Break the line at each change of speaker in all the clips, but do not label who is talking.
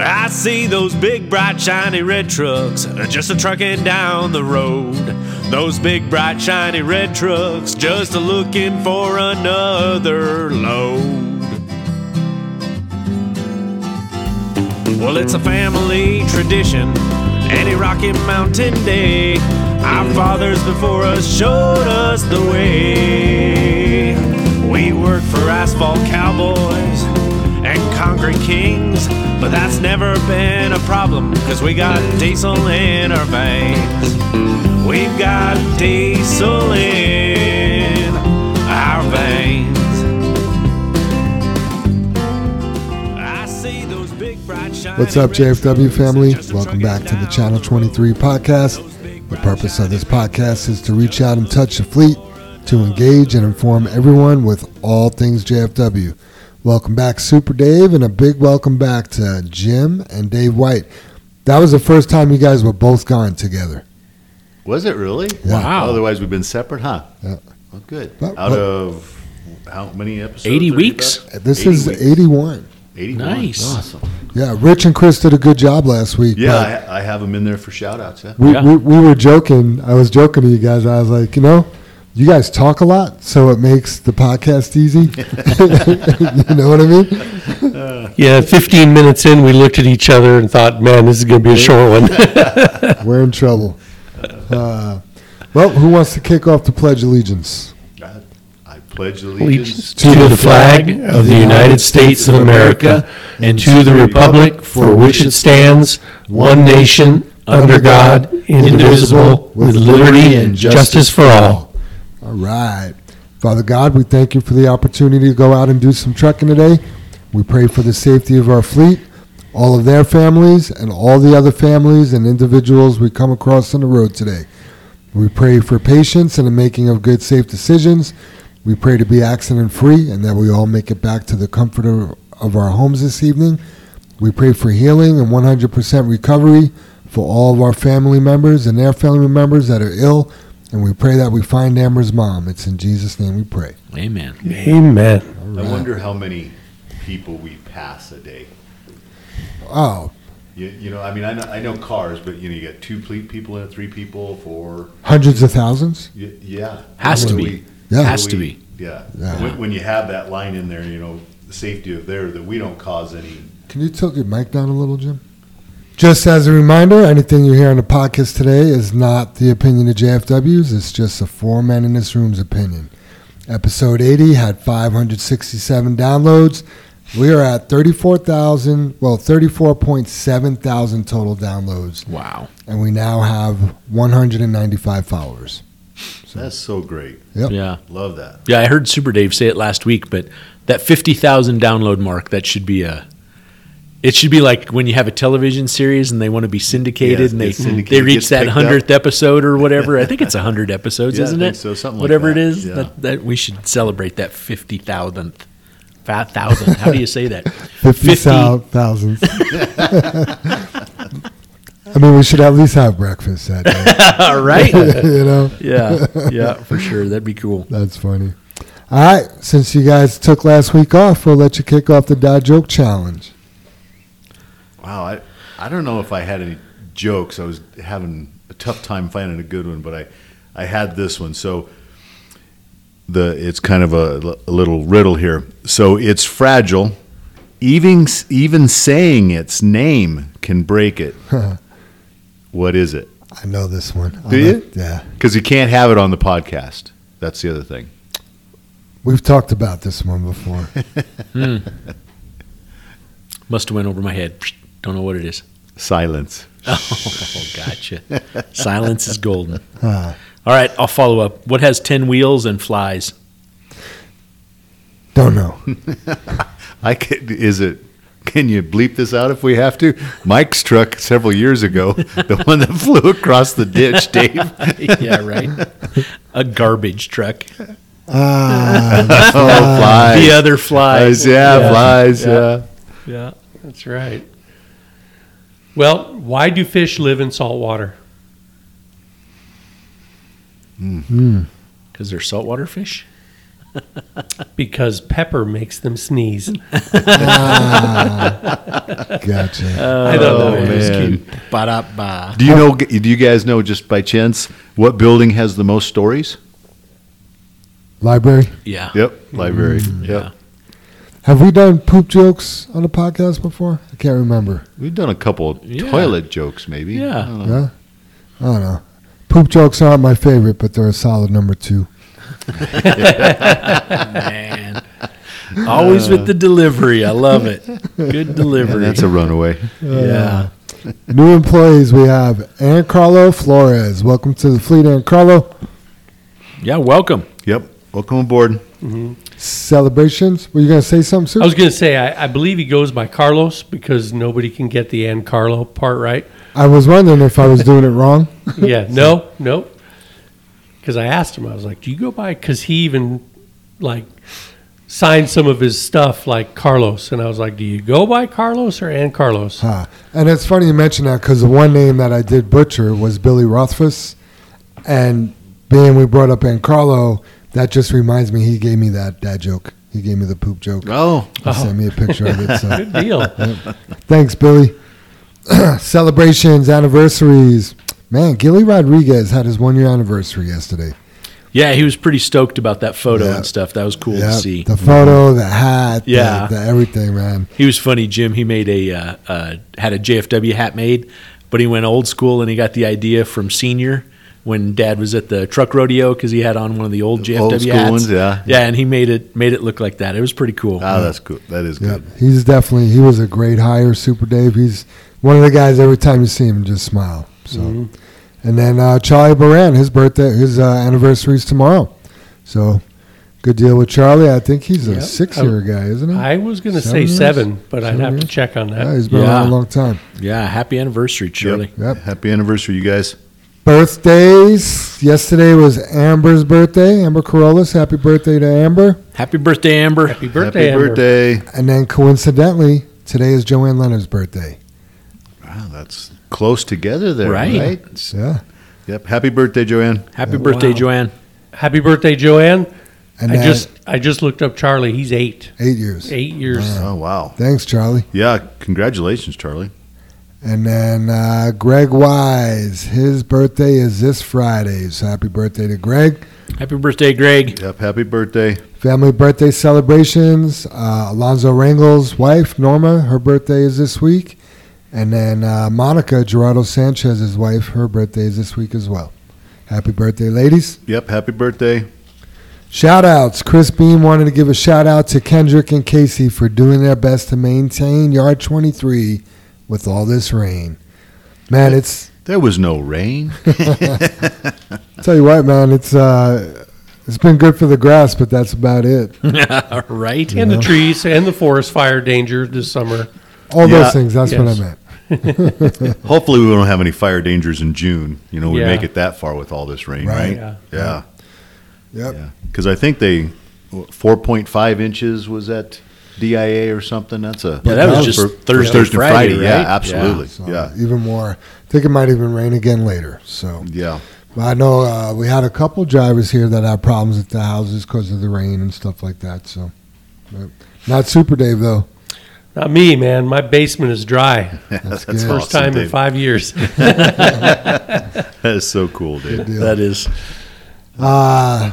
I see those big, bright, shiny red trucks just a trucking down the road. Those big, bright, shiny red trucks just a looking for another load. Well, it's a family tradition, any Rocky Mountain day. Our fathers before us showed us the way. We work for asphalt cowboys concrete kings, but that's never been a problem, cause we got diesel in our veins. We've got diesel in our veins. I see those big
What's up, JFW family? Welcome back to the Channel 23 podcast. The purpose of this podcast is to reach out and touch the fleet, to engage and inform everyone with all things JFW. Welcome back, Super Dave, and a big welcome back to Jim and Dave White. That was the first time you guys were both gone together.
Was it really?
Yeah.
Wow.
Otherwise, we've been separate, huh?
Yeah.
Well, good.
But-
Out
but-
of how many episodes?
80 weeks?
This
80
is
weeks.
81.
81.
Nice.
Awesome.
Yeah, Rich and Chris did a good job last week.
Yeah, I, I have them in there for shout outs. Yeah.
we,
Yeah.
we, we were joking. I was joking to you guys. I was like, you know, you guys talk a lot, so it makes the podcast easy. you know what I mean?
Yeah, 15 minutes in, we looked at each other and thought, man, this is going to be a short one.
We're in trouble. Uh, well, who wants to kick off the Pledge of Allegiance?
I, I pledge
Allegiance
allegiance
to the flag of the United States of America and to the republic for which it stands, one nation, under God, indivisible, with liberty and justice for all.
All right. Father God, we thank you for the opportunity to go out and do some trucking today. We pray for the safety of our fleet, all of their families, and all the other families and individuals we come across on the road today. We pray for patience and the making of good, safe decisions. We pray to be accident free and that we all make it back to the comfort of, of our homes this evening. We pray for healing and 100% recovery for all of our family members and their family members that are ill. And we pray that we find Ambyr's mom. It's in Jesus' name we pray.
Amen.
Amen.
I wonder how many people we pass a day.
Oh,
You, you know, I mean, I know, I know cars, but you know, you got two ple- people in it, three people, four.
hundreds of thousands?
y- Yeah.
Has to be.
we-
Yeah.
Has
so
to be.
Yeah.
Yeah.
When, when you have that line in there, you know, the safety of there, that we don't cause any
Can you tilt your mic down a little, Jim? Just as a reminder, anything you hear on the podcast today is not the opinion of JFW's. It's just a four men in this room's opinion. Episode 80 had 567 downloads. We are at 34,000, well, 34.7 thousand total downloads.
Wow.
And we now have 195 followers.
That's so great.
Yep.
Yeah.
Love that.
Yeah, I heard Super Dave say it last week, but that 50,000 download mark, that should be a. It should be like when you have a television series and they want to be syndicated
Yes,
and they
syndicated,
they reach that hundredth episode or whatever. I think it's hundred episodes,
Yeah,
isn't
think
it?
so, something like
whatever
that,
it is.
yeah.
That, that we should celebrate that fifty thousandth, fat thousand. How do you say that?
50,000. I mean, we should at least have breakfast that day.
All right.
you know?
Yeah, yeah, for sure. That'd be cool.
That's funny. All right, since you guys took last week off, we'll let you kick off the Dad Joke Challenge.
Wow. I, I don't know if I had any jokes. I was having a tough time finding a good one, but I, I had this one. So the it's kind of a, a little riddle here. So it's fragile. Even even saying its name can break it. what is it?
I know this one.
Do
I'll
you?
let- yeah.
Because you can't have it on the podcast. That's the other thing.
We've talked about this one before. Hmm.
Must have went over my head. Don't know what it is.
Silence.
Oh, gotcha. Silence is golden.
Ah,
All right, I'll follow up. What has ten wheels and flies?
don't know.
I could, is it? Can you bleep this out if we have to? Mike's truck several years ago, the one that flew across the ditch, Dave.
yeah, right. A garbage truck.
Ah,
Oh, flies.
The other flies.
Flies, yeah,
Yeah.
flies,
Yeah.
yeah.
Yeah, that's right. Well, why do fish live in salt water?
Because they're saltwater fish.
because pepper makes them sneeze.
Ah, gotcha.
I thought that was
man.
cute.
Ba-da-ba.
Do you know? Do you guys know just by chance what building has the most stories?
Library.
Yeah.
Yep, library.
Yeah.
Yep.
Have we done poop jokes on the podcast before? I can't remember.
We've done a couple of
Yeah.
toilet jokes, maybe.
Yeah.
I.
Yeah. I don't know. Poop jokes aren't my favorite, but they're a solid number two.
Man. Always with the delivery. I love it. Good
Yeah,
delivery.
that's a runaway.
yeah.
New employees we have Aaron Carlo Flores. Welcome to the fleet, Aaron Carlo.
Yeah, welcome.
Yep. Welcome aboard.
Celebrations. Were you going to say something, Sue?
I was going to say, I, I believe he goes by Carlos because nobody can get the and Carlo part right.
I was wondering if I was doing it wrong.
Yeah, no, no. Because I asked him, I was like, "Do you go by?" Because he even like signed some of his stuff like Carlos, and I was like, "Do you go by Carlos or and Carlos?"
Huh. And it's funny you mention that because the one name that I did butcher was Billy Rothfuss. And being we brought up Aaron Carlo, that just reminds me he gave me that dad joke. He gave me the poop joke.
Oh,
He sent me a picture of it. So.
Good deal.
Thanks, Billy. Celebrations, anniversaries. Man, Gilly Rodriguez had his one year anniversary yesterday.
Yeah, he was pretty stoked about that photo
Yeah.
and stuff. That was cool
Yeah,
to see.
The photo, the hat, the-
Yeah.
the, everything, man.
He was funny, Jim. He made a uh, uh, had a JFW hat made, but he went old school and he got the idea from Senior when Dad was at the truck rodeo because he had on one of the old JFW
Old school
hats.
ones, yeah.
yeah, and he made it made it look like that. It was pretty cool.
ah, that's good. That is
Yep.
good.
He's definitely he was a great hire, Super Dave. He's one of the guys every time you see him just smile. So and then uh, Charlie Baran, his birthday his uh, anniversary is tomorrow. So good deal with Charlie. I think he's a
Yep.
six year guy, isn't he?
I was going to say
years?
seven, but I'd
Seven
have to check on
yeah,
that.
he's been
Yeah.
around a long time.
yeah, happy anniversary, Charlie.
Yep.
Yep.
Happy anniversary, you guys.
Birthdays. Yesterday was Ambyr's birthday. Amber Corollas. Happy birthday to Amber.
Happy birthday, Amber.
Happy birthday,
Happy
Amber.
birthday.
And then coincidentally, today is Joanne Leonard's birthday.
Wow, that's close together there,
Right.
right?
Yeah.
Yep. Happy birthday, Joanne.
Happy
Yeah.
birthday,
Wow.
Joanne.
Happy birthday, Joanne.
And
I
then
just I just looked up Charlie. He's eight.
eight years.
Eight years.
Oh wow.
Thanks, Charlie.
Yeah. Congratulations, Charlie.
And then uh, Greg Wise, his birthday is this Friday. So happy birthday to Greg.
Happy birthday, Greg.
Yep. Happy birthday.
Family birthday celebrations. Uh, Alonzo Rangel's wife, Norma, her birthday is this week. And then uh, Monica, Gerardo Sanchez's wife, her birthday is this week as well. Happy birthday, ladies.
Yep. Happy birthday.
Shout outs. Chris Beam wanted to give a shout out to Kendrick and Casey for doing their best to maintain yard 23 with all this rain. Man, it's
There was no rain.
tell you what, man, it's uh it's been good for the grass, but that's about it.
right?
And the trees and the forest fire danger this summer.
All
Yeah.
those things, that's what I meant.
Hopefully, we won't have any fire dangers in June. You know, we
Yeah.
make it that far with all this rain,
Right.
right?
Yeah.
Yeah.
Yep.
Yeah. Because I think they, four point five inches was at DIA or something. That's a
Yeah, that was
was
just
for-
Thursday,
Thursday,
Friday,
Friday.
right?
Yeah, absolutely.
So
Yeah.
even more. I think it might even rain again later. So
Yeah.
but I know uh, we had a couple drivers here that had problems at the houses because of the rain and stuff like that. So but not Super Dave though.
Not me, man. My basement is dry.
That's,
That's
good.
First
Awesome,
time in five years.
That is so cool, dude.
That is.
Uh,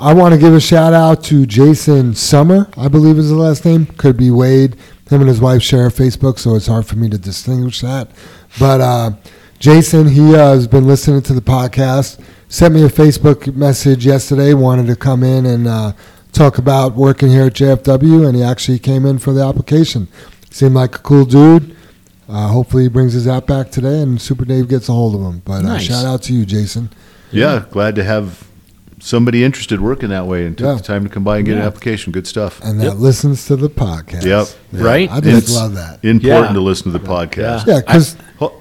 I want to give a shout out to Jason Summer, I believe is the last name. Could be Wade. Him and his wife share a Facebook, so it's hard for me to distinguish that. But uh, Jason, he uh, has been listening to the podcast. Sent me a Facebook message yesterday. Wanted to come in and uh, talk about working here at JFW, and he actually came in for the application. Seemed like a cool dude. Uh, hopefully, he brings his app back today, and Super Dave gets a hold of him. But uh,
Nice.
shout out to you, Jason.
Yeah. Glad to have somebody interested working that way and took
Yeah.
the time to come by and get an application. Good stuff.
and that
Yep.
listens to the podcast.
Yep.
Yeah,
Right?
I just
It's-
love that.
Important
Yeah.
to listen to the podcast.
Yeah, because
Oh,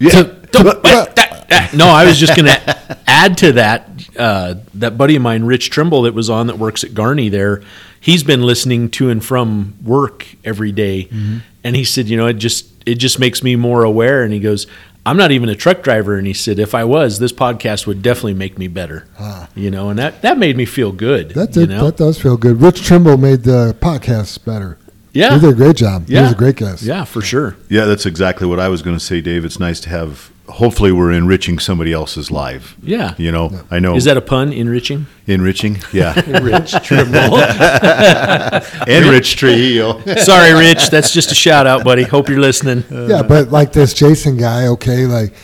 yeah.
yeah.
no, I was just going to add to that. Uh, that buddy of mine, Rich Trimble, that was on that works at Garney there. He's been listening to and from work every day. and he said, you know, it just it just makes me more aware. And he goes, I'm not even a truck driver, and he said if I was, this podcast would definitely make me better.
Ah.
You know, and that that made me feel good.
That
you know?
that does feel good. Rich Trimble made the podcast better.
yeah,
He did a great job. He
Yeah.
was a great guest.
yeah, for sure.
Yeah, that's exactly what I was going to say, Dave. It's nice to have. Hopefully, we're enriching somebody else's life.
Yeah.
You know, I know.
Is that a pun? Enriching?
enriching? Yeah.
Rich Trimble.
Enrich Trujillo.
Sorry, Rich. That's just a shout out, buddy. Hope you're listening.
Yeah, but like this Jason guy, okay, like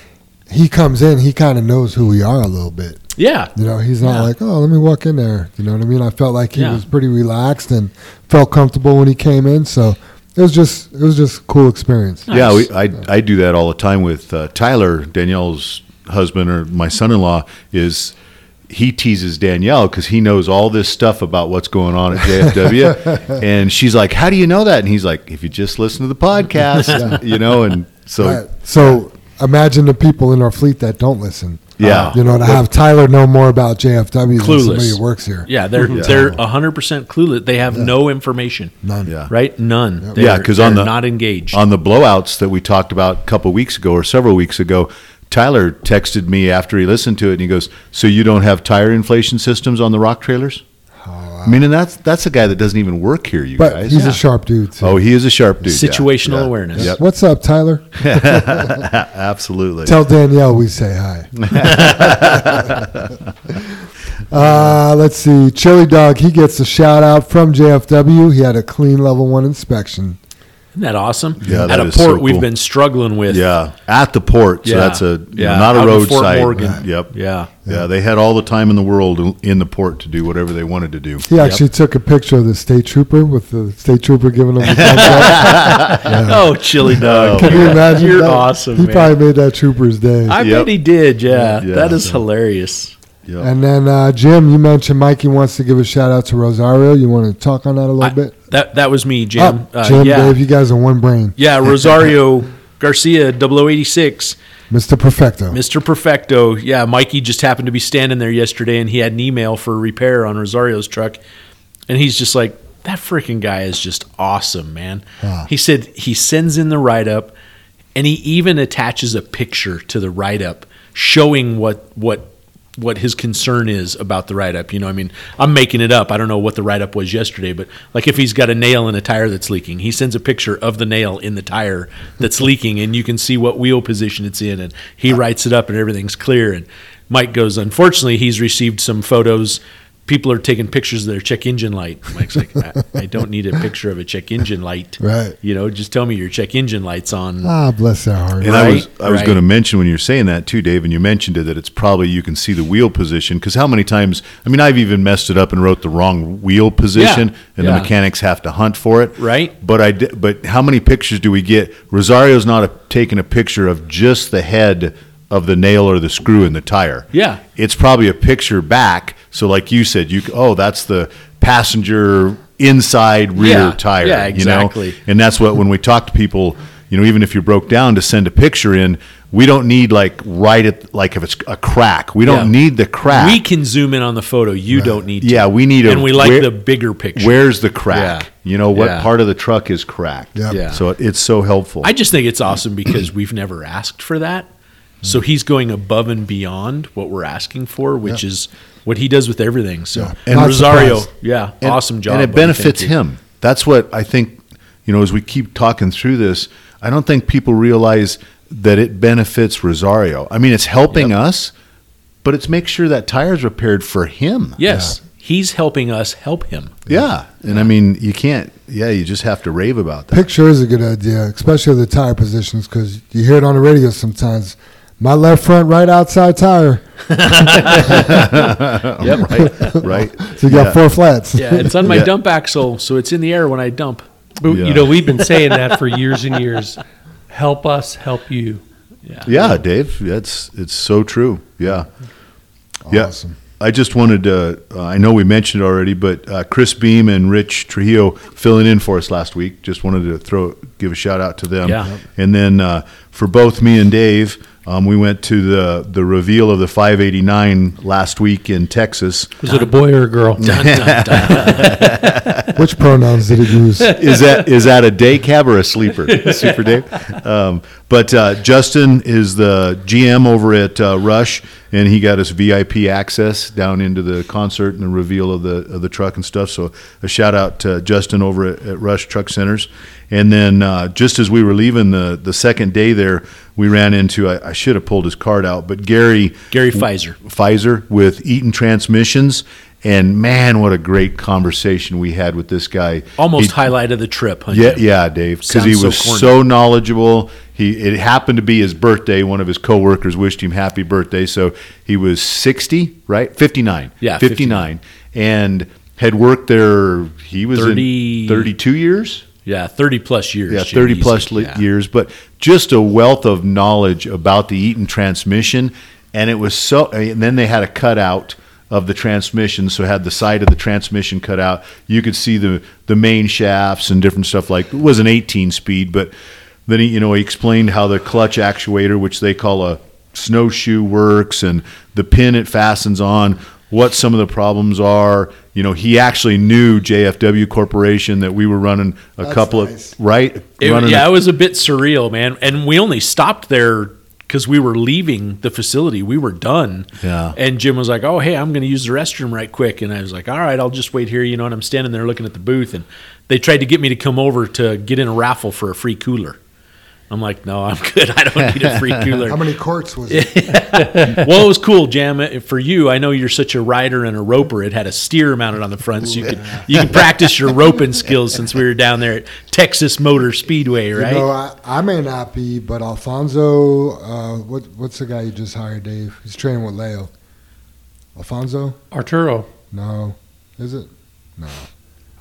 he comes in, he kind of knows who we are a little bit.
Yeah.
You know, he's not
Yeah.
like, oh, let me walk in there. You know what I mean? I felt like he
Yeah.
was pretty relaxed and felt comfortable when he came in. So it was just, it was just a cool experience.
Yeah, we, I I do that all the time with uh, Tyler, Danielle's husband or my son-in-law. Is he teases Danielle because he knows all this stuff about what's going on at JFW, and she's like, "How do you know that?" And he's like, "If you just listen to the podcast, you know." And so,
Right. So imagine the people in our fleet that don't listen.
Yeah.
You know, to have Tyler know more about JFW than somebody who works here.
Yeah, they're they're hundred percent clueless. They have no information.
None.
yeah,
Right? None.
Yeah, 'cause on the-
not engaged.
on the blowouts that we talked about a couple weeks ago or several weeks ago, Tyler texted me after he listened to it, and he goes, "So you don't have tire inflation systems on the rock trailers?" I mean, and that's that's a guy that doesn't even work here, you
But
guys.
he's
Yeah.
a sharp dude, too.
Oh, he is a sharp dude.
Situational
Yeah.
awareness.
Yep.
What's up, Tyler?
Absolutely.
Tell Danielle we say hi. uh, let's see. Chili Dog, he gets a shout out from JFW. He had a clean level one inspection.
Isn't that awesome?
Yeah,
At a
is
port
so
we've been struggling with.
yeah, at the port. So
Yeah.
that's a
Yeah,
not a
out in Fort
roadside.
Morgan.
Yep.
Yeah.
Yeah, they had all the time in the world in the port to do whatever they wanted to do.
He actually took a picture of the state trooper with the state trooper giving him the thumbs up.
Oh, chili dog.
Can you imagine?
You're
that?
awesome,
He
man.
probably made that trooper's day.
I
Yep.
bet he did. Yeah,
Yeah.
that is hilarious.
Yep.
and then uh, Jim, you mentioned Mikey wants to give a shout out to Rosario. You want to talk on that a little
I-
bit?
That that was me, Jim.
Oh,
Uh,
Jim,
yeah,
Dave, you guys are one brain.
yeah. Rosario Garcia, 0086.
Mr. Perfecto.
Mr. Perfecto. Yeah, Mikey just happened to be standing there yesterday and he had an email for repair on Rosario's truck. And he's just like, that freaking guy is just awesome, man.
Ah.
He said he sends in the write up and he even attaches a picture to the write up showing what what what his concern is about the write up. You know, I mean, I'm making it up. I don't know what the write up was yesterday, but like if he's got a nail in a tire that's leaking, he sends a picture of the nail in the tire that's leaking, and you can see what wheel position it's in, and he writes it up, and everything's clear. And Mike goes, unfortunately, he's received some photos. People are taking pictures of their check engine light. Mike's like, I, I don't need a picture of a check engine light.
Right.
You know, just tell me your check engine light's on.
Ah, bless their heart.
And I was
Right,
I was
right.
going to mention when you're saying that too, Dave, and you mentioned it that it's probably you can see the wheel position because how many times? I mean, I've even messed it up and wrote the wrong wheel position,
Yeah,
and
yeah.
the mechanics have to hunt for it.
Right.
But I di- but how many pictures do we get? Rosario's not a, taking a picture of just the head of the nail or the screw in the tire.
Yeah.
It's probably a picture back. So like you said, you c- oh that's the passenger inside rear
Yeah,
tire.
yeah,
You know?
exactly.
And that's what when we talk to people, you know, even if you broke down to send a picture in, we don't need like right at like if it's a crack. We don't
Yeah.
need the crack.
We can zoom in on the photo. You don't need to.
yeah, we need a
and we like
where-
the bigger picture.
Where's the crack?
Yeah.
You know what
Yeah.
part of the truck is cracked?
Yep.
Yeah.
So it's so helpful.
I just think it's awesome because we've never asked for that. So he's going above and beyond what we're asking for, which is what he does with everything. So
And
Not
Rosario,
surprised.
yeah,
And-
awesome job.
And it
buddy. Thank
benefits
you.
him. That's what I think, you know, as we keep talking through this, I don't think people realize that it benefits Rosario. I mean, it's helping us, but it's make sure that tire's repaired for him.
Yes, he's helping us help him.
Yeah. And I mean, you can't, yeah, you just have to rave about that.
Picture is a good idea, especially the tire positions, because you hear it on the radio sometimes. My left front, right outside tire.
Yep.
right. Right.
So you got
Yeah.
four flats.
Yeah, it's on my
Yeah.
dump axle, so it's in the air when I dump.
But,
Yeah.
You know, we've been saying that for years and years. Help us help you.
Yeah, Dave, that's it's so true. Yeah. Yeah.
Awesome.
I just wanted to, uh, I know we mentioned it already, but uh, Chris Beam and Rich Trujillo filling in for us last week. Just wanted to throw, give a shout out to them.
Yeah.
And then uh, for both me and Dave, um, we went to the, the reveal of the 589 last week in Texas.
Was it a boy or a girl?
Dun, dun, dun.
Which pronouns did it use?
is that is that a day cab or a sleeper? Super Dave. Um, But uh, Justin is the GM over at uh, Rush, and he got us VIP access down into the concert and the reveal of the of the truck and stuff. So a shout out to Justin over at, at Rush Truck Centers. And then uh, just as we were leaving the the second day there, we ran into I, I should have pulled his card out, but Gary
Gary Pfizer.
Pfizer with Eaton Transmissions. And man, what a great conversation we had with this guy.
Almost
He-
highlight of the trip. Huh,
yeah,
Jim?
yeah, Dave, because he
so
was
corny.
so, knowledgeable. He it happened to be his birthday. One of his coworkers wished him happy birthday, so he was sixty, right? Fifty nine.
Yeah,
fifty nine, and had worked there. He was
30
in thirty two years.
Yeah, thirty plus years.
Yeah, thirty
easy.
plus li-
Yeah.
years, but just a wealth of knowledge about the Eaton transmission, and it was so. And then they had a cutout of the transmission, so had the side of the transmission cut out. You could see the the main shafts and different stuff. Like it was an eighteen speed, but then he, you know, he explained how the clutch actuator, which they call a snowshoe, works, and the pin it fastens on. What some of the problems are. You know, he actually knew JFW Corporation that we were running a
That's
couple
nice.
of right.
It-
running
yeah,
a-
it was a bit surreal, man. And we only stopped there because we were leaving the facility. We were done.
Yeah.
And Jim was like, "Oh, hey, I'm going to use the restroom right quick." And I was like, "All right, I'll just wait here." You know, and I'm standing there looking at the booth, and they tried to get me to come over to get in a raffle for a free cooler. I'm like, "No, I'm good. I don't need a free cooler."
How many quarts was it?
well, it was cool, Jam. Uh, For you, I know you're such a rider and a roper. It had a steer mounted on the front, so you could you could practice your roping skills. Since we were down there at Texas Motor Speedway, right?
You know, I, I may not be, but Alfonso, uh, what what's the guy you just hired, Dave? He's training with Leo. Alfonso?
Arturo.
No, is it? No,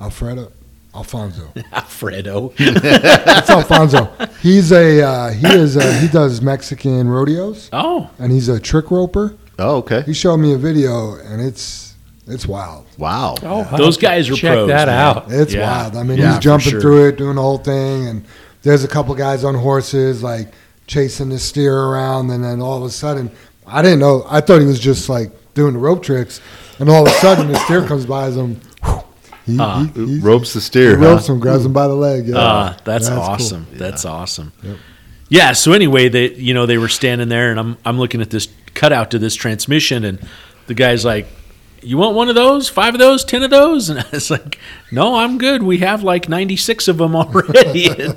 Alfredo. Alfonso.
Alfredo.
It's Alfonso. He's a uh, he is a, he does Mexican rodeos
Oh,
and he's a trick roper.
Oh, okay.
He showed me a video and it's it's wild.
Wow.
Oh, I'll
Those guys are
check
pros,
that
man.
out.
It's
Yeah.
wild. I mean,
Yeah,
he's jumping
sure.
through it, doing the whole thing, and there's a couple guys on horses like chasing the steer around, and then all of a sudden, I didn't know. I thought he was just like doing the rope tricks, and all of a sudden, the steer comes by as him. He,
Uh,
he, he-
Ropes the steer.
he
steer.
ropes
huh?
him, grabs him by the leg. Yeah,
uh, that's,
cool.
awesome. That's awesome.
Yep.
Yeah. So anyway, they you know they were standing there, and I'm I'm looking at this cutout to this transmission, and the guy's like, "You want one of those? Five of those? Ten of those?" And I was like, "No, I'm good. We have like 96 of them already." and,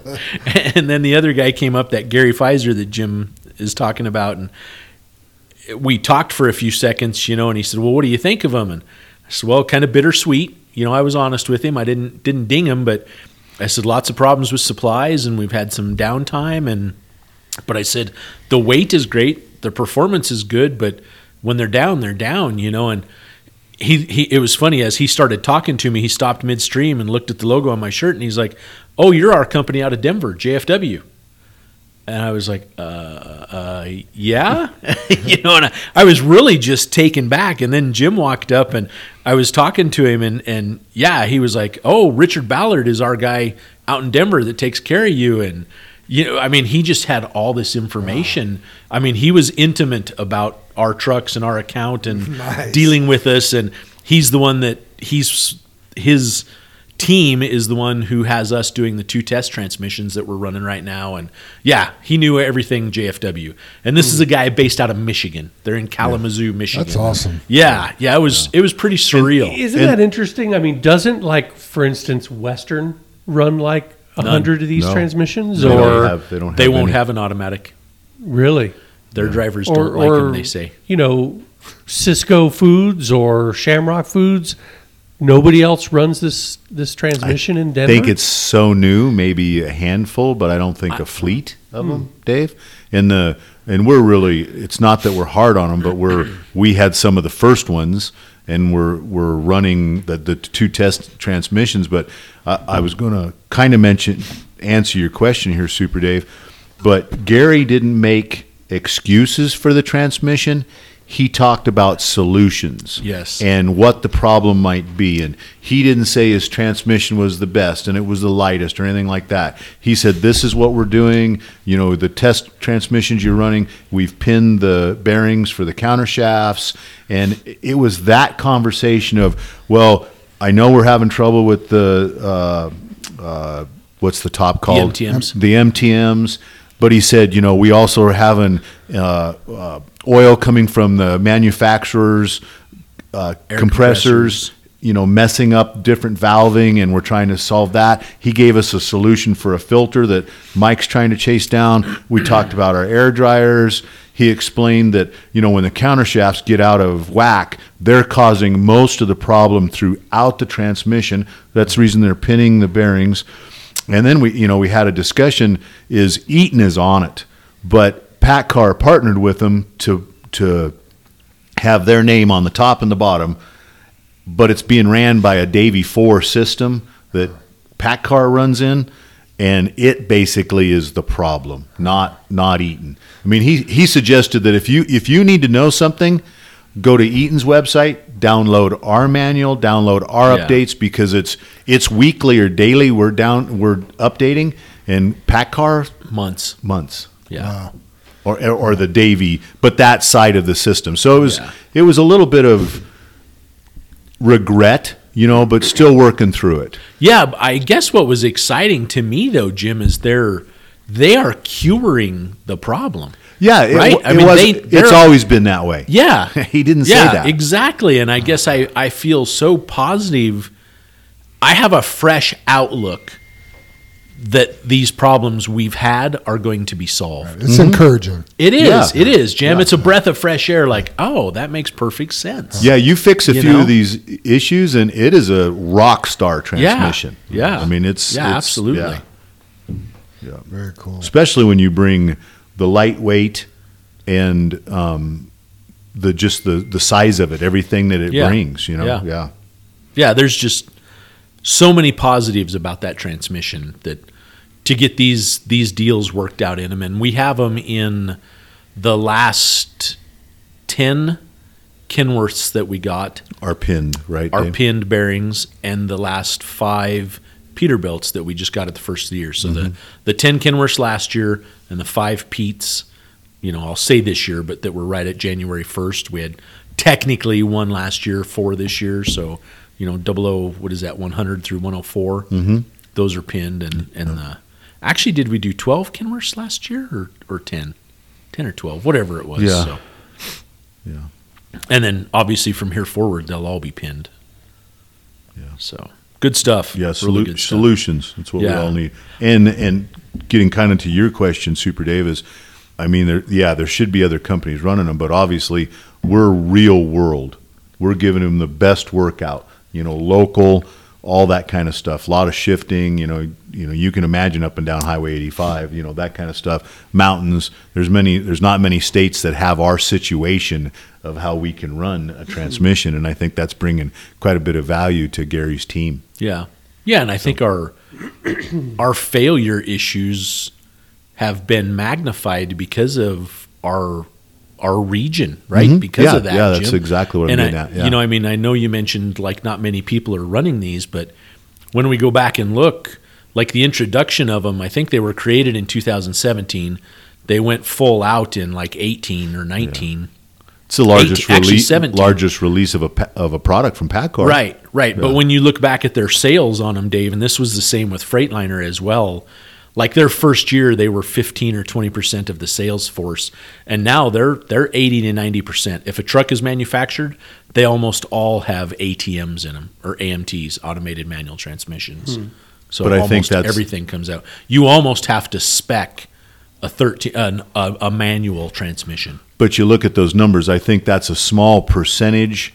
and then the other guy came up, that Gary Pfizer that Jim is talking about, and we talked for a few seconds, you know, and he said, "Well, what do you think of them?" And I said, "Well, kind of bittersweet." You know, I was honest with him. I didn't didn't ding him, but I said lots of problems with supplies, and we've had some downtime. And but I said the weight is great, the performance is good, but when they're down, they're down. You know, and he, he it was funny as he started talking to me. He stopped midstream and looked at the logo on my shirt, and he's like, "Oh, you're our company out of Denver, JFW." And I was like, uh, uh, yeah, you know, and I, I was really just taken back. And then Jim walked up and I was talking to him and, and yeah, he was like, oh, Richard Ballard is our guy out in Denver that takes care of you. And, you know, I mean, he just had all this information. I mean, he was intimate about our trucks and our account and
Nice.
dealing with us. And he's the one that he's, his, team is the one who has us doing the two test transmissions that we're running right now. And yeah, he knew everything JFW. And this is a guy based out of Michigan. They're in Kalamazoo, Michigan.
That's awesome.
Yeah, yeah, it was it was pretty surreal.
Isn't
And-
that interesting? I mean, doesn't like, for instance, Western run like a hundred of these
No.
transmissions,
They don't
or
have- they don't have
they won't
any.
have an automatic.
really,
Their drivers
or
don't like
or
them. They say.
you know, Sysco Foods or Shamrock Foods. Nobody else runs this this transmission in Denver.
I think it's so new, maybe a handful, but I don't think a fleet of hmm. them, Dave. And the and we're really it's not that we're hard on them, but we're we had some of the first ones, and we're we're running the the two test transmissions. But I, I was going to kind of mention answer your question here, Super Dave, but Gary didn't make excuses for the transmission. He talked about solutions
Yes.
and what the problem might be. And he didn't say his transmission was the best and it was the lightest or anything like that. He said, This is what we're doing. You know, the test transmissions you're running, we've pinned the bearings for the counter shafts. And it was that conversation of, Well, I know we're having trouble with the, uh, uh, what's the top called?
MTMs.
The MTMs. But he said, you know, we also are having uh, uh, oil coming from the manufacturers, uh,
Air
compressors, you know, messing up different valving, and we're trying to solve that. He gave us a solution for a filter that Mike's trying to chase down. We talked about our air dryers. He explained that, you know, when the countershafts get out of whack, they're causing most of the problem throughout the transmission. That's the reason they're pinning the bearings. And then we, you know, we had a discussion. Is Eaton is on it, but PACCAR partnered with them to to have their name on the top and the bottom, but it's being ran by a DAVIE Four system that PACCAR runs in, and it basically is the problem, not not Eaton. I mean, he he suggested that if you if you need to know something, go to Eaton's website, download our manual, download our
Yeah.
updates because it's it's weekly or daily. We're down we're updating, and PACCAR
Months.
months
Yeah.
or or the DAVIE, but that side of the system. So it was
Yeah.
it was a little bit of regret, you know, but still working through it.
Yeah, I guess what was exciting to me though, Jim, is they're they are curing the problem.
Yeah, it,
Right?
wa-
I
it
mean,
was.
they-
it's always been that way.
Yeah.
he didn't say
yeah,
that.
exactly. And I guess I, I feel so positive. I have a fresh outlook that these problems we've had are going to be solved.
It's mm-hmm. encouraging.
It is.
Yeah.
It is, Jim.
Yeah.
It's a breath of fresh air. Like, oh, that makes perfect sense.
yeah, you fix a
You
few
know?
of these issues, and it is a rock star transmission.
Yeah.
I mean, it's
Yeah,
it's-
absolutely.
yeah.
Very cool.
especially when you bring the lightweight and um, the just the the size of it, everything that it
Yeah.
brings. You know,
Yeah.
yeah.
yeah, there's just so many positives about that transmission that to get these these deals worked out in them, and we have them in the last ten Kenworths that we got
are pinned right.
are
Dave?
pinned bearings, and the last five Peterbilts that we just got at the first of the year. So the the ten Kenworths last year and the five Pete's, you know, I'll say this year, but that were right at January first. We had technically one last year, four this year. So you know, double O, what is that, one hundred through one hundred four? Mm-hmm. Those are pinned, and and the actually, did we do twelve Kenworths last year or or ten? 10 or 12, whatever it was.
Yeah.
So.
Yeah.
And then obviously from here forward, they'll all be pinned.
Yeah.
So good stuff.
Yeah,
Really
solu-
good stuff.
solutions. That's what we all need. And and getting kind of to your question, Super Dave is, I mean, there, yeah, there should be other companies running them, but obviously we're real world. We're giving them the best workout. You know, local, all that kind of stuff. A lot of shifting. You know, you know, you can imagine up and down Highway 85. You know, that kind of stuff. Mountains. There's many. There's not many states that have our situation of how we can run a mm-hmm. transmission, and I think that's bringing quite a bit of value to Gary's team.
Yeah. Yeah, and I think our our failure issues have been magnified because of our our region, right?
Mhm.
Because
Yeah,
of that.
yeah, that's
Jim.
exactly what I'm
and
getting
I,
yeah.
You know, I mean, I know you mentioned like not many people are running these, but when we go back and look, like the introduction of them, I think they were created in 2017. They went full out in like 18 or 19.
It's the largest
18 actually
release, largest release of a of a product from PACCAR.
Right, right. But when you look back at their sales on them, Dave, and this was the same with Freightliner as well. Like their first year, they were fifteen or twenty percent of the sales force, and now they're they're eighty to ninety percent. If a truck is manufactured, they almost all have ATMs in them or AMTs, automated manual transmissions. Hmm. So
But I
almost
think that's-
everything comes out. You almost have to spec a thirteen an, a, a manual transmission.
But you look at those numbers, I think that's a small percentage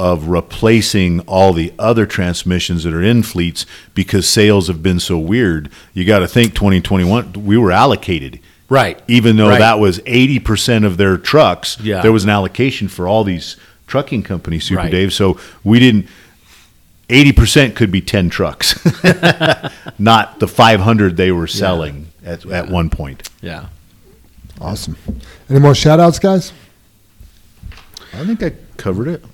of replacing all the other transmissions that are in fleets because sales have been so weird. You got to think 2021, we were allocated.
Right.
Even though
Right.
that was 80% of their trucks,
Yeah.
there was an allocation for all these trucking companies, Super
Right.
Dave. So we didn't, 80% could be 10 trucks, not the 500 they were selling at, at one point.
Yeah.
Awesome. Any more shout outs, guys?
I think I covered it.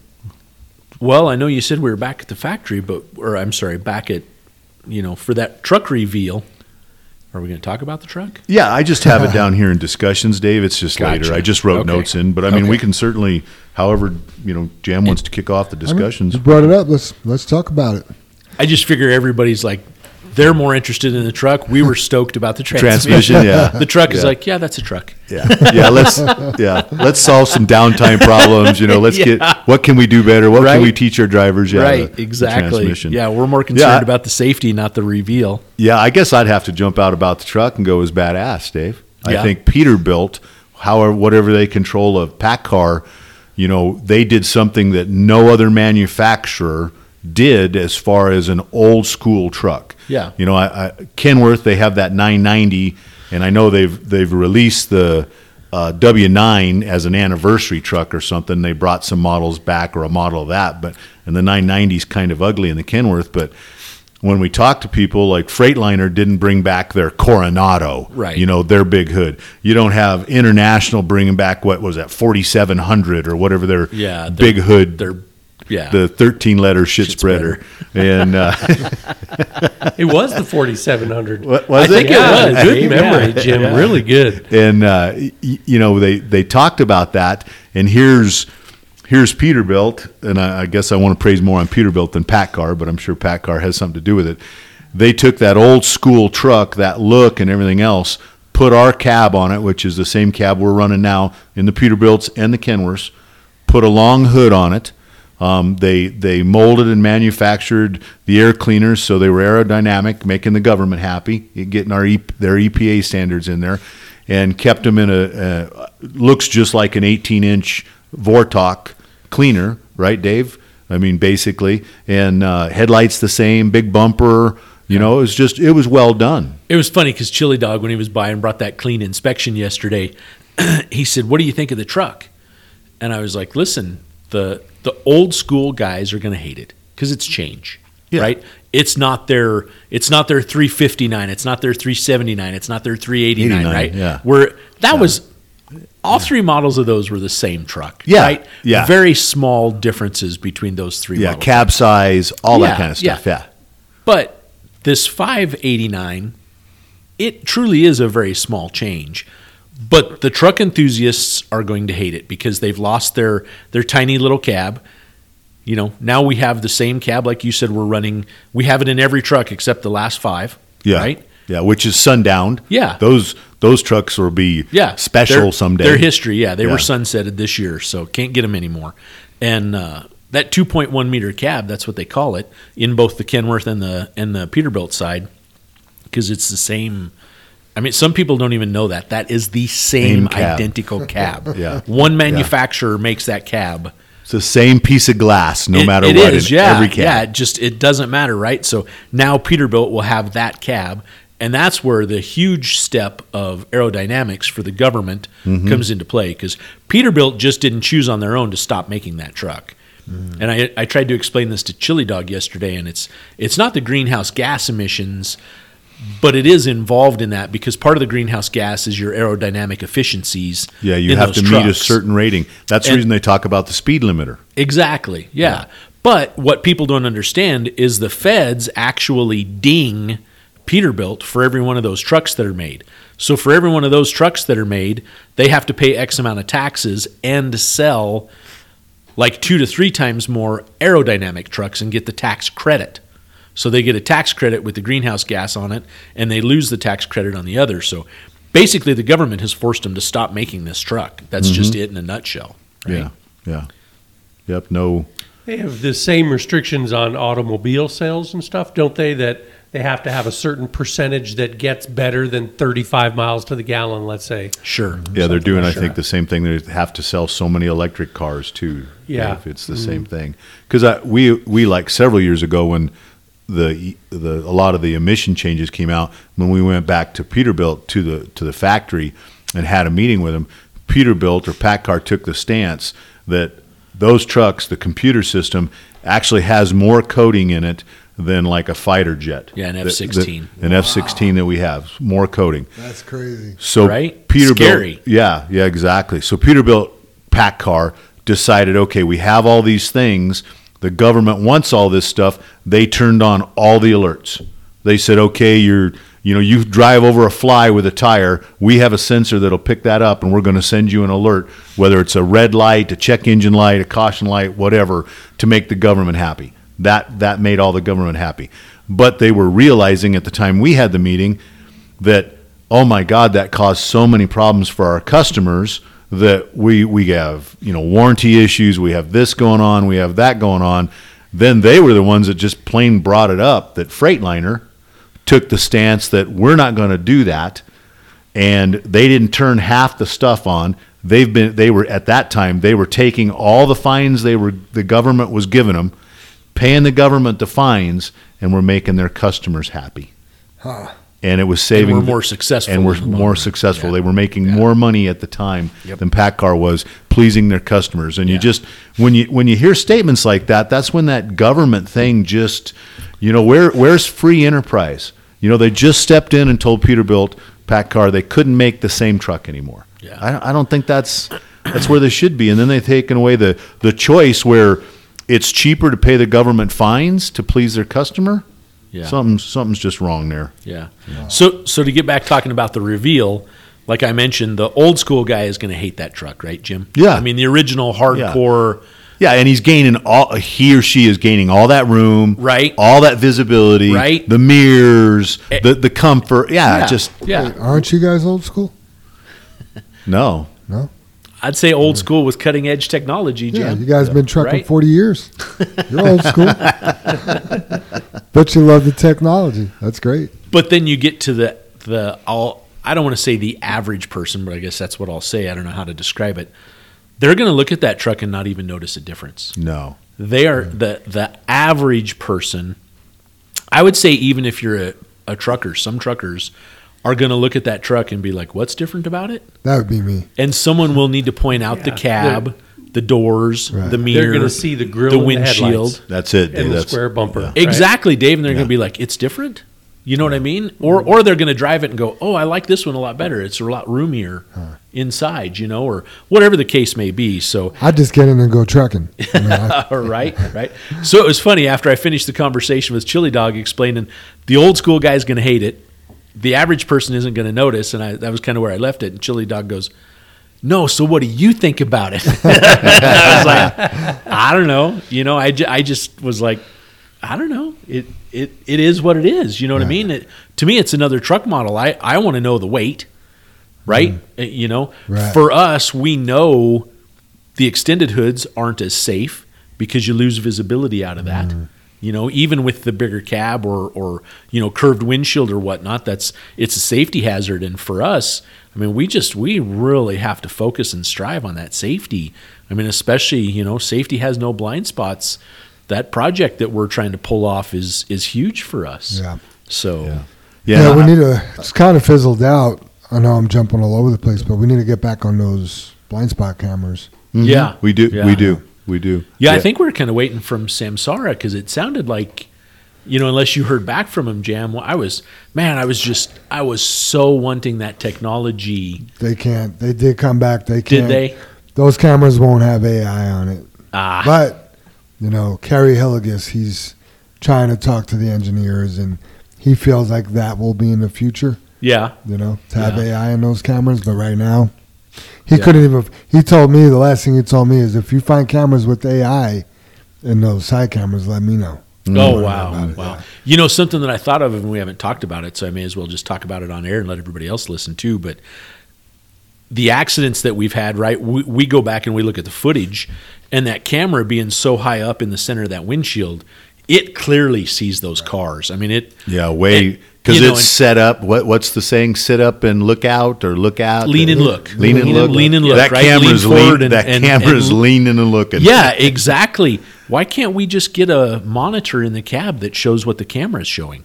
Well, I know you said we were back at the factory, but or I'm sorry, back at you know for that truck reveal. Are we going to talk about the truck?
Yeah, I just have it down here in discussions, Dave. It's just later. I just wrote
Okay.
notes in, but I mean, we can certainly, however, you know, Jam wants to kick off the discussions.
You brought it up. Let's let's talk about it.
I just figure everybody's like They're more interested in the truck. We were stoked about the transmission.
Transmission, yeah.
The truck is like, yeah, that's a truck.
Yeah, yeah. Let's yeah, let's solve some downtime problems. You know, let's
Yeah.
get what can we do better? What
Right.
can we teach our drivers? Yeah,
right,
the- the
exactly.
transmission.
Yeah, we're more concerned
Yeah.
about the safety, not the reveal.
Yeah, I guess I'd have to jump out about the truck and go as badass, Dave. I
Yeah.
think Peterbilt, however, whatever they control of PACCAR, you know, they did something that no other manufacturer did as far as an old school truck.
Yeah.
You know, I, I, Kenworth, they have that 990, and I know they've they've released the uh, W9 as an anniversary truck or something. They brought some models back or a model of that, but and the 990 is kind of ugly in the Kenworth, but when we talk to people like Freightliner didn't bring back their Coronado,
Right.
You know their big hood. You don't have International bringing back what was that 4700 or whatever their
Yeah,
big hood,
They're, yeah.
the 13 letter shit,
Shit
spreader, and uh,
It was the 4700.
What was
I
it?
think
Yeah,
it was. Good memory. Jim.
Yeah.
Really good.
and uh, y- you know they they talked about that and here's here's peterbilt and I, I guess i want to praise more on peterbilt than PACCAR but i'm sure PACCAR has something to do with it they took that old school truck that look and everything else put our cab on it which is the same cab we're running now in the peterbilts and the kenworths put a long hood on it um, they they molded and manufactured the air cleaners so they were aerodynamic, making the government happy, getting our their EPA standards in there, and kept them in a uh, looks just like an 18 inch Vortox cleaner, right, Dave? I mean, basically, and uh, headlights the same, big bumper. You know, it was just it was well done.
It was funny because Chili Dog, when he was by and brought that clean inspection yesterday, he said, "What do you think of the truck?" And I was like, "Listen, the the old school guys are going to hate it because it's change,
Yeah.
right? It's not their it's not their 359, it's not their 379, it's not their 389, right?
yeah.
Where that was all three models of those were the same truck,
Yeah,
right?
yeah.
Very small differences between those three
Yeah,
models.
cab size, all
Yeah,
that kind of stuff.
yeah.
Yeah,
But this 589, it truly is a very small change. But the truck enthusiasts are going to hate it because they've lost their their tiny little cab. You know, now we have the same cab like you said we're running. We have it in every truck except the last 5,
yeah,
right?
yeah. Which is sundowned.
Yeah.
those those trucks will be
Yeah,
special
Their-
someday.
Their history, yeah, they
Yeah.
were sunsetted this year, so can't get them anymore. And uh, that 2.1 meter cab, that's what they call it in both the Kenworth and the and the Peterbilt side, because it's the same. I mean, some people don't even know that that is the same,
Same cab.
identical cab.
Yeah.
one manufacturer makes that cab.
It's the same piece of glass, no
It-
matter
it
what.
is, yeah,
every cab.
yeah. It just it doesn't matter, right? So now Peterbilt will have that cab, and that's where the huge step of aerodynamics for the government
Mm-hmm.
comes into play because Peterbilt just didn't choose on their own to stop making that truck.
Mm-hmm.
And I, I tried to explain this to Chili Dog yesterday, and it's it's not the greenhouse gas emissions, but it is involved in that because part of the greenhouse gas is your aerodynamic efficiencies.
Yeah, you have to meet a certain rating. That's the reason they talk about the speed limiter.
Exactly. Yeah. But what people don't understand is the feds actually ding Peterbilt for every one of those trucks that are made. So for every one of those trucks that are made, they have to pay X amount of taxes and sell like two to three times more aerodynamic trucks and get the tax credit. So they get a tax credit with the greenhouse gas on it and they lose the tax credit on the other. So basically the government has forced them to stop making this truck. That's mm-hmm. just it in a nutshell. Right?
Yeah, yeah, yep. No,
They have the same restrictions on automobile sales and stuff, don't they? That they have to have a certain percentage that gets better than 35 miles to the gallon, let's say.
Sure.
yeah, they're doing.
like
I think the same thing. They have to sell so many electric cars too.
Yeah.
Dave. it's the mm-hmm. same thing. Because we we like several years ago when the the a lot of the emission changes came out when we went back to Peterbilt to the to the factory and had a meeting with them. Peterbilt or PACCAR took the stance that those trucks, the computer system, actually has more coating in it than like a fighter jet.
Yeah, an F-16.
that- An F sixteen that we have more coating.
That's crazy.
So
Right?
Peterbilt,
Scary.
yeah, yeah, exactly. So Peterbilt PACCAR decided, okay, we have all these things. The government wants all this stuff. They turned on all the alerts. They said, okay, you're, you know, you drive over a fly with a tire. We have a sensor that'll pick that up, and we're going to send you an alert, whether it's a red light, a check engine light, a caution light, whatever, to make the government happy. That that made all the government happy. but they were realizing at the time we had the meeting that oh my god that caused so many problems for our customers that we we have you know warranty issues we have this going on we have that going on then they were the ones that just plain brought it up that freightliner took the stance that we're not going to do that and they didn't turn half the stuff on. They've been they were at that time they were taking all the fines they were the government was giving them paying the government the fines and we're making their customers happy and it was saving
we're more successful
and we're
in the long
more successful.
Yeah.
they were making more money at the time
Yep.
than PACCAR was pleasing their customers. And you just when you when you hear statements like that that's when that government thing just you know where where's free enterprise? You know they just stepped in and told Peterbilt PACCAR they couldn't make the same truck anymore.
Yeah.
I, don't- I don't think that's that's where they should be. And then they've taken away the the choice where it's cheaper to pay the government fines to please their customer
Yeah.
something something's just wrong there
Yeah. So so to get back talking about the reveal, like I mentioned, the old school guy is going to hate that truck, right, Jim?
Yeah.
I mean, the original hardcore.
Yeah, and he's gaining all. He or she is gaining all that room,
Right.
All that visibility,
Right.
The mirrors,
Eh.
the the comfort. Yeah,
Yeah.
just
yeah.
Aren't you guys old school?
No. No.
I'd say old school with cutting edge technology, Jim.
Yeah, you guys been trucking
Right.
40 years. You're old school. but you love the technology. That's great.
But then you get to the the I'll I don't want to say the average person, but I guess that's what I'll say. I don't know how to describe it. They're going to look at that truck and not even notice a difference.
No.
They are the the average person. I would say even if you're a, a trucker, some truckers are going to look at that truck and be like, "What's different about it?"
That would be me.
And someone will need to point out the
Yeah,
cab, the doors,
Right.
the mirror,
They're going to see the grill,
the
and
windshield.
headlights
That's it. Dave.
and the square bumper.
yeah.
Exactly, Dave. And they're going to be like, "It's different." You know what I mean? Or or they're going to drive it and go, "Oh, I like this one a lot better. It's a lot roomier inside." You know, or whatever the case may be. So
I'd just get in and go trucking. I mean, I-
All right, right. So it was funny after I finished the conversation with Chili Dog explaining the old school guy's going to hate it, the average person isn't going to notice, and I, that was kind of where I left it. And Chili Dog goes, "No, so what do you think about it?" I was like, "I don't know. You know, I—I just was like, I don't know. It it it is what it is. You know what I mean? It, to me, it's another truck model. I I want to know the weight, right? Uh, You know,
Right.
for us, we know the extended hoods aren't as safe because you lose visibility out of that. You know, even with the bigger cab or or you know curved windshield or whatnot, that's it's a safety hazard. And for us, I mean, we just we really have to focus and strive on that safety. I mean, especially you know, safety has no blind spots. That project that we're trying to pull off is is huge for us.
Yeah.
So
Yeah.
yeah,
Yeah.
we need to. It's kind of fizzled out. I know I'm jumping all over the place, but we need to get back on those blind spot cameras.
Mhm.
Yeah.
we do.
Yeah.
We do. We do.
Yeah, I think we're kind of waiting from Samsara because it sounded like, you know, unless you heard back from him, Jam. I was, man, I was just, I was so wanting that technology.
They can't. They did come back. They
Did
can't.
they?
Those cameras won't have AI on it.
Ah,
But you know, Kerry Hilligus, he's trying to talk to the engineers, and he feels like that will be in the future.
yeah,
You know, to have
Yeah.
AI in those cameras. But right now, he
Yeah.
couldn't even. He told me the last thing he told me is if you find cameras with AI in those side cameras, let me know.
Mm.
Oh
wow, wow!
yeah.
You know something that I thought of, and we haven't talked about it, so I may as well just talk about it on air and let everybody else listen too. But the accidents that we've had, right? We, we go back and we look at the footage, and that camera being so high up in the center of that windshield, it clearly sees those cars. I mean, it.
Yeah, way because
you know,
it's set up. What what's the saying? Sit up and look out, or look out.
Lean and look.
Lean and look.
lean and look,
That
right? Lean
camera's
forward
lean,
and-
that
and-
camera's
and-
leaning and looking.
Yeah, exactly. Why can't we just get a monitor in the cab that shows what the camera is showing?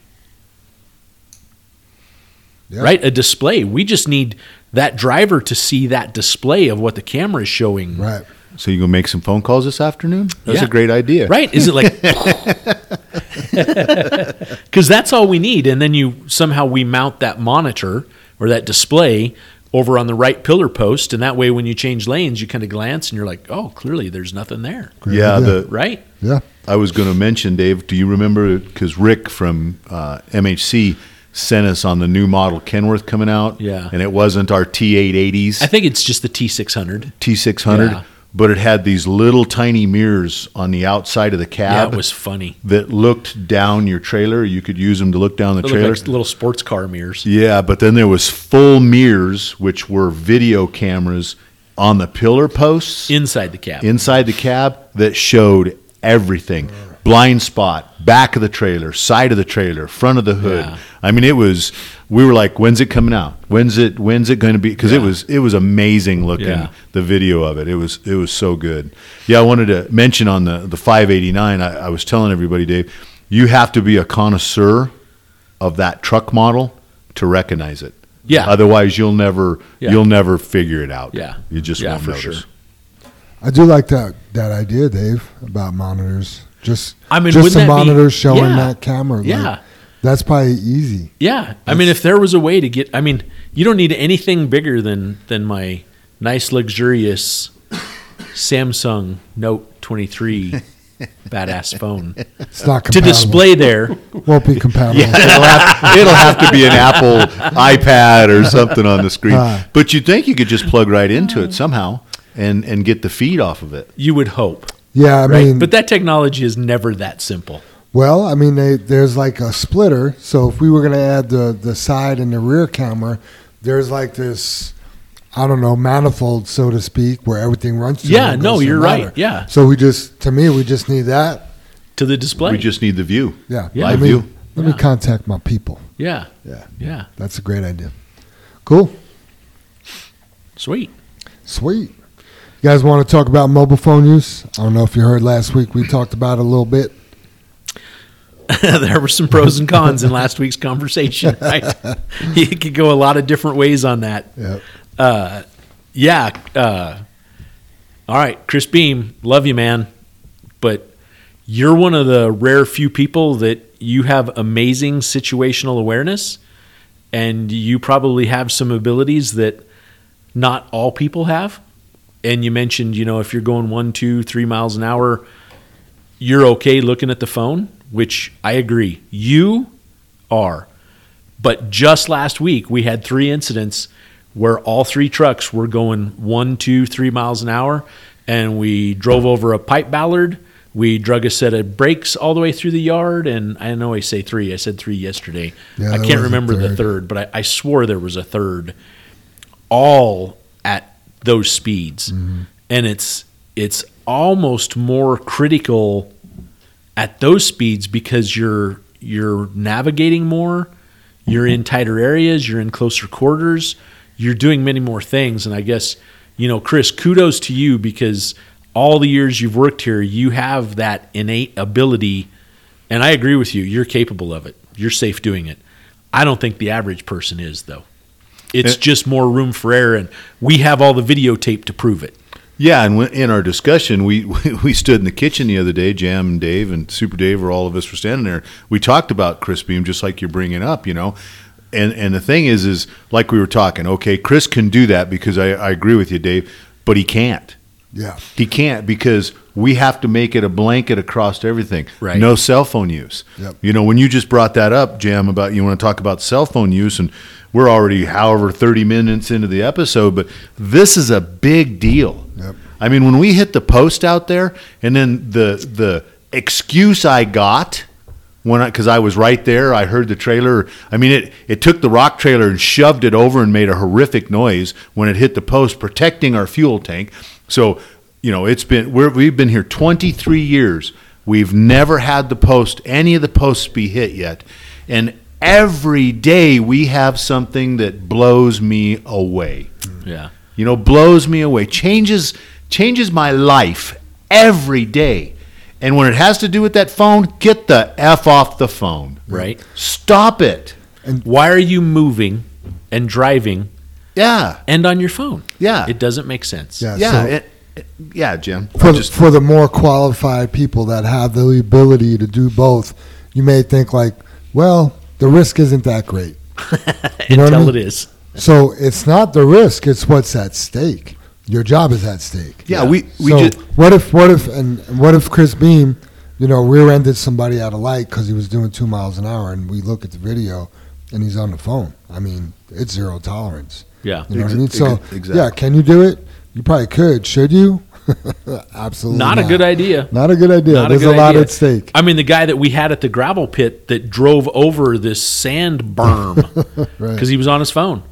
Yeah.
Right? A display. We just need that driver to see that display of what the camera is showing.
Right.
So you gonna make some phone calls this afternoon? That's
Yeah.
a great idea.
Right? Is it like Cuz that's all we need and then you somehow we mount that monitor or that display over on the right pillar post and that way when you change lanes you kind of glance and you're like, "Oh, clearly there's nothing there."
Great
Yeah,
idea.
the
Right?
Yeah.
I was going to mention, Dave. Do you remember? Because Rick from uh, MHC sent us on the new model Kenworth coming out.
Yeah.
and it wasn't our T880s,
I think it's just the T600.
T600,
Yeah.
But it had these little tiny mirrors on the outside of the
Yeah,
cab
it was funny.
that looked down your trailer. You could use them to look down the
They
trailer.
like little sports car mirrors.
Yeah, but then there was full mirrors, which were video cameras on the pillar posts
inside the cab.
inside the cab that showed everything. Blind spot, back of the trailer, side of the trailer, front of the hood.
Yeah.
I mean, it was. We were like, "When's it coming out? When's it? When's it going to be?" Because it was. It was amazing looking.
Yeah.
The video of it. It was. It was so good. Yeah, I wanted to mention on the the 589. I, I was telling everybody, Dave, you have to be a connoisseur of that truck model to recognize it.
Yeah.
Otherwise, you'll never.
Yeah.
You'll never figure it out.
Yeah.
You just
Yeah,
won't
for
notice.
sure.
I do like that that idea, Dave, about monitors. Just
I mean,
just
wouldn't
some
that be-
showing
yeah.
that camera. like,
Yeah.
that's probably easy.
Yeah, I mean, if there was a way to get, I mean, you don't need anything bigger than than my nice, luxurious Samsung Note 23 badass phone
It's not
to display there.
Won't be compatible.
it'll, have, it'll have to be an Apple iPad or something on the screen.
Ah.
But you'd think you could just plug right into it somehow and, and get the feed off of it.
You would hope,
Yeah, I
right?
mean,
but that technology is never that simple.
well, I mean, they, there's like a splitter. So if we were going to add the the side and the rear camera, there's like this. I don't know, manifold, so to speak, where everything runs to.
Yeah, no, you're
the
right. Yeah,
So we just, to me, we just need that.
to the display.
We just need the view.
Yeah.
Yeah.
Let
Live
me,
view.
Let
Yeah.
me contact my people.
yeah,
Yeah.
yeah,
That's a great idea. Cool.
sweet.
Sweet. You guys want to talk about mobile phone use? I don't know if you heard last week. We talked about it a little bit.
there were some pros and cons in last week's conversation. Right? you could go a lot of different ways on that.
Yeah.
Uh, yeah. Uh, all right, Chris Beam, love you, man. But you're one of the rare few people that you have amazing situational awareness, and you probably have some abilities that not all people have. And you mentioned, you know, if you're going one, two, three miles an hour, you're okay looking at the phone, which I agree. You are. But just last week, we had three incidents where all three trucks were going one, two, three miles an hour, and we drove over a pipe bollard. We drug a set of brakes all the way through the yard, and I know I say three. I said three yesterday.
Yeah,
I can't remember the
third.
third, but I, I swore there was a third. All those speeds,
Mm-hmm.
and it's it's almost more critical at those speeds because you're you're navigating more, you're in tighter areas, you're in closer quarters, you're doing many more things and I guess you know Chris kudos to you because all the years you've worked here you have that innate ability and I agree with you you're capable of it. You're safe doing it. I don't think the average person is though. It's
Eh.
just more room for error and we have all the videotape to prove it.
Yeah, and in our discussion, we we stood in the kitchen the other day. Jam and Dave and Super Dave, or all of us were standing there. We talked about Chris Beam, just like you're bringing up, you know. And and the thing is, is like we were talking. Okay, Chris can do that because I, I agree with you, Dave, but he can't.
Yeah.
He can't because we have to make it a blanket across everything.
Right.
No cell phone use.
Yep.
You know, when you just brought that up, Jam, about you want to talk about cell phone use, and we're already however thirty minutes into the episode, but this is a big deal.
Yep.
I mean, when we hit the post out there, and then the the excuse I got when I because I was right there, I heard the trailer. I mean, it it took the rock trailer and shoved it over and made a horrific noise when it hit the post, protecting our fuel tank. So you know, it's been we're, we've been here 23 years. We've never had the post any of the posts be hit yet, and every day we have something that blows me away
Yeah.
you know blows me away changes changes my life every day and when it has to do with that phone get the f off the phone
Right?
stop it And
Why are you moving and driving
yeah
and on your phone?
Yeah.
It doesn't make sense.
Yeah.
yeah
so
it, it- yeah jim
for, the,
just
for the more qualified people that have the ability to do both, you may think like, well, the risk isn't that great. You know what I mean?
it is.
So it's not the risk; it's what's at stake. Your job is at stake.
yeah, we we
so
just
what if what if and and what if Chris Beam, you know, rear-ended somebody at a light because he was doing two miles an hour, and we look at the video, and he's on the phone. I mean, it's zero tolerance.
Yeah.
You know what I mean? So
exactly.
yeah, can you do it? You probably could. Should you? Absolutely
Not a good idea.
Not a good idea.
Not
There's a,
good
lot
idea.
at stake.
I mean, the guy that we had at the gravel pit that drove over this sand berm because
Right.
he was on his phone.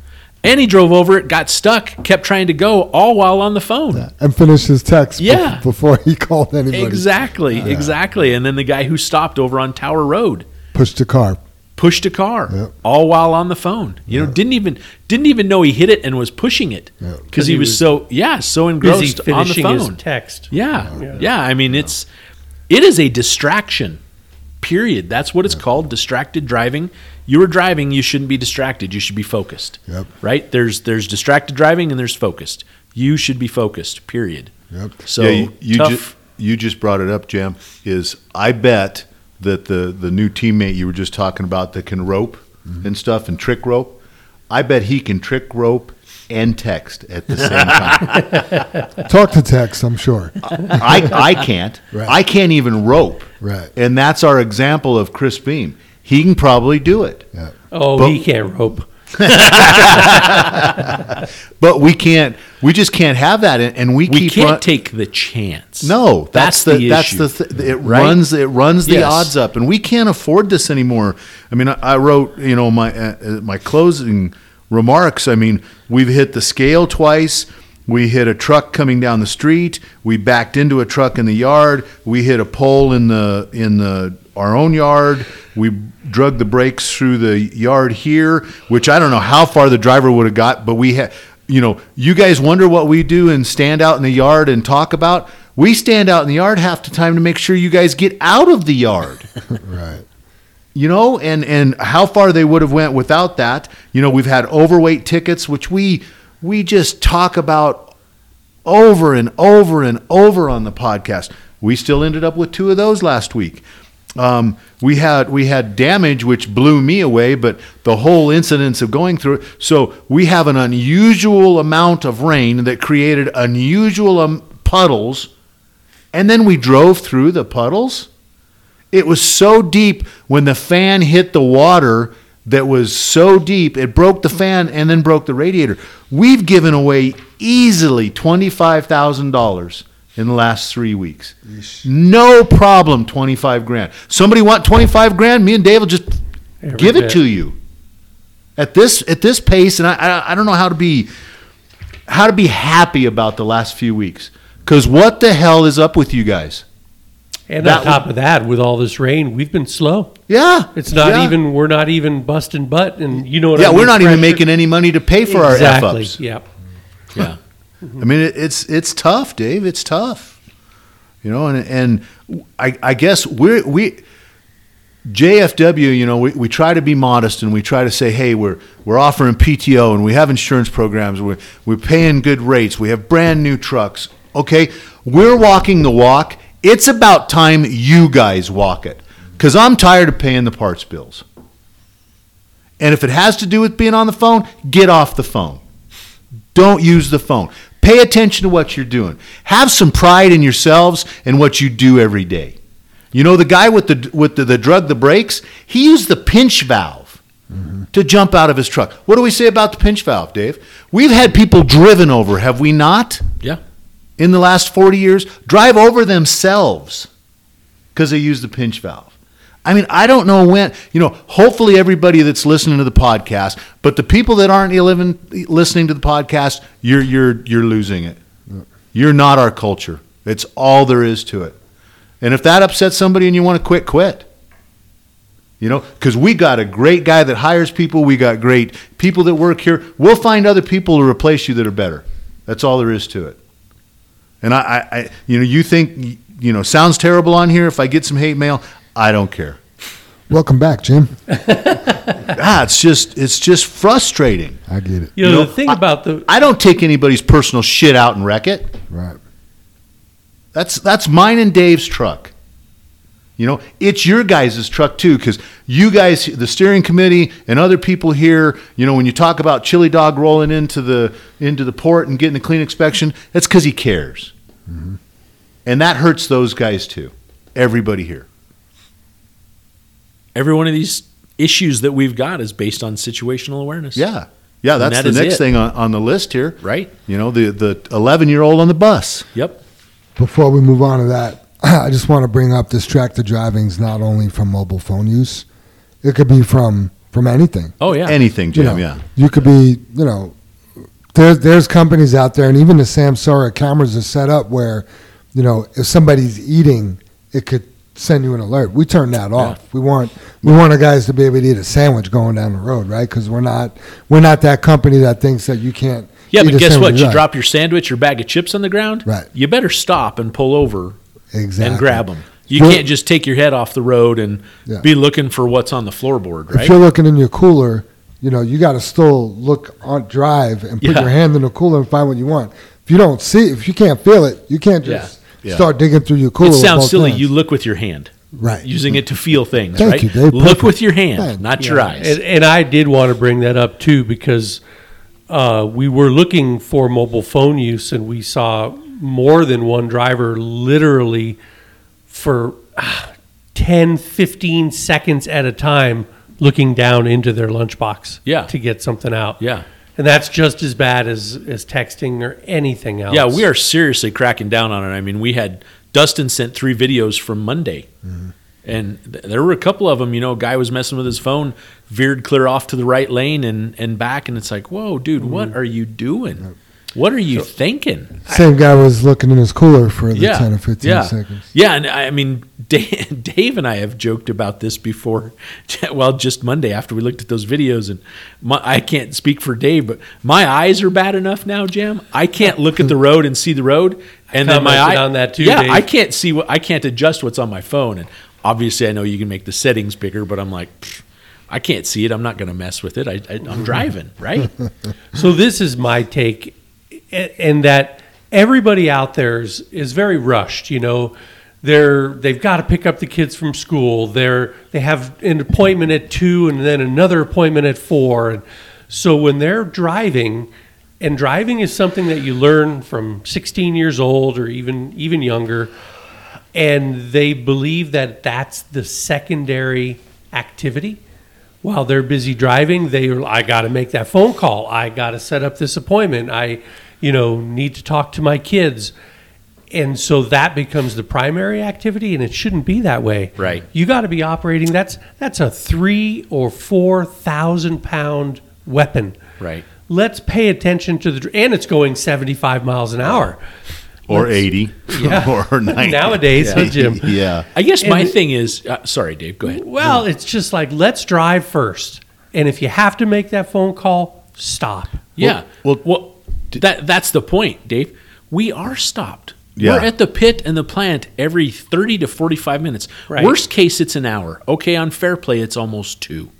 And he drove over it, got stuck, kept trying to go, all while on the phone.
And finish his text bef-
Yeah.
before he called anybody.
Exactly, exactly. And then the guy who stopped over on Tower Road
Pushed the car.
Pushed a car,
Yep.
all while on the phone. You know, didn't even didn't even know he hit it and was pushing it
Yeah.
because he,
he
was,
was
so yeah so
Busy
engrossed on the
finishing his
phone.
text.
Yeah,
Yeah.
yeah. I mean, it's it is a distraction. Period. That's what it's called. Distracted driving. You were driving. You shouldn't be distracted. You should be focused.
Yep.
Right. There's there's distracted driving and there's focused. You should be focused. Period.
Yep.
So
yeah, you, you
tough.
just you just brought it up, Jim. Is I bet that the the new teammate you were just talking about that can rope mm-hmm. and stuff and trick rope, I bet he can trick rope and text at the same time.
Talk to text, I'm sure.
I I can't.
Right.
I can't even rope.
Right.
And that's our example of Chris Beam. He can probably do it.
Yeah.
Oh,
But-
he can't rope.
But we can't. We just can't have that, and, we,
we can't
run-
take the chance.
No, that's,
That's
the,
the
that's the th- it
right?
runs it runs the odds up, and we can't afford this anymore. I mean, I, I wrote you know my uh, uh, my closing remarks. I mean, we've hit the scale twice. We hit a truck coming down the street. We backed into a truck in the yard. We hit a pole in the in the our own yard. We drug the brakes through the yard here, which I don't know how far the driver would have got, but we had you know, you guys wonder what we do and stand out in the yard and talk about. We stand out in the yard half the time to make sure you guys get out of the yard.
Right.
you know, and and how far they would have went without that. You know, we've had overweight tickets, which we we just talk about over and over and over on the podcast. We still ended up with two of those last week. Um, we had we had damage which blew me away, but the whole incidence of going through it. So we have an unusual amount of rain that created unusual um, puddles, and then we drove through the puddles. It was so deep when the fan hit the water that was so deep it broke the fan and then broke the radiator. We've given away easily twenty five thousand dollars in the last three weeks. No problem, twenty five grand. Somebody want twenty five grand? Me and Dave will just
Every
give it to you. At this at this pace, and I, I I don't know how to be how to be happy about the last few weeks. Because what the hell is up with you guys?
And
That
on top of that, with all this rain, we've been slow.
Yeah,
It's not
yeah.
even. We're not even busting butt, and you know what?
Yeah,
I mean?
we're not even making any money to pay for our f
exactly.
ups.
Yeah.
I mean, it, it's it's tough, Dave. It's tough. You know, and and I, I guess we're we JFW. You know, we, we try to be modest and we try to say, hey, we're we're offering PTO and we have insurance programs. We're we're paying good rates. We have brand new trucks. Okay, we're walking the walk. It's about time you guys walk it, because I'm tired of paying the parts bills. And if it has to do with being on the phone, get off the phone. Don't use the phone. Pay attention to what you're doing. Have some pride in yourselves and what you do every day. You know the guy with the with the, the drug the brakes, he used the pinch valve to jump out of his truck. What do we say about the pinch valve, Dave? We've had people driven over, have we not?
Yeah.
In the last 40 years, drive over themselves because they use the pinch valve. I mean, I don't know when, you know, hopefully everybody that's listening to the podcast, but the people that aren't living, listening to the podcast, you're, you're, you're losing it. You're not our culture. It's all there is to it. And if that upsets somebody and you want to quit, quit. You know, because we got a great guy that hires people. We got great people that work here. We'll find other people to replace you that are better. That's all there is to it. And I, I, I you know, you think, you know, sounds terrible on here. If I get some hate mail, I don't care.
Welcome back, Jim.
Ah, it's just, it's just frustrating.
I get it.
You know,
You know,
the thing
I-
about the
I don't take anybody's personal shit out and wreck it.
Right.
That's that's mine and Dave's truck. You know, it's your guys' truck too, because you guys, the steering committee and other people here, you know, when you talk about Chili Dog rolling into the into the port and getting a clean inspection, that's because he cares, and that hurts those guys too. Everybody here.
Every one of these issues that we've got is based on situational awareness.
Yeah, yeah. That's
that
the next
it.
thing on, on the list here.
Right?
You know, the the eleven year old on the bus.
Yep.
Before we move on to that, I just want to bring up distracted driving's not only from mobile phone use. It could be from from anything.
Oh yeah.
Anything,
You
Jim,
know,
yeah.
You could be, you know, there's there's companies out there, and even the Samsara cameras are set up where, you know, if somebody's eating, it could send you an alert. We turn that off. We want we want our guys to be able to eat a sandwich going down the road, right? Because we're not we're not that company that thinks that you can't.
yeah, but guess what? You
right.
drop your sandwich or bag of chips on the ground.
Right.
You better stop and pull over
exactly
and grab them. You
Well-
can't just take your head off the road and
Yeah.
be looking for what's on the floorboard,
If you're looking in your cooler, you know you got to still look on drive and put
Yeah.
your hand in the cooler and find what you want. If you don't see, if you can't feel it, you can't just
Yeah. Yeah.
start digging through your cooler.
It sounds silly.
hands.
You look with your hand,
right.
using it to feel things,
Thank
right?
you, Dave.
Look
Perfect.
with your hand,
Thank
not your eyes.
And, and I did want to bring that up too because uh, we were looking for mobile phone use and we saw more than one driver literally for ah, 10, 15 seconds at a time looking down into their lunchbox
Yeah.
to get something out.
yeah.
And that's just as bad as, as texting or anything else.
Yeah, we are seriously cracking down on it. I mean, we had Dustin sent three videos from Monday, mm-hmm. and th- there were a couple of them. You know, a guy was messing with his phone, veered clear off to the right lane and and back, and it's like, whoa, dude, what mm-hmm. are you doing? What are you thinking?
Same guy was looking in his cooler for the
yeah,
10 or 15
yeah.
seconds.
Yeah, and I I mean, Dave, Dave and I have joked about this before. Well, just Monday after we looked at those videos, and my, I can't speak for Dave, but my eyes are bad enough now, Jim. I can't look at the road and see the road, and then my eye
on that too,
Yeah,
Dave.
I can't see what I can't adjust what's on my phone, and obviously I know you can make the settings bigger, but I'm like. pfft, I can't see it. I'm not going to mess with it. I, I, I'm driving, right?
So this is my take, a- and that everybody out there is, is very rushed. You know, they're they've got to pick up the kids from school. They're they have an appointment at two, and then another appointment at four. And so when they're driving, and driving is something that you learn from 16 years old or even even younger, and they believe that that's the secondary activity while they're busy driving they i got to make that phone call i got to set up this appointment i you know need to talk to my kids and so that becomes the primary activity and it shouldn't be that way
Right.
you got to be operating that's that's a three or four thousand pound weapon
Right.
let's pay attention to the and it's going 75 miles an hour
Or
Let's-
80
Yeah.
or 90.
nowadays huh, jim
Yeah.
I guess my
And-
thing is, uh, sorry, Dave, go ahead.
Well, it's just like let's drive first, and if you have to make that phone call, stop.
Yeah.
Well-
Well, that that's the point, Dave. We are stopped.
Yeah.
We're at the pit and the plant every 30 to 45 minutes.
Right.
Worst case, it's an hour. Okay, on fair play, it's almost two.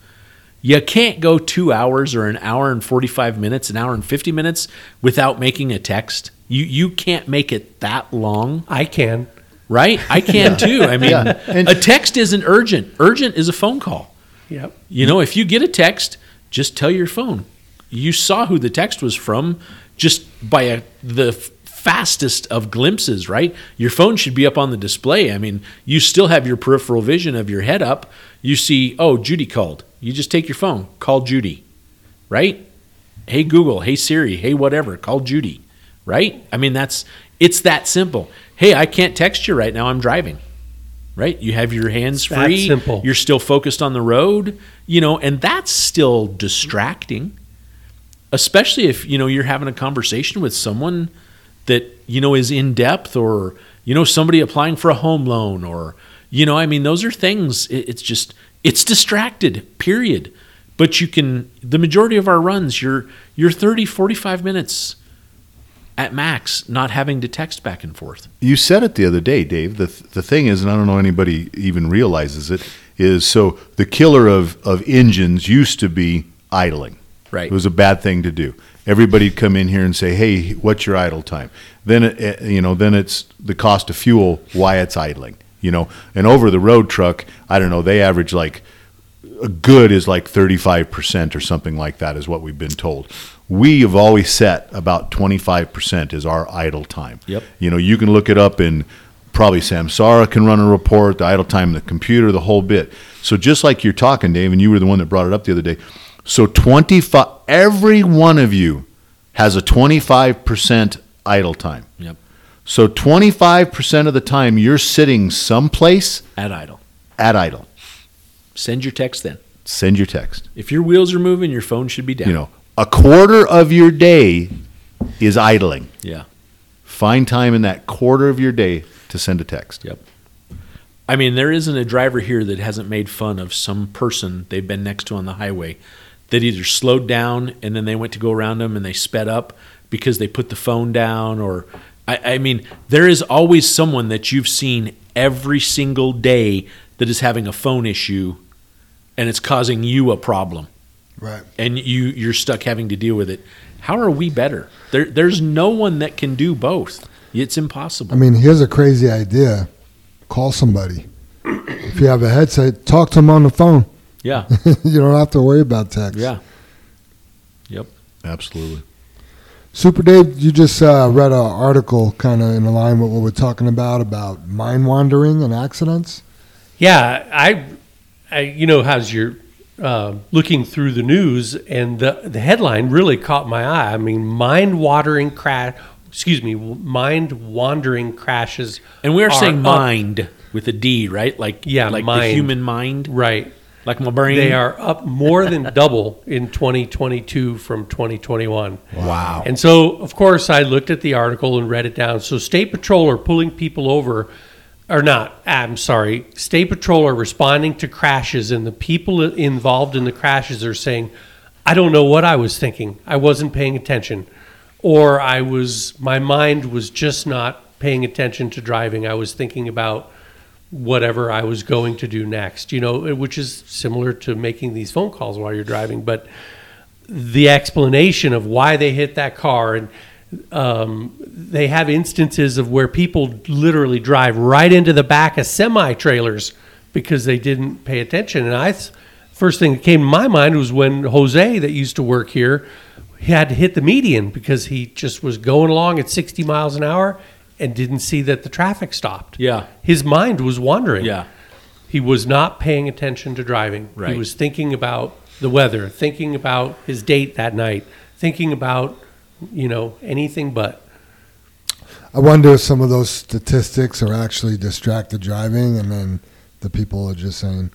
You can't go two hours or an hour and 45 minutes, an hour and 50 minutes without making a text. You, you can't make it that long,
I can.
right? I can too. I mean,
Yeah.
A text isn't urgent. Urgent is a phone call.
Yep.
You know, if you get a text, just tell your phone. You saw who the text was from just by a, the fastest of glimpses, right? Your phone should be up on the display. I mean, you still have your peripheral vision of your head up. You see, oh, Judy called. You just take your phone, call Judy, right? Hey Google, hey Siri, hey whatever, call Judy, right? I mean, that's it's that simple. Hey, I can't text you right now. I'm driving. Right? You have your hands free.
simple.
You're still focused on the road, you know, and that's still distracting. Especially if, you know, you're having a conversation with someone that, you know, is in depth or, you know, somebody applying for a home loan or, you know, I mean, those are things. it- It's just, it's distracted, period. But you can, the majority of our runs, you're, you're 30, 45 minutes at max, not having to text back and forth.
You said it the other day, Dave. The the thing is, and I don't know anybody even realizes it, is so the killer of, of engines used to be idling.
Right.
It was a bad thing to do. Everybody'd come in here and say, "Hey, what's your idle time?" Then it, you know, then it's the cost of fuel, why it's idling. You know, an over the road truck, I don't know, they average like a good is like 35% or something like that is what we've been told. We have always set about 25% is our idle time.
Yep.
You know, you can look it up and probably Samsara can run a report, the idle time in the computer, the whole bit. So just like you're talking, Dave, and you were the one that brought it up the other day. So 25 every one of you has a 25% idle time.
Yep.
So 25% of the time you're sitting someplace
At idle.
at idle.
Send your text then.
Send your text.
If your wheels are moving, your phone should be down.
You know, a quarter of your day is idling.
Yeah.
Find time in that quarter of your day to send a text.
Yep. I mean, there isn't a driver here that hasn't made fun of some person they've been next to on the highway that either slowed down and then they went to go around them and they sped up because they put the phone down or I, I mean, there is always someone that you've seen every single day that is having a phone issue and it's causing you a problem
Right.
and you you're stuck having to deal with it. How are we better? There, there's no one that can do both. It's impossible.
I mean, here's a crazy idea. Call somebody. If you have a headset, talk to them on the phone.
Yeah,
you don't have to worry about text.
yeah, yep.
Absolutely.
Super Dave, you just uh, read an article kind of in line with what we're talking about about mind wandering and accidents.
Yeah, I, I you know, how's your uh, looking through the news, and the the headline really caught my eye. I mean, mind watering crash. Excuse me, mind wandering crashes.
And we are
are
saying
up.
mind with a D, right? Like
Yeah,
like the human mind,
Right.
Like my brain.
They are up more than double in 2022 from 2021.
Wow.
And so, of course, I looked at the article and read it down. So, State Patrol are pulling people over, or not, I'm sorry, State Patrol are responding to crashes, and the people involved in the crashes are saying, I don't know what I was thinking. I wasn't paying attention. Or I was, my mind was just not paying attention to driving. I was thinking about whatever I was going to do next, you know, which is similar to making these phone calls while you're driving. But the explanation of why they hit that car and um, they have instances of where people literally drive right into the back of semi trailers because they didn't pay attention. And I, first thing that came to my mind was when Jose, that used to work here, he had to hit the median because he just was going along at 60 miles an hour and didn't see that the traffic stopped.
Yeah.
His mind was wandering.
Yeah.
He was not paying attention to driving.
Right.
He was thinking about the weather, thinking about his date that night, thinking about, you know, anything but.
I wonder if some of those statistics are actually distracted driving, and then the people are just saying,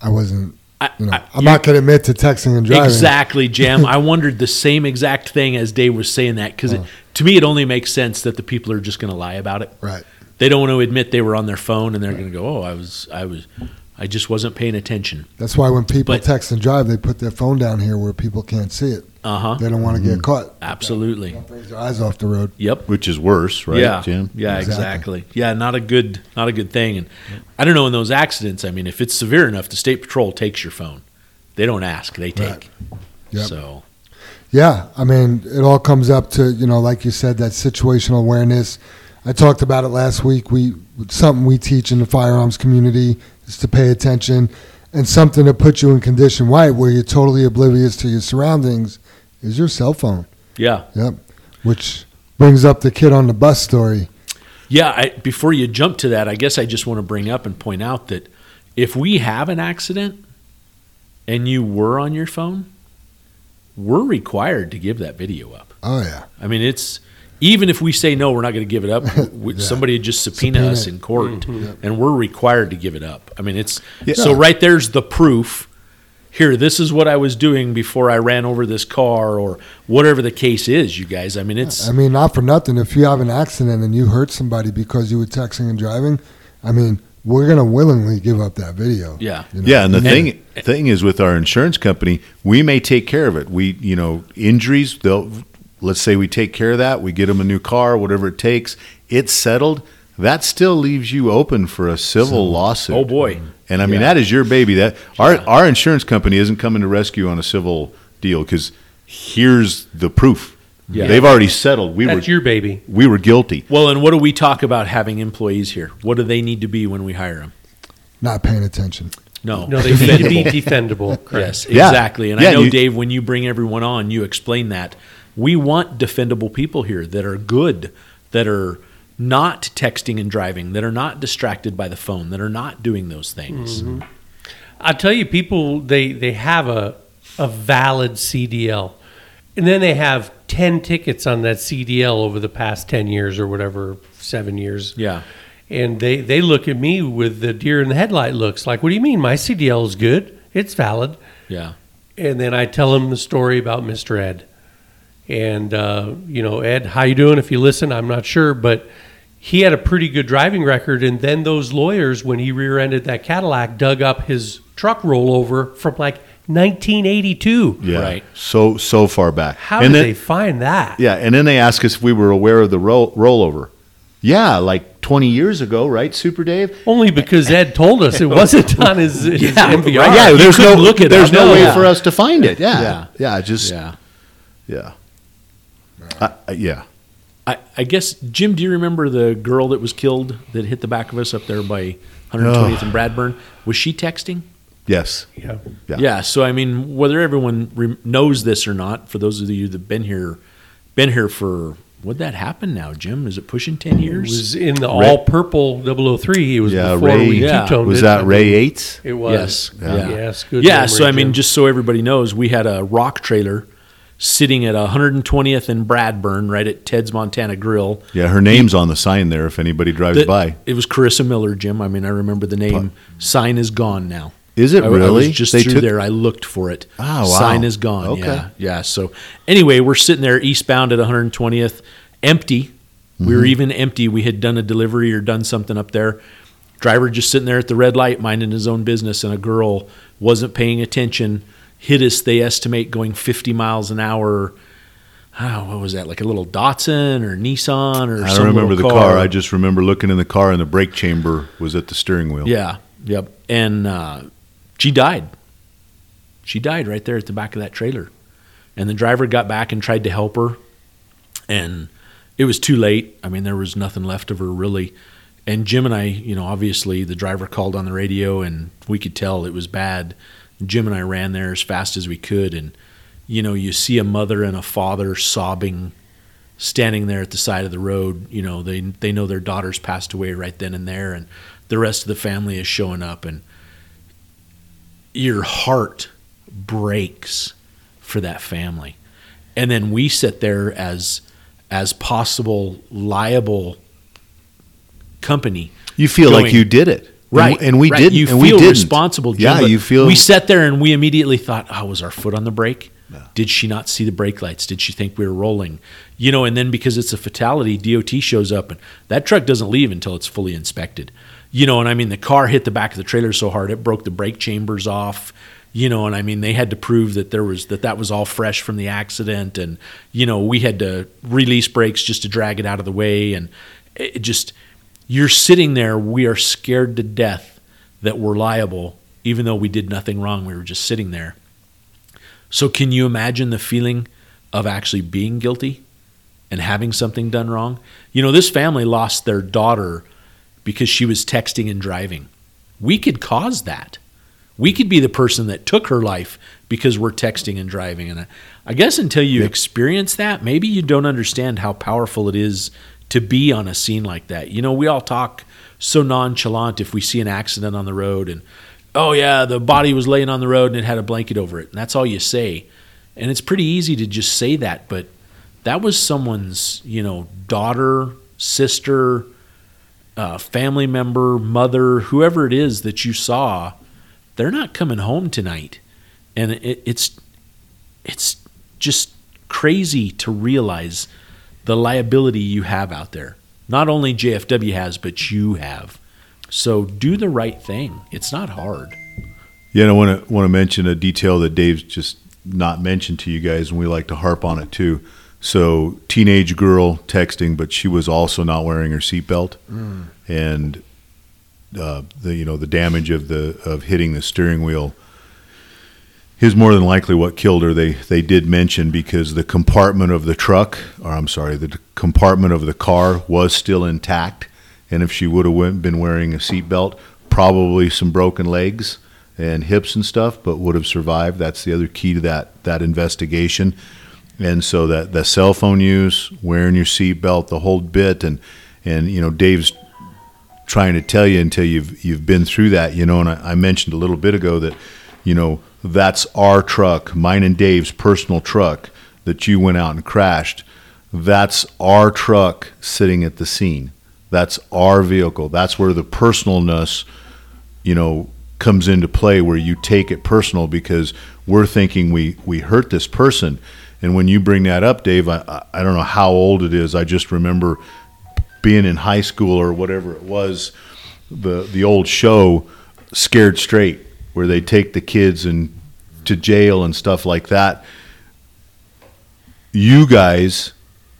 "I wasn't."
I-
know,
I-
I'm not going to admit to texting and driving.
Exactly, Jam. I wondered the same exact thing as Dave was saying that because
Oh.
to me it only makes sense that the people are just going to lie about it.
Right.
They don't want to admit they were on their phone and they're going to go, "Oh, I was, I was, I just wasn't paying attention."
That's why when people
But-
text and drive, they put their phone down here where people can't see it.
Uh huh.
They don't want to get caught.
Absolutely.
Don't take their eyes off the road.
Yep.
Which is worse, right,
yeah,
Jim?
Yeah,
Exactly.
exactly. Yeah, not a good, not a good thing. And I don't know in those accidents. I mean, if it's severe enough, the state patrol takes your phone. They don't ask; they take.
Yep.
So
Yeah, I mean, it all comes up to you know, like you said, that situational awareness. I talked about it last week. We something we teach in the firearms community is to pay attention, and something to put you in condition right where you're totally oblivious to your surroundings is your cell phone.
yeah,
Yep, which brings up the kid on the bus story.
yeah. I, before you jump to that, I guess I just want to bring up and point out that if we have an accident and you were on your phone, we're required to give that video up.
Oh yeah,
I mean, it's even if we say no, we're not going to give it up.
Yeah.
Somebody just subpoena,
Subpoena
us in court,
Mm-hmm.
and we're required to give it up. I mean, it's
Yeah.
so right there's the proof. Here, this is what I was doing before I ran over this car, or whatever the case is. You guys, I mean, it's
I mean, not for nothing. If you have an accident and you hurt somebody because you were texting and driving, I mean, we're gonna willingly give up that video.
yeah,
you know?
Yeah, and the thing thing is with our insurance company, we may take care of it. We, you know, injuries, they'll let's say we take care of that, we get them a new car, whatever it takes, it's settled. That still leaves you open for a civil lawsuit.
Oh boy,
And I mean
Yeah.
that is your baby. That our our insurance company isn't coming to rescue on a civil deal because here's the proof.
Yeah.
They've already settled. We
That's
were
your baby.
we were guilty.
Well, and what do we talk about having employees here? What do they need to be when we hire them?
not paying attention.
No,
No, they need to be defendable.
Yes, exactly. And
Yeah,
I know,
you-
Dave, when you bring everyone on, you explain that. We want defendable people here that are good, that are not texting and driving, that are not distracted by the phone, that are not doing those things.
I tell you, people they they have a a valid CDL. And then they have 10 tickets on that CDL over the past 10 years or whatever, seven years.
Yeah.
And they, they look at me with the deer in the headlight looks like, what do you mean? My CDL is good. It's valid.
Yeah.
And then I tell them the story about Mr. Ed. And, uh, you know, Ed, how you doing? If you listen, I'm not sure, but he had a pretty good driving record. And then those lawyers, when he rear-ended that Cadillac, dug up his truck rollover from like 1982.
Yeah.
Right.
So so far back.
How
and
did
then,
they find that?
Yeah, and then they ask us if we were aware of the roll, rollover. Yeah, like 20 years ago, right, Super Dave?
Only because Ed told us it wasn't on his, his
Yeah,
MVR.
right.
yeah, there's no
look it
there's
up.
no
No,
way
yeah.
for us to find it. Yeah,
Yeah.
yeah, just
Yeah.
yeah, I- I- yeah.
I, I guess Jim, do you remember the girl that was killed that hit the back of us up there by 120th and oh. Bradburn? Was she texting?
Yes,
Yeah.
Yeah.
Yeah. So I mean, whether everyone re- knows this or not, for those of you that've been here, been here for would that happen now, Jim? Is it pushing ten
It
years?
was in the
Ray-
all purple 003. It was
yeah.
before
Ray,
we
yeah.
two-toned
was
it.
that Ray Eights?
It was.
Yes. Yeah.
Yes. Good
yeah.
memory,
so I mean,
Jim.
just so everybody knows, we had a rock trailer sitting at 120th and Bradburn, right at Ted's Montana Grill.
Yeah, her name's on the sign there. If anybody drives
That-
by,
It was Carissa Miller, Jim. I mean, I remember the name. Sign is gone now.
is it
I,
really?
I was just
They
through
took-
there. I looked for it.
Ah, wow.
Sign is gone.
Okay.
Yeah, yeah. So anyway, we're sitting there eastbound at 120th, empty. We
Mm-hmm.
were even empty. We had done a delivery or done something up there. Driver just sitting there at the red light, minding his own business, and a girl wasn't paying attention. Hit us. They estimate going 50 miles an hour. Oh, what was that? Like a little Datsun or Nissan or
I don't remember the
little
car. I just remember looking in the car, and the brake chamber was at the steering wheel.
Yeah, yep. And uh, she died. She died right there at the back of that trailer. And the driver got back and tried to help her. And it was too late. I mean, there was nothing left of her really. And Jim and I, you know, obviously the driver called on the radio and we could tell it was bad. Jim and I ran there as fast as we could. And, you know, you see a mother and a father sobbing standing there at the side of the road. You know, they they know their daughter's passed away right then and there, and the rest of the family is showing up, and your heart breaks for that family. And then we sit there as as possible liable company.
You feel like you did it,
Right,
And, and we
right.
didn't.
You
and
feel
didn't.
responsible. Jim,
Yeah, you feel.
We sat there and we immediately thought, "Oh, was our foot on the brake? Did she not see the brake lights? Did she think we were rolling?" You know, and then because it's a fatality, DOT shows up and that truck doesn't leave until it's fully inspected. You know, and I mean, the car hit the back of the trailer so hard it broke the brake chambers off. You know, and I mean, they had to prove that there was that that was all fresh from the accident, and you know, we had to release brakes just to drag it out of the way, and it just you're sitting there. We are scared to death that we're liable, even though we did nothing wrong. We were just sitting there. So, can you imagine the feeling of actually being guilty and having something done wrong? You know, this family lost their daughter because she was texting and driving. We could cause that. We could be the person that took her life because we're texting and driving. And I, I guess until you experience that, maybe you don't understand how powerful it is to be on a scene like that. You know, we all talk so nonchalant if we see an accident on the road and, oh, yeah, the body was laying on the road and it had a blanket over it. And that's all you say. And it's pretty easy to just say that, but that was someone's, you know, daughter, sister, uh, family member, mother, whoever it is that you saw, they're not coming home tonight, and it, it's it's just crazy to realize the liability you have out there. Not only JFW has, but you have. So do the right thing. It's not hard.
Yeah, and I want to want to mention a detail that Dave's just not mentioned to you guys, and we like to harp on it too. So, teenage girl texting, but she was also not wearing her seatbelt, and uh, the you know the damage of the of hitting the steering wheel is more than likely what killed her. They they did mention because the compartment of the truck, or I'm sorry, the compartment of the car was still intact, and if she would have been wearing a seatbelt, probably some broken legs and hips and stuff, but would have survived. That's the other key to that that investigation. And so that the cell phone use, wearing your seatbelt, the whole bit, and and you know Dave's trying to tell you until you've you've been through that, you know. And I, I mentioned a little bit ago that, you know, that's our truck, mine and Dave's personal truck that you went out and crashed, that's our truck sitting at the scene. That's our vehicle. That's where the personalness, you know, comes into play where you take it personal because we're thinking we we hurt this person. And when you bring that up, Dave, I, I- don't know how old it is. I just remember being in high school or whatever it was, the the old show, Scared Straight, where they take the kids and to jail and stuff like that. You guys,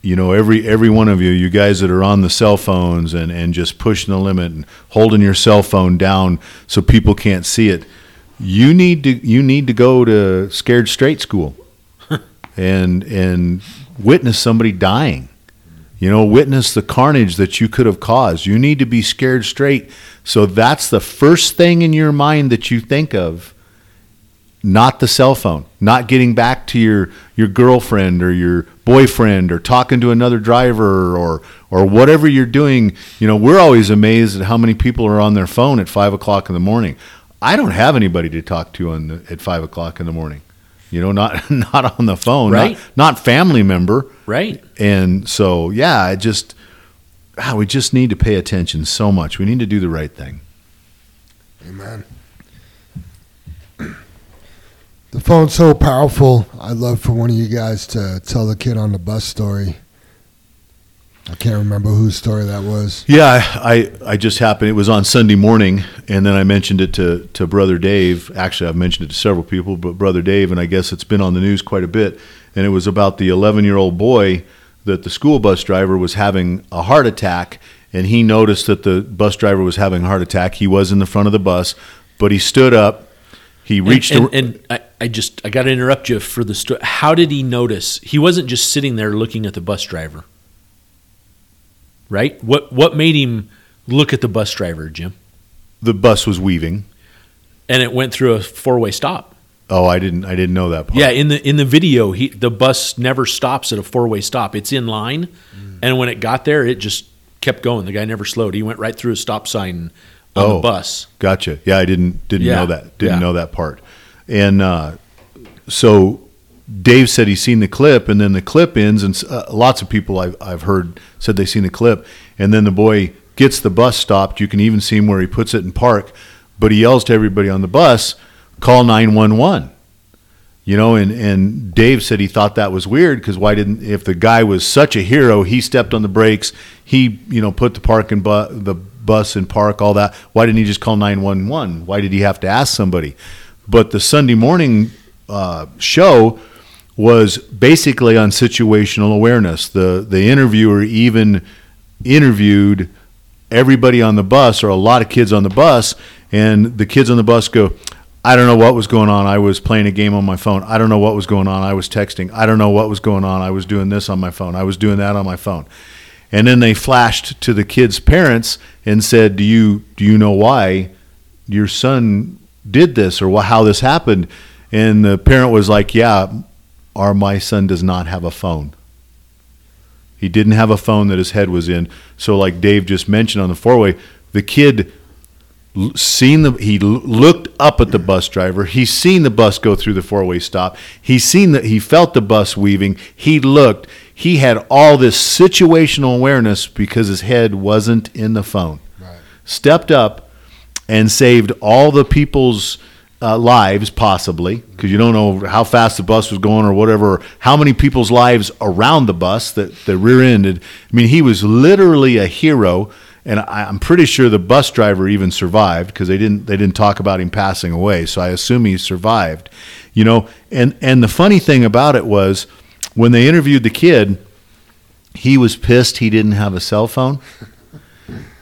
you know, every every one of you, you guys that are on the cell phones and and just pushing the limit and holding your cell phone down so people can't see it. You need to you need to go to Scared Straight school and and witness somebody dying. You know, witness the carnage that you could have caused. You need to be scared straight. So that's the first thing in your mind that you think of, not the cell phone, not getting back to your, your girlfriend or your boyfriend or talking to another driver or or whatever you're doing. You know, we're always amazed at how many people are on their phone at five o'clock in the morning. I don't have anybody to talk to on the, at five o'clock in the morning. You know, not not on the phone,
Right.
not, not family member.
Right.
And so, yeah, I just, ah, we just need to pay attention so much. We need to do the right thing.
Amen. The phone's so powerful. I'd love for one of you guys to tell the kid on the bus story. I can't remember whose story that was.
Yeah, I, I just happened, it was on Sunday morning, and then I mentioned it to, to Brother Dave. Actually, I've mentioned it to several people, but Brother Dave, and I guess it's been on the news quite a bit. And it was about the 11 year old boy that the school bus driver was having a heart attack, and he noticed that the bus driver was having a heart attack. He was in the front of the bus, but he stood up. He reached
and, and, and I, I just I got to interrupt you for the story. How did he notice? He wasn't just sitting there looking at the bus driver, right? What what made him look at the bus driver, Jim?
the bus was weaving.
And it went through a four way stop.
Oh, I didn't, I didn't know that part.
Yeah, in the in the video, he the bus never stops at a four way stop. It's in line, and when it got there, it just kept going. The guy never slowed. He went right through a stop sign on
Oh.
the bus.
Gotcha. Yeah, I didn't didn't
Yeah.
know that. Didn't
Yeah.
know that part. And uh, so Dave said he's seen the clip, and then the clip ends, and uh, lots of people I've I've heard said they've seen the clip, and then the boy gets the bus stopped. You can even see him where he puts it in park, but he yells to everybody on the bus, "Call nine one one." You know, and, and Dave said he thought that was weird because why didn't if the guy was such a hero, he stepped on the brakes, he you know put the park and bu- the bus in park, all that. Why didn't he just call nine one one? Why did he have to ask somebody? But the Sunday morning uh, show was basically on situational awareness. The the interviewer even interviewed everybody on the bus or a lot of kids on the bus and the kids on the bus go I don't know what was going on. I was playing a game on my phone. I don't know what was going on. I was texting. I don't know what was going on. I was doing this on my phone. I was doing that on my phone. And then they flashed to the kids' parents and said, "Do you do you know why your son did this or how this happened?" And the parent was like, "Yeah, our my son does not have a phone. He didn't have a phone that his head was in. So, like Dave just mentioned on the four way, the kid seen the he looked up at the bus driver. He's seen the bus go through the four way stop. He's seen that he felt the bus weaving. He looked. He had all this situational awareness because his head wasn't in the phone.
Right.
Stepped up and saved all the people's uh, lives, possibly, because you don't know how fast the bus was going or whatever, how many people's lives around the bus that, that rear ended. I mean, he was literally a hero, and I, I'm pretty sure the bus driver even survived because they didn't they didn't talk about him passing away. So I assume he survived. You know, and and the funny thing about it was when they interviewed the kid, he was pissed he didn't have a cell phone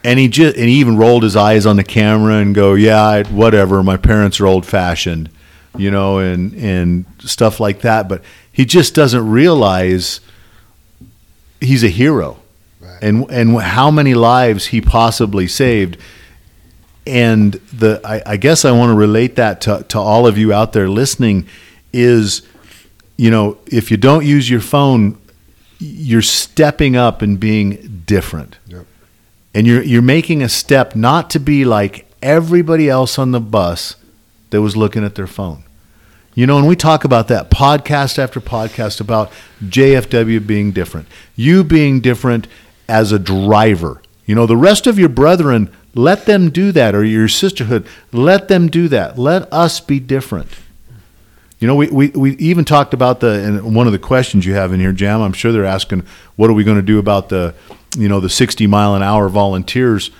and he just and he even rolled his eyes on the camera and go, "Yeah, I, whatever. My parents are old fashioned, you know, and and stuff like that." But he just doesn't realize he's a hero. And and how many lives he possibly saved. And the I, I guess I want to relate that to to all of you out there listening is, you know, if you don't use your phone, you're stepping up and being different
Yep.
and you're you're making a step not to be like everybody else on the bus that was looking at their phone. You know, and we talk about that podcast after podcast about JFW being different, you being different as a driver. You know, the rest of your brethren, let them do that, or your sisterhood, let them do that. Let us be different. You know, we, we, we even talked about the and one of the questions you have in here, Jam. I'm sure they're asking, what are we going to do about the, you know, the 60 mile an hour volunteers?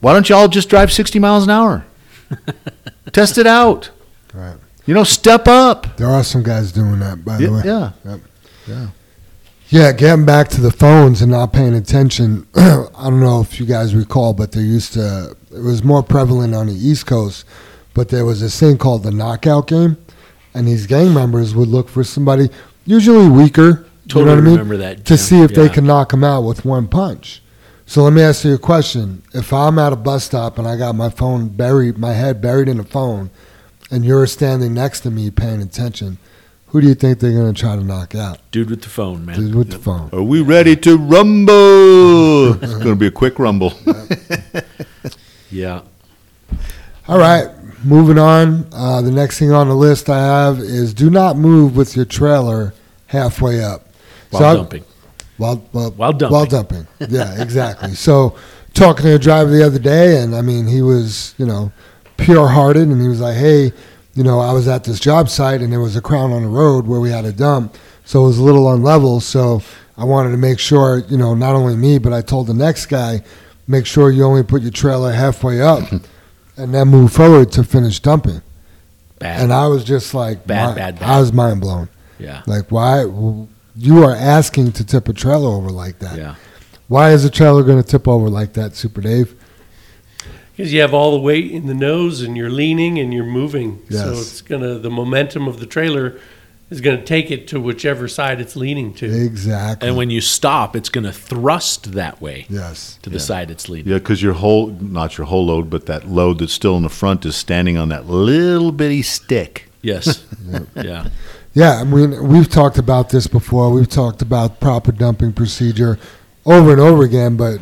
Why don't y'all just drive 60 miles an hour? Test it out.
Right.
You know, step up.
There are some guys doing that, by the
Yeah,
way.
yeah.
Yep. Yeah. Yeah, getting back to the phones and not paying attention. I don't know if you guys recall, but there used to, it was more prevalent on the East Coast, but there was this thing called the knockout game. And these gang members would look for somebody, usually weaker, you
Totally
know what I mean?
remember that,
To
Jim.
see if they
Yeah.
can knock him out with one punch. So let me ask you a question. If I'm at a bus stop and I got my phone buried, my head buried in a phone, and you're standing next to me paying attention, who do you think they're going to try to knock out?
Dude with the phone, man.
Dude with the phone.
Are we ready to rumble? it's going to be a quick rumble.
Yeah.
All right, moving on. Uh, the next thing on the list I have is do not move with your trailer halfway up.
While
I-
dumping.
While, while,
While dumping.
While dumping. Yeah, exactly. so, talking to a driver the other day, and I mean, he was, you know, pure hearted, and he was like, hey, you know, I was at this job site, and there was a crown on the road where we had a dump. So, it was a little unlevel. So, I wanted to make sure, you know, not only me, but I told the next guy, make sure you only put your trailer halfway up and then move forward to finish dumping.
Bad.
And I was just like,
Bad,
mi-
bad, bad.
I was mind blown.
yeah.
Like, why? You are asking to tip a trailer over like that.
Yeah.
Why is a trailer going to tip over like that, Super Dave?
Because you have all the weight in the nose and you're leaning and you're moving. So it's going to, the momentum of the trailer is going to take it to whichever side it's leaning to.
Exactly.
And when you stop, it's going to thrust that way
yes.
to the side it's leaning.
yeah, because your whole, not your whole load, but that load that's still in the front is standing on that little bitty stick.
Yes. yeah.
Yeah, I mean, we've talked about this before. We've talked about proper dumping procedure over and over again, but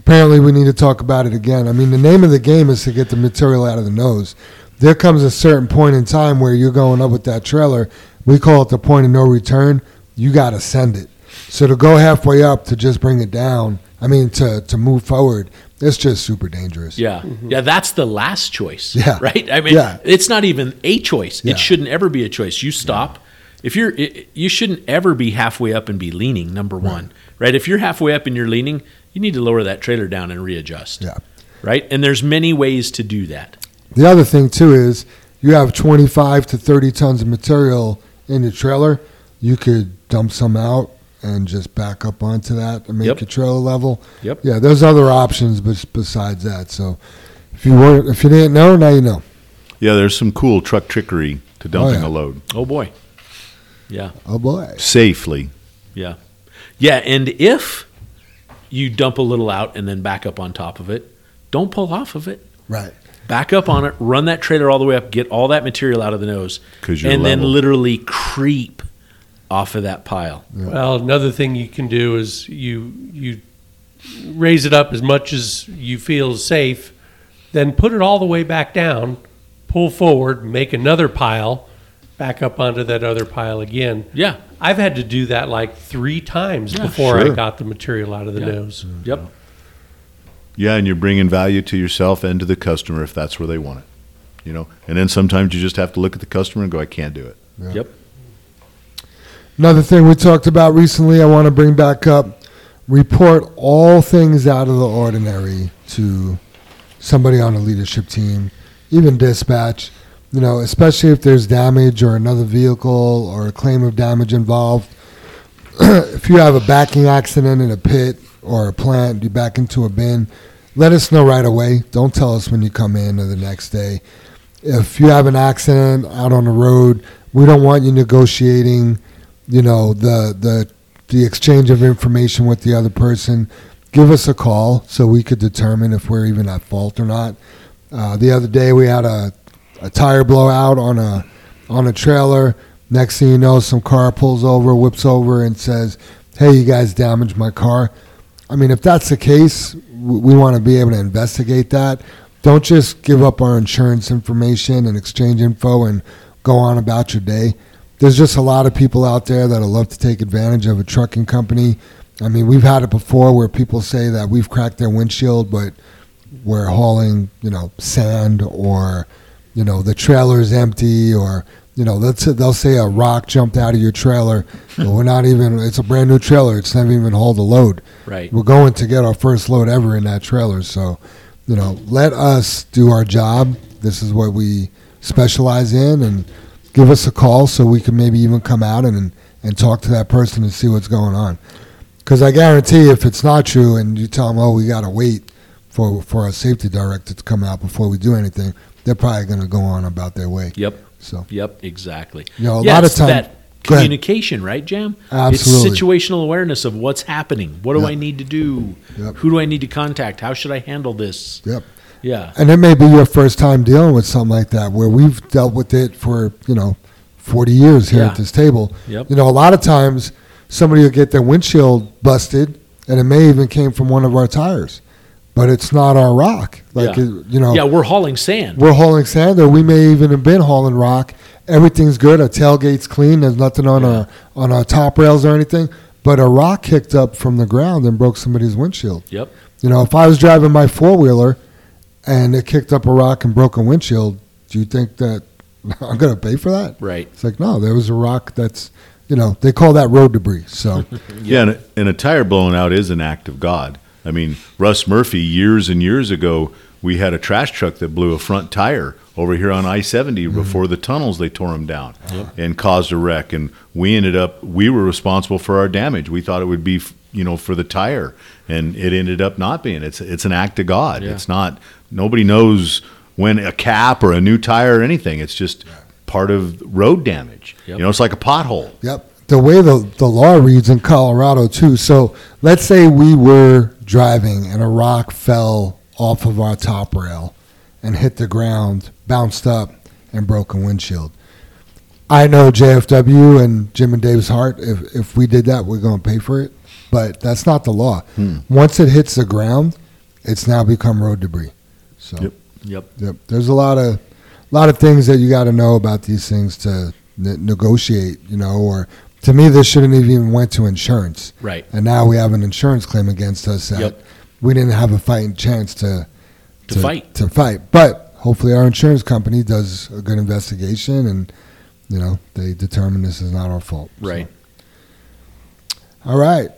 apparently we need to talk about it again. I mean, the name of the game is to get the material out of the nose. There comes a certain point in time where you're going up with that trailer. We call it the point of no return. You got to send it. So to go halfway up to just bring it down, I mean, to, to move forward, it's just super dangerous.
Yeah. Mm-hmm. Yeah, that's the last choice.
Yeah.
Right? I mean,
Yeah.
it's not even a choice.
Yeah.
It shouldn't ever be a choice. You stop. If you're it, you shouldn't ever be halfway up and be leaning, number 1. Right? If you're halfway up and you're leaning, you need to lower that trailer down and readjust.
Yeah.
Right? And there's many ways to do that.
The other thing too is you have 25 to 30 tons of material in your trailer. You could dump some out and just back up onto that and make
Yep.
your trailer level.
Yep.
Yeah, there's other options bes- besides that. So if you weren't, if you didn't know, now you know.
Yeah, there's some cool truck trickery to oh, dumping
yeah.
a load
Oh boy. Yeah.
Oh boy.
safely.
Yeah. Yeah, and if you dump a little out and then back up on top of it, don't pull off of it.
Right.
Back up on it, run that trailer all the way up, get all that material out of the nose,
'Cause you're
and then literally creep off of that pile.
Well, another thing you can do is you you raise it up as much as you feel is safe, then put it all the way back down, pull forward, make another pile, back up onto that other pile again.
Yeah.
I've had to do that like three times
Yeah,
before I got the material out of the
Yeah.
nose.
Yep.
Yeah, and you're bringing value to yourself and to the customer if that's where they want it. You know, and then sometimes you just have to look at the customer and go, I can't do it.
Yeah.
Yep.
Another thing we talked about recently, I want to bring back up report all things out of the ordinary to somebody on a leadership team, even dispatch. You know, especially if there's damage or another vehicle or a claim of damage involved. if you have a backing accident in a pit or a plant, you back into a bin, let us know right away. Don't tell us when you come in or the next day. If you have an accident out on the road, we don't want you negotiating, you know, the the the exchange of information with the other person. Give us a call so we could determine if we're even at fault or not. Uh, the other day we had a, a tire blowout on a on a trailer. Next thing you know, some car pulls over, whips over, and says, "Hey, you guys damaged my car." I mean, if that's the case, we want to be able to investigate that. Don't just give up our insurance information and exchange info and go on about your day. There's just a lot of people out there that'll love to take advantage of a trucking company. I mean, we've had it before where people say that we've cracked their windshield, but we're hauling, you know, sand or, you know, the trailer is empty or, you know, let's they'll say a rock jumped out of your trailer. we're not even. It's a brand new trailer. It's never even hauled a load.
Right.
We're going to get our first load ever in that trailer. So, you know, let us do our job. This is what we specialize in, and give us a call so we can maybe even come out and and talk to that person and see what's going on. Because I guarantee, if it's not true, and you tell them, "Oh, we got to wait for for our safety director to come out before we do anything," they're probably going to go on about their way.
Yep.
So,
Yep. Exactly.
you know, a
yeah,
lot of
it's
time.
that communication, right, Jam?
Absolutely.
It's situational awareness of what's happening. What do
Yep.
I need to do?
Yep.
Who do I need to contact? How should I handle this?
Yep.
Yeah.
And it may be your first time dealing with something like that, where we've dealt with it for you know, forty years here
Yeah.
at this table.
Yep.
You know, a lot of times somebody will get their windshield busted, and it may even came from one of our tires, but it's not our rock. Like
Yeah.
it, you know,
Yeah, we're hauling sand.
we're hauling sand, or we may even have been hauling rock. Everything's good. Our tailgate's clean. There's nothing on our on our top rails or anything. But a rock kicked up from the ground and broke somebody's windshield.
Yep.
You know, if I was driving my four wheeler and it kicked up a rock and broke a windshield, do you think that I'm going to pay for that?
Right.
It's like, no, there was a rock that's, you know, they call that road debris. So,
Yeah, and a, and a tire blowing out is an act of God. I mean, Russ Murphy, years and years ago, we had a trash truck that blew a front tire over here on I 70 mm-hmm. before the tunnels, they tore them down and caused a wreck. And we ended up, we were responsible for our damage. We thought it would be, you know, for the tire, and it ended up not being. It's, it's an act of God.
Yeah.
It's not, nobody knows when a cap or a new tire or anything. It's just part of road damage.
Yep.
You know, it's like a pothole.
yep. The way the, the law reads in Colorado, too. So, let's say we were driving and a rock fell off of our top rail and hit the ground, bounced up, and broke a windshield. I know JFW and Jim and Dave's Heart. If if we did that, we're going to pay for it. But that's not the law. Hmm. Once it hits the ground, it's now become road debris. So
Yep.
Yep.
yep. There's a lot of lot of things that you got to know about these things to ne- negotiate. You know, or to me, this shouldn't have even went to insurance.
Right.
And now we have an insurance claim against us that
Yep.
we didn't have a fighting chance to
To fight.
to fight. But hopefully, our insurance company does a good investigation, and you know they determine this is not our fault. So-
Right.
All right,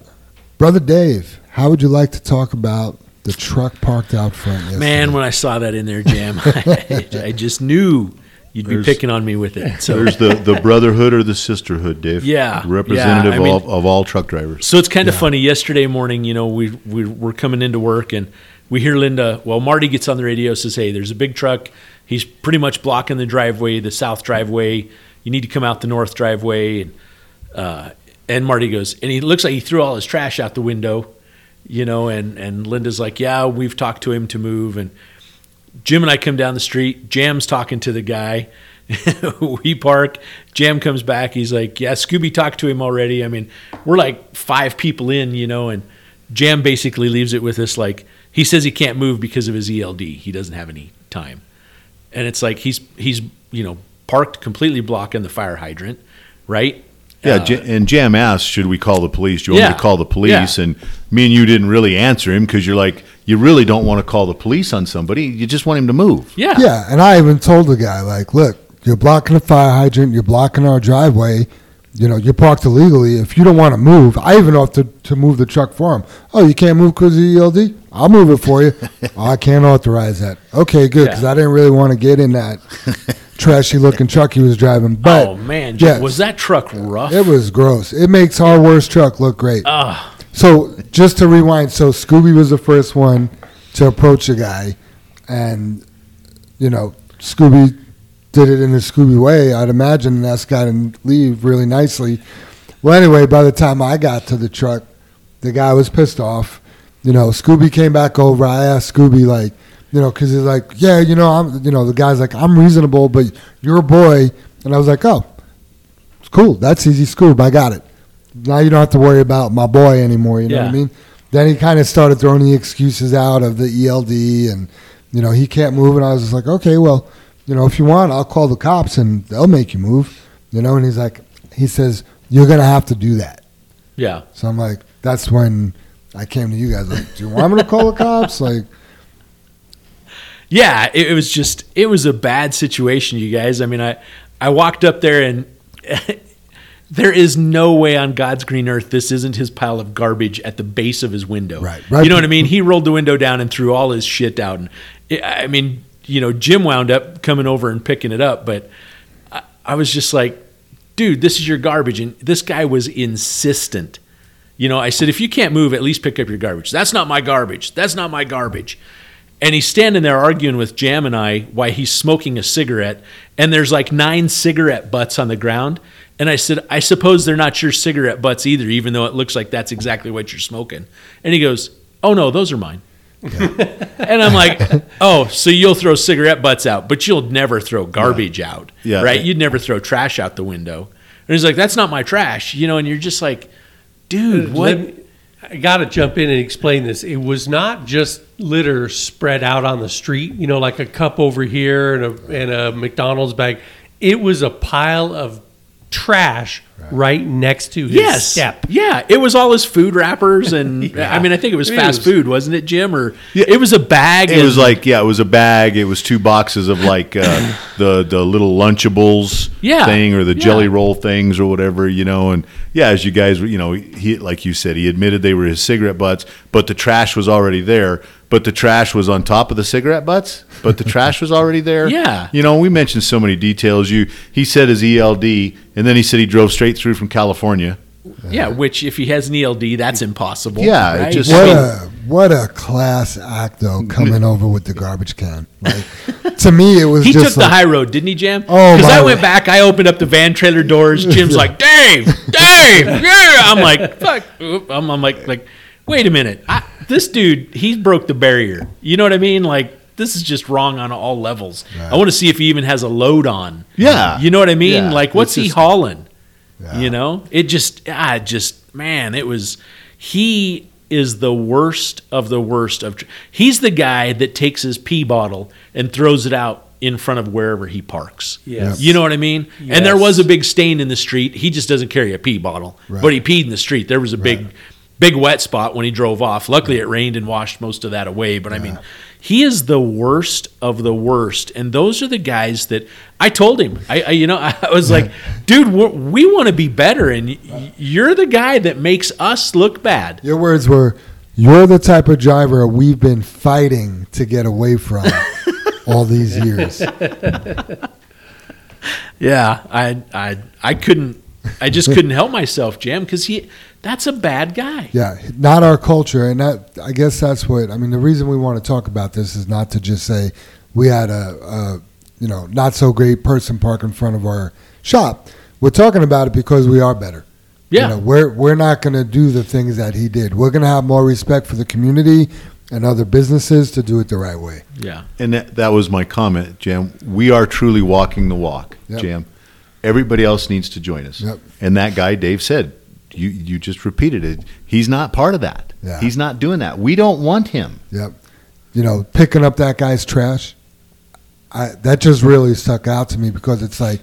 brother Dave, how would you like to talk about the truck parked out front? Yesterday?
Man, when I saw that in there, Jam, I, I just knew you'd be
There's-
picking on me with it. So
There's the, the brotherhood or the sisterhood, Dave.
Yeah,
Representative
yeah, I mean-
of, of all truck drivers.
So it's kind of funny. Yesterday morning, you know, we, we we're coming into work and we hear Linda. Well, Marty gets on the radio says, "Hey, there's a big truck. He's pretty much blocking the driveway, the south driveway. You need to come out the north driveway." And uh, and Marty goes, and he looks like he threw all his trash out the window, you know. And and Linda's like, "Yeah, we've talked to him to move." And Jim and I come down the street. Jam's talking to the guy. we park. Jam comes back. He's like, "Yeah, Scooby talked to him already." I mean, we're like five people in, you know, and Jam basically leaves it with us like he says he can't move because of his ELD. He doesn't have any time, and it's like he's he's you know parked completely blocking the fire hydrant, right?
Yeah,
Uh,
J- and Jam asked, should we call the police? Do you want me to call the police?
Yeah.
And me and you didn't really answer him because you're like, you really don't want to call the police on somebody. You just want him to move.
yeah,
Yeah, and I even told the guy, like, look, you're blocking the fire hydrant, you're blocking our driveway. You know, you're parked illegally. If you don't want to move, I even offered to move the truck for him. Oh, you can't move because of the ELD? I'll move it for you. oh, I can't authorize that. Okay, good, because
Yeah.
I didn't really want to get in that trashy looking truck he was driving. But
oh man,
yeah,
was that truck rough?
it was gross. It makes our worst truck look great.
Ah,
So just to rewind, so Scooby was the first one to approach the guy, and you know Scooby did it in a Scooby way. I'd imagine and asked guy to leave really nicely. Well, anyway, by the time I got to the truck, the guy was pissed off. You know, Scooby came back over. I asked Scooby like, you know, because he's like, yeah, you know, I'm, you know, the guy's like, I'm reasonable, but you're a boy, and I was like, oh, it's cool. That's easy, Scoob. I got it. Now you don't have to worry about my boy anymore. You know what I mean? Then he kind of started throwing the excuses out of the ELD, and you know he can't move, and I was just like, okay, well, you you know, if you want, I'll call the cops and they'll make you move. You know, and he's like, he says, you're gonna have to do that.
Yeah.
So I'm like, that's when I came to you guys. Like, do you want me to call the cops? Like,
Yeah, it, it was just it was a bad situation, you guys. I mean, I I walked up there and there is no way on God's green earth this isn't his pile of garbage at the base of his window.
Right, right.
You know what I mean? He rolled the window down and threw all his shit out. And it, I mean, you know, Jim wound up coming over and picking it up, but I, I was just like, dude, this is your garbage. And this guy was insistent. You know, I said, if you can't move, at least pick up your garbage. That's not my garbage. That's not my garbage. And he's standing there arguing with Jam and I why he's smoking a cigarette. And there's like nine cigarette butts on the ground. And I said, I suppose they're not your cigarette butts either, even though it looks like that's exactly what you're smoking. And he goes, Oh, no, those are mine. and I'm like, Oh, so you'll throw cigarette butts out, but you'll never throw garbage out.
Yeah.
Right? You'd never throw trash out the window. And he's like, That's not my trash. You know, and you're just like, Dude, uh,
what? Me- I got to jump in and explain this. It was not just litter spread out on the street, you know, like a cup over here and a, and a McDonald's bag. It was a pile of trash right, next to his
yes.
step.
Yeah, it was all his food wrappers, and
Yeah.
I mean, I think it was
It
fast
was-
food, wasn't it, Jim? Or
Yeah.
it was a bag.
It
and-
was like yeah, it was a bag. It was two boxes of like uh, the the little Lunchables
Yeah.
thing or the
Yeah.
jelly roll things or whatever, you know. And yeah, as you guys, were- you know, he like you said, he admitted they were his cigarette butts, but the trash was already there. But the trash was on top of the cigarette butts. But the trash was already there.
Yeah.
you know, we mentioned so many details. You he said his ELD, and then he said he drove straight through from California.
yeah. Which, if he has an ELD, that's impossible.
Yeah,
right?
just-
what
I mean-
a what a class act though, coming over with the garbage can. Like, to me, it was
He
just
took the high road, didn't he, Jam?
Oh,
Because I
my-
went back, I opened up the van trailer doors. Jim's like, Dave, Dave, yeah. I'm like, fuck. I'm, I'm like, like, wait a minute. I, this dude, he broke the barrier. You know what I mean? Like, this is just wrong on all levels. I want to see if he even has a load on.
Yeah.
You know what I mean?
Yeah.
Like, what's
It's
he hauling?
Yeah.
You know, it just, I just, man, it was, he is the worst of the worst of, he's the guy that takes his pee bottle and throws it out in front of wherever he parks.
Yes.
You know what I mean? And there was a big stain in the street. He just doesn't carry a pee bottle,
Right.
but he peed in the street. There was a big, big wet spot when he drove off. Luckily, it rained and washed most of that away. But I mean, he is the worst of the worst. And those are the guys that I told him. I, I you know, I was like, dude, we're, want to be better, and you're the guy that makes us look bad.
Your words were, "You're the type of driver we've been fighting to get away from all these years."
Yeah, I, I, I couldn't. I just couldn't help myself, Jam, because he. That's a bad guy.
Yeah, not our culture, and that I guess that's what I mean. The reason we want to talk about this is not to just say we had a, a you know not so great person park in front of our shop. We're talking about it because we are better.
Yeah.
you know, we're we're not going to do the things that he did. We're going to have more respect for the community and other businesses to do it the right way.
Yeah.
And that, that was my comment, Jam. We are truly walking the walk,
Yep.
Jam. Everybody else needs to join us.
Yep.
And that guy, Dave, said, you, you just repeated it. He's not part of that.
Yeah.
He's not doing that. We don't want him.
Yep. You know, picking up that guy's trash, I, that just really stuck out to me because it's like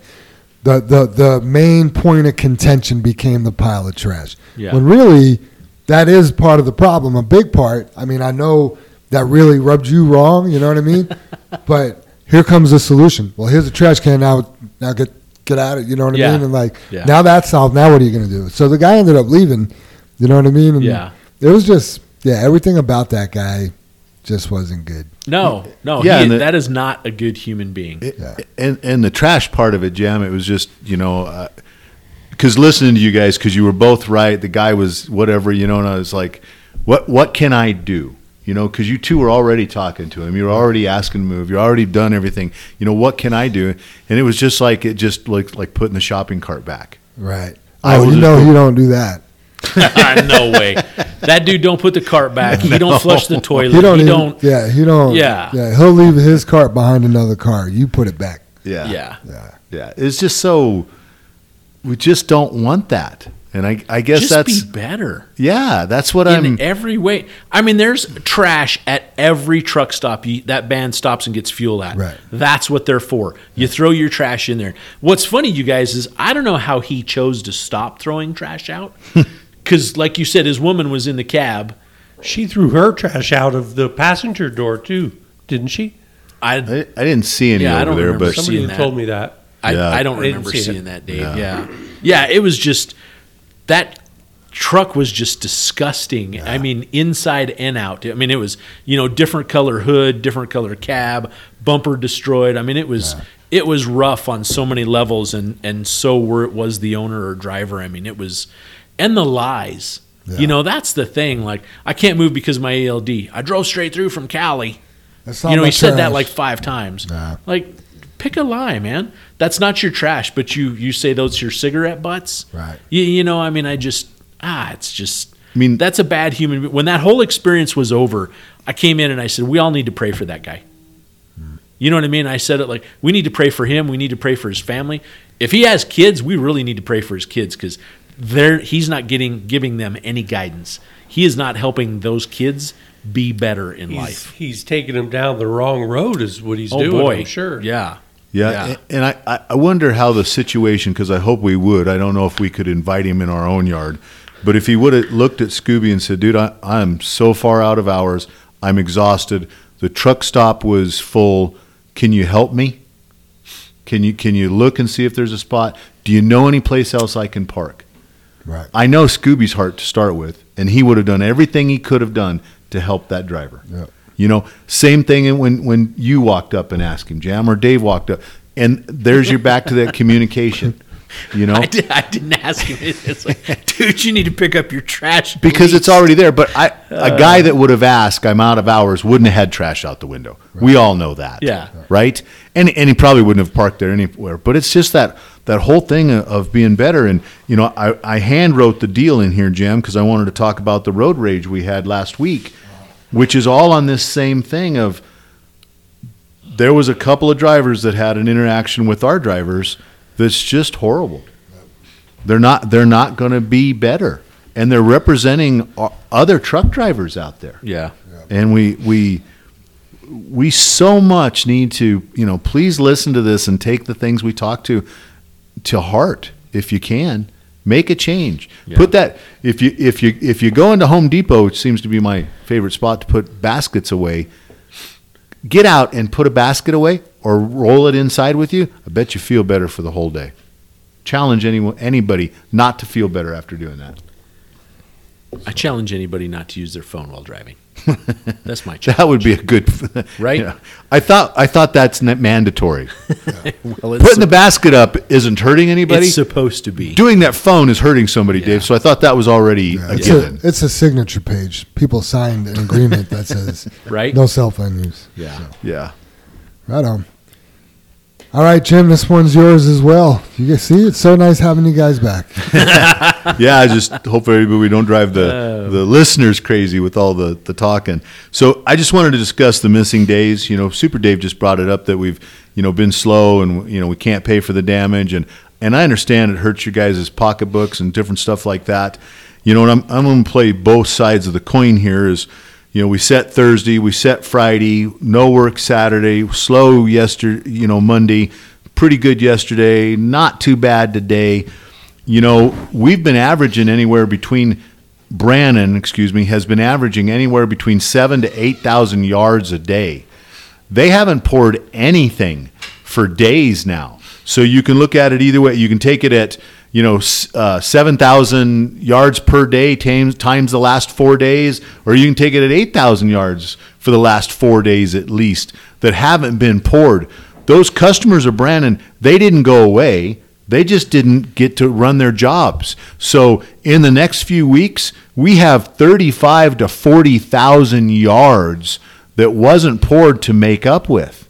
the, the, the main point of contention became the pile of trash.
Yeah.
When really, that is part of the problem, a big part. I mean, I know that really rubbed you wrong, you know what I mean? but here comes the solution. Well, here's a trash can, now, now get, get at it, you know what I mean? And like,
Yeah.
now that's solved, now what are you going to do? So the guy ended up leaving, you know what I mean? And
Yeah.
it was just yeah, everything about that guy just wasn't good.
No, no,
Yeah,
he-
the-
that is not a good human being.
Yeah.
And and the trash part of it, Jam, it was just you know, uh, because listening to you guys, because you were both right. The guy was whatever, you know, and I was like, what what can I do? You know, because you two were already talking to him. You were already asking to move. You already done everything. You know, what can I do? And it was just like it just looked like putting the shopping cart back.
Right.
I
Oh, you know
go-
you don't do that.
no way. That dude don't put the cart back. He don't flush the toilet.
He don't.
he don't.
Yeah, he don't.
Yeah.
Yeah, he'll leave his cart behind another car. You put it back.
Yeah,
Yeah.
Yeah.
yeah. It's just so. We just don't want that. And I, I guess
Just
that's
be better
yeah, that's what
in
I'm.
In every way. I mean, there's trash at every truck stop you, that band stops and gets fuel at.
Right.
That's what they're for. You throw your trash in there. What's funny, you guys, is I don't know how he chose to stop throwing trash out. Because, like you said, his woman was in the cab.
She threw her trash out of the passenger door too, didn't she?
I,
I, I didn't see any
Yeah, I
over
don't
there,
remember
but
some-
Somebody
seeing that.
told me that.
I,
Yeah.
I don't
I didn't
remember
see it.
seeing that, Dave.
Yeah.
Yeah. yeah. it was just that truck was just disgusting. I mean, inside and out. I mean, it was, you know, different color hood, different color cab, bumper destroyed. I mean, it was it was rough on so many levels and and so were it was the owner or driver. I mean, it was and the lies.
Yeah.
You know, that's the thing. Like, I can't move because of my ELD. I drove straight through from Cali you know, he said that like five times.
Nah.
Like, pick a lie, man. That's not your trash, but you you say those your cigarette butts.
Right.
You, you know, I mean, I just ah, it's just.
I mean-
that's a bad human. When that whole experience was over, I came in and I said, we all need to pray for that guy. You know what I mean? I said it like we need to pray for him. We need to pray for his family. If he has kids, we really need to pray for his kids because they're he's not getting giving them any guidance. He is not helping those kids be better in
He's,
life.
he's taking them down the wrong road, is what he's
Oh
doing.
boy,
I'm sure.
Yeah,
Yeah,
Yeah.
a- and I, I- I wonder how the situation because I hope we would. I don't know if we could invite him in our own yard, but if he would have looked at Scooby and said, "Dude, I, I'm so far out of hours. I'm exhausted. The truck stop was full. Can you help me? Can you can you look and see if there's a spot? Do you know any place else I can park?"
Right.
I know Scooby's heart to start with, and he would have done everything he could have done to help that driver.
Yeah.
You know, same thing when when you walked up and asked him, Jam, or Dave walked up, and there's your back to that communication. You know,
I, did, I didn't ask him. It's like, dude, you need to pick up your trash
because it's already there. But I, a uh, guy that would have asked, I'm out of hours, wouldn't have had trash out the window. We all know that.
Yeah.
Right. And and he probably wouldn't have parked there anywhere. But it's just that that whole thing of- of being better. And you know, I, I hand wrote the deal in here, Jim, because I wanted to talk about the road rage we had last week, which is all on this same thing of there was a couple of drivers that had an interaction with our drivers that's just horrible. They're not they're not going to be better, and they're representing o- other truck drivers out there.
yeah.
And we we we so much need to you know please listen to this and take the things we talk to to heart if you can. Make a change.
Yeah.
Put that if you if you if you go into Home Depot, which seems to be my favorite spot to put baskets away. Get out and put a basket away or roll it inside with you. I bet you feel better for the whole day. Challenge anyone anybody not to feel better after doing that.
I challenge anybody not to use their phone while driving. That's my challenge.
That would be a good
Right?
Yeah. I thought I thought that's n- mandatory.
Well, it's,
Putting the basket up isn't hurting anybody.
it's supposed to be.
Doing that phone is hurting somebody,
Yeah.
Dave. So I thought that was already a
It's,
given.
a, it's a signature page. People signed an agreement that says
Right?
no cell phone use.
Yeah.
So,
yeah.
right on. All right, Jim, this one's yours as well. You guys see, it's so nice having you guys back.
yeah, I just hope everybody we don't drive the oh. the listeners crazy with all the the talking. So I just wanted to discuss the missing days. You know, Super Dave just brought it up that we've you know been slow and you know we can't pay for the damage and and I understand it hurts your guys' pocketbooks and different stuff like that. You know, and I'm I'm going to play both sides of the coin here. Is you know, we set Thursday, we set Friday, no work Saturday, slow yesterday, you know, Monday, pretty good yesterday, not too bad today. You know, we've been averaging anywhere between Brannon, excuse me, has been averaging anywhere between seven to eight thousand yards a day. They haven't poured anything for days now. So you can look at it either way. You can take it at you know uh, seven thousand yards per day times times the last four days, or you can take it at eight thousand yards for the last four days at least that haven't been poured. Those customers of Brannon, they didn't go away. They just didn't get to run their jobs. So in the next few weeks, we have 35 to 40,000 yards that wasn't poured to make up with.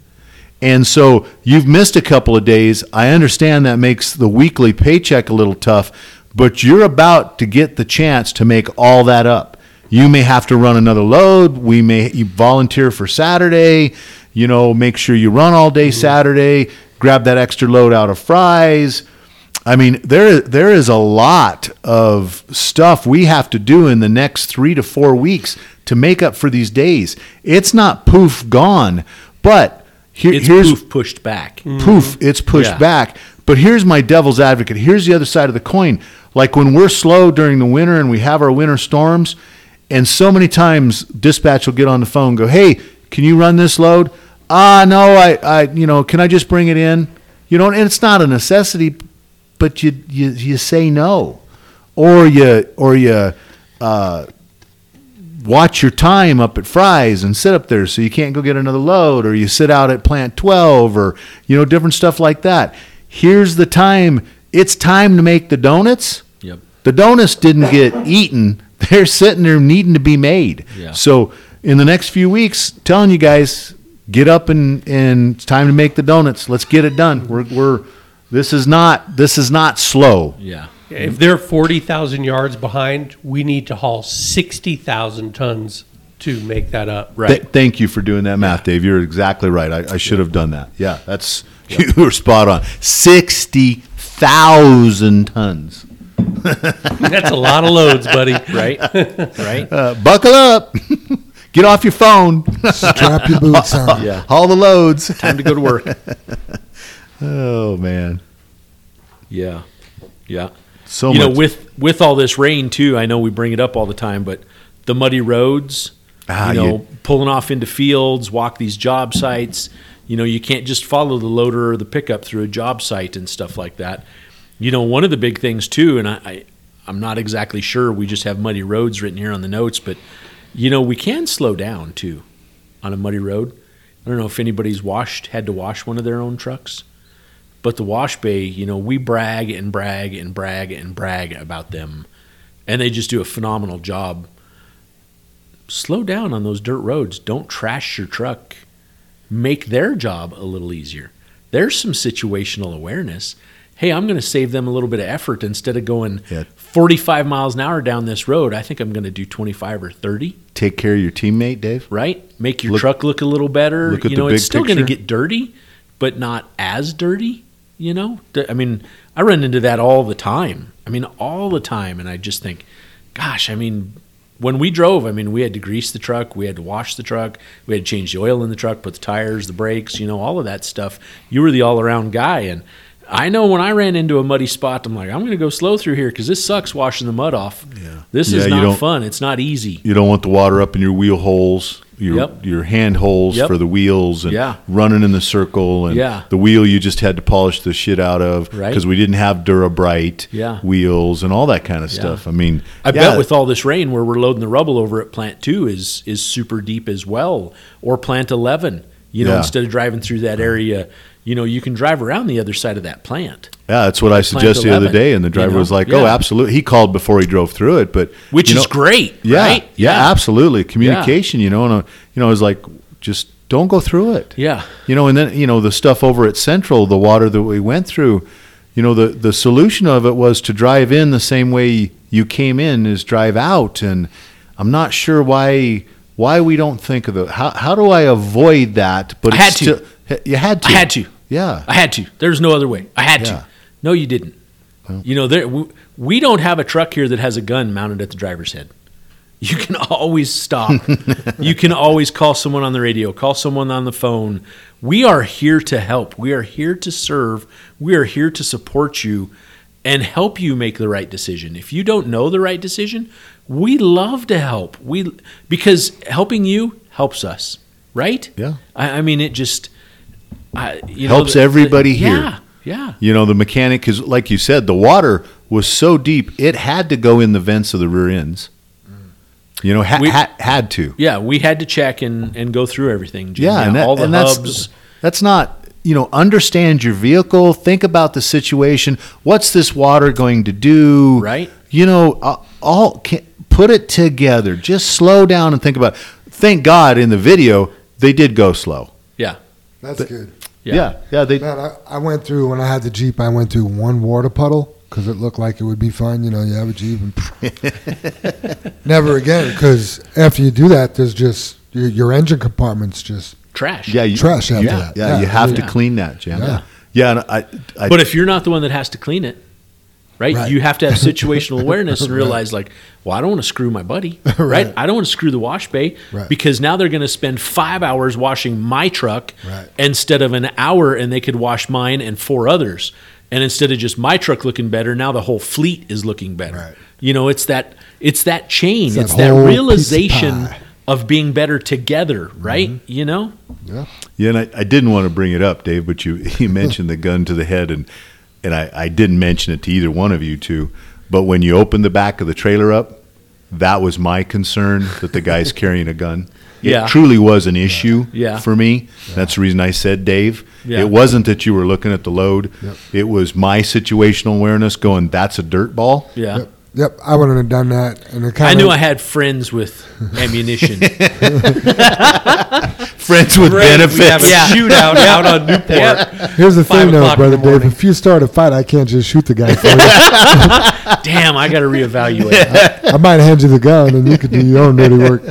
And so you've missed a couple of days. I understand that makes the weekly paycheck a little tough, but you're about to get the chance to make all that up. You may have to run another load. We may you volunteer for Saturday. You know, make sure you run all day mm-hmm. Saturday. Grab that extra load out of Fry's. I mean, there there is a lot of stuff we have to do in the next three to four weeks to make up for these days. It's not poof gone, but here,
It's
here's
poof pushed back.
poof, it's pushed
Yeah.
back. But here's my devil's advocate. Here's the other side of the coin. Like when we're slow during the winter and we have our winter storms, and so many times dispatch will get on the phone, and go, "Hey, can you run this load?" Ah, no, I, I, you know, can I just bring it in? You know, and it's not a necessity, but you, you, you say no, or you, or you, uh, watch your time up at Fry's and sit up there so you can't go get another load, or you sit out at plant 12, or, you know, different stuff like that. Here's the time. It's time to make the donuts.
Yep.
The donuts didn't get eaten. They're sitting there needing to be made.
Yeah.
So in the next few weeks, telling you guys, get up and, and it's time to make the donuts. Let's get it done. We're, we're this is not this is not slow.
Yeah.
If they're 40,000 yards behind, we need to haul 60,000 tons to make that up.
Right.
Th- thank you for doing that math, Dave. You're exactly right. I, I should have done that. Yeah, that's you were spot on. Sixty thousand tons.
That's a lot of loads, buddy.
Right. right.
Uh, buckle up. Get off your phone.
Strap your boots on.
Yeah.
All the loads.
Time to go to work.
Oh man,
Yeah. Yeah.
So
you
much.
know, with with all this rain too, I know we bring it up all the time, but the muddy roads,
Ah,
you know,
you-
pulling off into fields, walk these job sites. You know, you can't just follow the loader or the pickup through a job site and stuff like that. You know, one of the big things too, and I, I I'm not exactly sure. We just have muddy roads written here on the notes, but you know, we can slow down too on a muddy road. I don't know if anybody's washed had to wash one of their own trucks. But the wash bay, you know, we brag and brag and brag and brag about them, and they just do a phenomenal job. Slow down on those dirt roads. Don't trash your truck. Make their job a little easier. There's some situational awareness. Hey, I'm going to save them a little bit of effort instead of going
Yeah.
45 miles an hour down this road. I think I'm going to do 25 or 30
Take care of your teammate, Dave.
right? Make your
Look-
truck look a little better.
look at
you
the
know,
big
it's still going to get dirty, but not as dirty. You know, i mean, I run into that all the time. I mean, all the time, and I just think, gosh, I mean, when we drove, I mean, we had to grease the truck, we had to wash the truck, we had to change the oil in the truck, put the tires, the brakes, you know, all of that stuff. You were the all-around guy, and I know when I ran into a muddy spot, I'm like, I'm going to go slow through here because this sucks washing the mud off.
Yeah.
This
Yeah,
is not fun. It's not easy.
You don't want the water up in your wheel holes, your
Yep.
your hand holes
Yep.
for the wheels, and
Yeah.
running in the circle, and
Yeah.
the wheel you just had to polish the shit out of
Right.
because we didn't have Durabright
Yeah.
wheels and all that kind of stuff. I mean,
I bet with all this rain, where we're loading the rubble over at Plant Two is is super deep as well, or Plant Eleven. You know, instead of driving through that area, you know, you can drive around the other side of that plant,
yeah, that's what I suggested the other day, and the driver
you know?
was like, "Oh,
Yeah.
absolutely." He called before he drove through it, but
which is
know,
great,
Yeah,
right?
yeah, absolutely. Communication, you know, and uh, you know, I was like, just don't go through it.
yeah,
You know, and then you know the stuff over at Central, the water that we went through. You know, the the solution of it was to drive in the same way you came in is drive out, and I'm not sure why why we don't think of it. How how do I avoid that? But
I had to.
Still, you had to.
I had to.
Yeah.
I had to. There's no other way. I had
Yeah.
to. No, you didn't. You know, there we, we don't have a truck here that has a gun mounted at the driver's head. You can always stop. you can always call someone on the radio, call someone on the phone. We are here to help. We are here to serve. We are here to support you and help you make the right decision. If you don't know the right decision, we love to help. We because helping you helps us, right?
Yeah.
I, I mean, it just I, you know,
Helps
the- the-
everybody here.
Yeah, yeah.
You know, the mechanic is like you said, the water was so deep it had to go in the vents of the rear ends. You know, ha-
We-
ha- had to.
Yeah, we had to check and, and go through everything. Jim.
Yeah, and, that,
all the
and
hubs.
that's that's not you know understand your vehicle. Think about the situation. What's this water going to do?
Right.
You know, uh, all can, put it together. Just slow down and think about. It. Thank God in the video they did go slow.
yeah,
That's good.
Yeah.
yeah, yeah they.
Man, I, I went through when I had the Jeep. I went through one water puddle because it looked like it would be fun. You know, you have a Jeep, and never again. Because after you do that, there's just your, your engine compartment's just
trash.
Yeah, you,
Trash after
yeah,
that.
Yeah,
Yeah,
you have
mean-
to clean that, Jim.
Yeah.
Yeah, and I, I
But if you're not the one that has to clean it, right?
Right.
You have to have situational awareness and realize, like, well, I don't want to screw my buddy, right?
Right.
I don't want to screw the wash bay
Right.
because now they're going to spend five hours washing my truck
Right.
instead of an hour, and they could wash mine and four others. And instead of just my truck looking better, now the whole fleet is looking better.
Right.
You know, it's that it's that chain,
It's
it's,
that
that,
whole piece of
realization of being better together, right?
Mm-hmm.
You know,
Yeah.
Yeah, and I, I didn't want to bring it up, Dave, but you you mentioned the gun to the head, and and I, I didn't mention it to either one of you two. But when you opened the back of the trailer up, that was my concern that the guy's carrying a gun.
Yeah.
It truly was an issue
Yeah.
for me. That's the reason I said Dave.
Yeah.
It wasn't that you were looking at the load.
Yep.
It was my situational awareness going, that's a dirt ball.
yeah.
Yep. Yep. I wouldn't have done that. And it
I knew I had friends with ammunition.
Friends with
Great, we have
benefits.
a shootout out on Newport.
Here's the
Five
thing, though,
o'clock in
brother
the
Dave.
morning.
If you start a fight, I can't just shoot the guy for you.
Damn, I got to reevaluate.
I might hand you the gun, and you could do your own dirty work.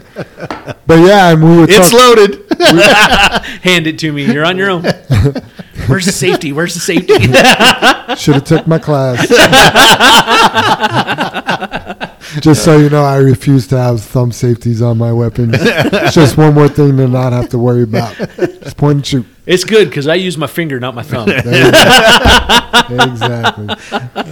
But yeah, and we were
It's
talking.
loaded.
Hand it to me. You're on your own. Where's the safety? Where's the safety?
Should have took my class. Just so you know, I refuse to have thumb safeties on my weapons. It's just one more thing to not have to worry about. Just point and shoot.
it's good because I use my finger, not my thumb.
There you go. exactly.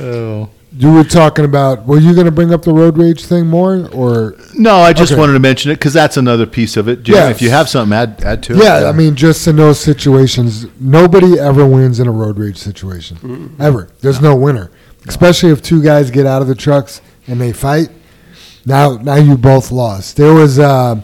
Oh.
You were talking about. Were you going to bring up the road rage thing more, or
No, I just
Okay.
wanted to mention it because that's another piece of it. Jim,
Yes.
if you have something, add, add to it.
Yeah, I mean, just in those situations, nobody ever wins in a road rage situation. Ever. There's no winner. Especially if two guys get out of the trucks and they fight. Now, now you both lost. There was, uh,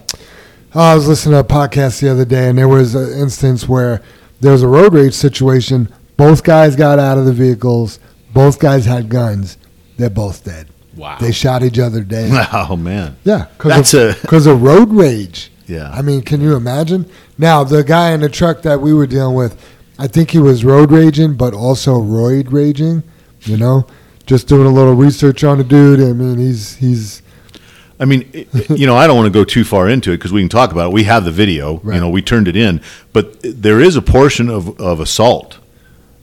oh, I was listening to a podcast the other day, and there was an instance where there was a road rage situation. Both guys got out of the vehicles. Both guys had guns. They're both dead.
Wow.
They shot each other dead.
Oh man.
Yeah,
That's
because
a-
because of road rage.
Yeah.
I mean, can you imagine? Now, the guy in the truck that we were dealing with, I think he was road raging, but also roid raging. You know, just doing a little research on the dude. I mean, he's he's
I mean, it- it- you know, I don't want to go too far into it because we can talk about it. We have the video.
Right.
You know, we turned it in, but there is a portion of, of assault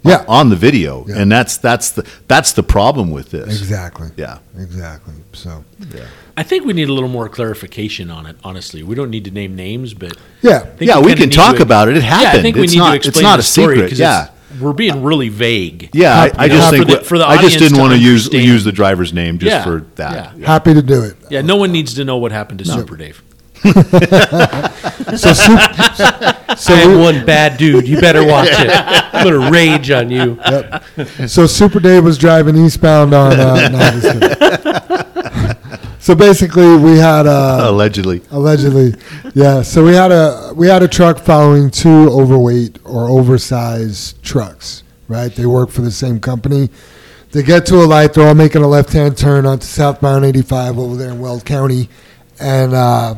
yeah,
on the video,
Yeah.
and that's that's the that's the problem with this.
exactly,
Yeah.
exactly. So Yeah.
I think we need a little more clarification on it. Honestly, we don't need to name names, but
yeah,
Yeah, we
kinda
can talk
to-
about it. It happened.
Yeah, I
happened.
think we need
not-
to
it's
explain
not
the
a
story
secret,
'cause
yeah.
we're being uh, really vague.
Yeah, I, I just
know,
think
for the-
what-
for the
I just didn't
to
want to use use the driver's name just
Yeah,
for that.
yeah.
happy to do it.
Yeah, no one needs to know what happened to Super Dave.
So super,
So I am one bad dude. You better watch it. I'm gonna rage on you.
yep. so Super Dave was driving eastbound on. Uh, no, I'm just kidding. so basically, we had uh,
Allegedly,
Allegedly, yeah. So we had a we had a truck following two overweight or oversized trucks. Right, they work for the same company. They get to a light. They're all making a left-hand turn onto southbound 85 over there in Weld County, and uh,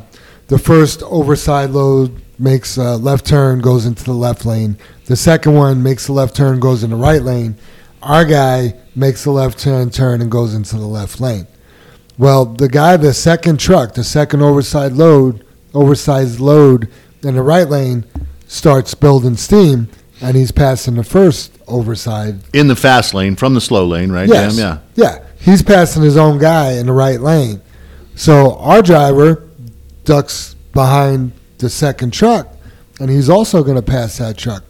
the first oversized load makes a left turn, goes into the left lane. The second one makes a left turn, goes in the right lane. Our guy makes a left-hand turn and goes into the left lane. Well, the guy, the second truck, the second oversized load, oversized load in the right lane, starts building steam, and he's passing the first oversized.
in the fast lane from the slow lane, right?
Yes,
Jim? Yeah.
yeah, he's passing his own guy in the right lane. So our driver ducks behind the second truck, and he's also going to pass that truck.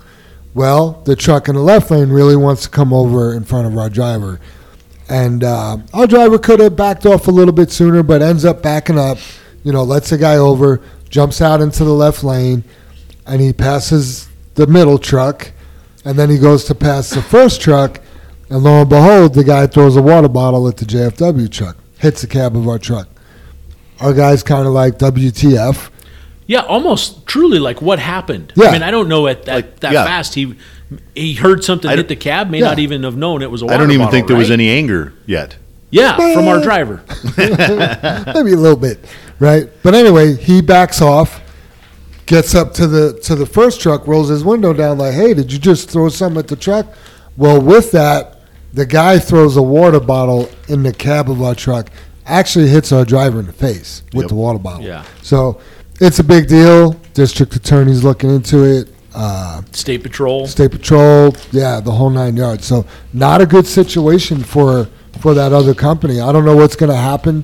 Well, the truck in the left lane really wants to come over in front of our driver. And uh, our driver could have backed off a little bit sooner, but ends up backing up, you know, lets the guy over, jumps out into the left lane, and he passes the middle truck. And then he goes to pass the first truck, and lo and behold, the guy throws a water bottle at the JFW truck, hits the cab of our truck. Our guy's kind of like, WTF.
Yeah, almost truly like what happened.
Yeah.
I mean, I don't know at that,
Like,
that
yeah.
fast. He he heard something
I
hit the cab, may
Yeah.
not even have known it was a water
I don't even
bottle,
think there was any anger yet.
Yeah, from our driver.
maybe a little bit, right? But anyway, he backs off, gets up to the to the first truck, rolls his window down, like, "Hey, did you just throw something at the truck?" Well, with that, the guy throws a water bottle in the cab of our truck, actually hits our driver in the face with
Yep.
the water bottle.
Yeah.
So it's a big deal. District attorney's looking into it. Uh,
State Patrol.
State Patrol, yeah, the whole nine yards. So not a good situation for for that other company. I don't know what's going to happen,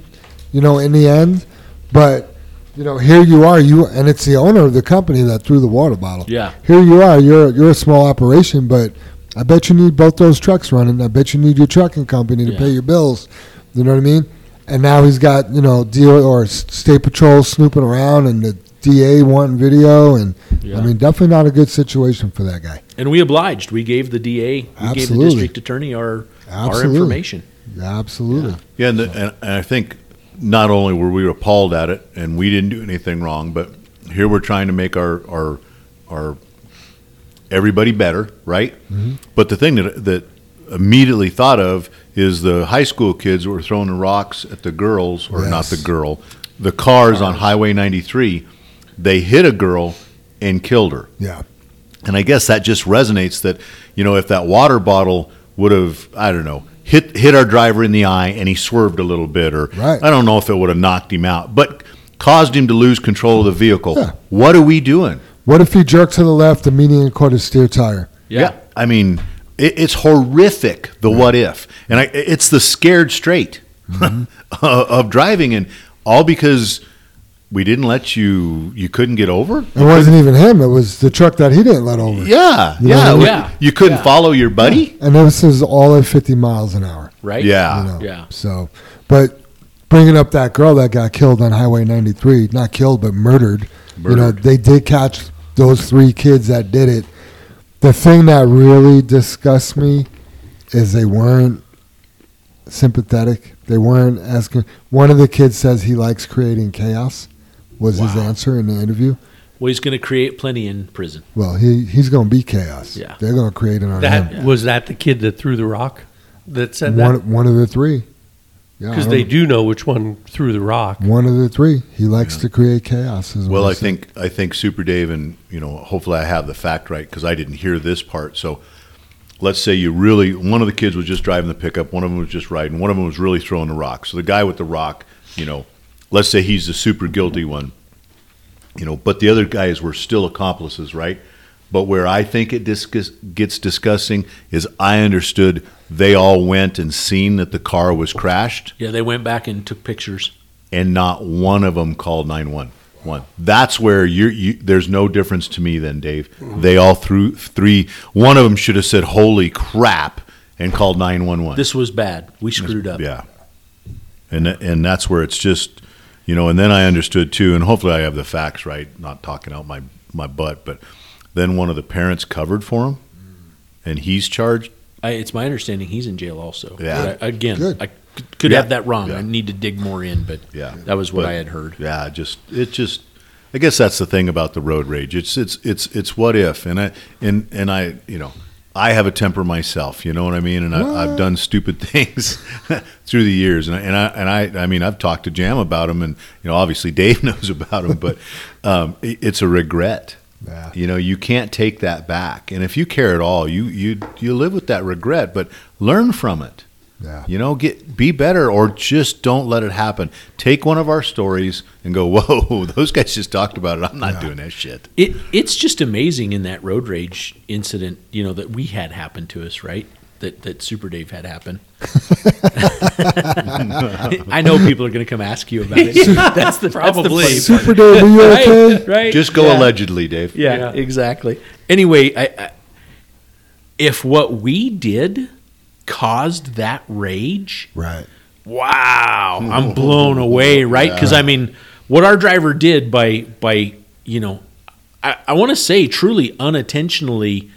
you know, in the end, but you know, here you are, you and it's the owner of the company that threw the water bottle.
Yeah.
Here you are, you're you're a small operation, but I bet you need both those trucks running. I bet you need your trucking company to
Yeah.
pay your bills. You know what I mean? And now he's got you know deal or state patrol snooping around and the DA wanting video, and
Yeah.
I mean definitely not a good situation for that guy.
And we obliged. We gave the DA, we gave the district attorney our our
Absolutely.
information.
Absolutely.
Yeah, and, the, and, and I think not only were we appalled at it, and we didn't do anything wrong, but here we're trying to make our our our everybody better, right? Mm-hmm. But the thing that that immediately thought of is the high school kids who were throwing rocks at the girls, or not the girl, the cars on Highway 93. They hit a girl and killed her.
Yeah.
And I guess that just resonates that, you know, if that water bottle would have, I don't know, hit hit our driver in the eye and he swerved a little bit, or
Right.
I don't know if it would have knocked him out, but caused him to lose control of the vehicle.
Yeah.
What are we doing?
What if he jerked to the left immediately and caught his steer tire?
Yeah.
I mean, it, it's horrific, the what if. And I, it's the scared straight
Mm-hmm.
of driving, and all because we didn't let you, you couldn't get over?
It wasn't even him. It was the truck that he didn't let over.
Yeah,
You know
yeah.
I mean?
Yeah.
You couldn't
Yeah.
follow your buddy?
And this is all at 50 miles an hour.
Right?
Yeah.
you know.
Yeah.
So, but bringing up that girl that got killed on Highway 93, not killed, but murdered, you know, they did catch those three kids that did it. The thing that really disgusts me is they weren't sympathetic. They weren't asking. One of the kids says he likes creating chaos, was his answer in the interview.
Well, he's going to create plenty in prison.
Well, he, he's going to be chaos.
Yeah.
They're going to create it on
That
him.
was that the kid that threw the rock that said
One,
that
one of the three. Yeah,
because
don't
they do know which one threw the rock.
One of the three. He likes to create chaos. Is what
Well, I
said.
think I think Super Dave, and you know, hopefully I have the fact right because I didn't hear this part. So, let's say you really one of the kids was just driving the pickup, one of them was just riding, one of them was really throwing the rock. So the guy with the rock, you know, let's say he's the super guilty one, you know, but the other guys were still accomplices, right? But where I think it discuss, gets discussing is I understood they all went and seen that the car was crashed
Yeah, they went back and took pictures.
and not one of them called 911. That's where you're, you, there's no difference to me then, Dave. Mm-hmm. They all threw three. One of them should have said, "Holy crap!" and called 911.
This was bad. We screwed up.
yeah, and tha- and that's where it's just, you know. And then I understood too, and hopefully I have the facts right, not talking out my my butt. But then one of the parents covered for him, and he's charged.
I, it's my understanding he's in jail also.
Yeah.
But I, again,
Good.
I c- could
Yeah.
have that wrong.
Yeah.
I need to dig more in, but
Yeah,
that was what
But-
I had heard.
Yeah, just it just I guess that's the thing about the road rage. It's it's it's it's what if and I and and I you know I have a temper myself. You know what I mean? And I, I've done stupid things through the years, and I, and I and I I mean I've talked to Jam about them, and you know obviously Dave knows about them, but um, it, it's a regret.
Yeah.
You know, you can't take that back. And if you care at all, you you you live with that regret, but learn from it.
Yeah.
You know, get be better or just don't let it happen. Take one of our stories and go, "Whoa, those guys just talked about it. I'm not
Yeah.
doing that shit."
It it's just amazing in that road rage incident, you know, that we had happen to us, right? That that Super Dave had happen. I know people are going to come ask you about it. That's the
Probably.
That's the
Super Dave, were you okay?
right, right.
Just go
Yeah.
allegedly, Dave.
Yeah,
Yeah.
exactly. Anyway, I, I, if what we did caused that rage,
Right.
wow, I'm blown away, right? Because I mean, what our driver did by by you know, I, I want to say truly unintentionally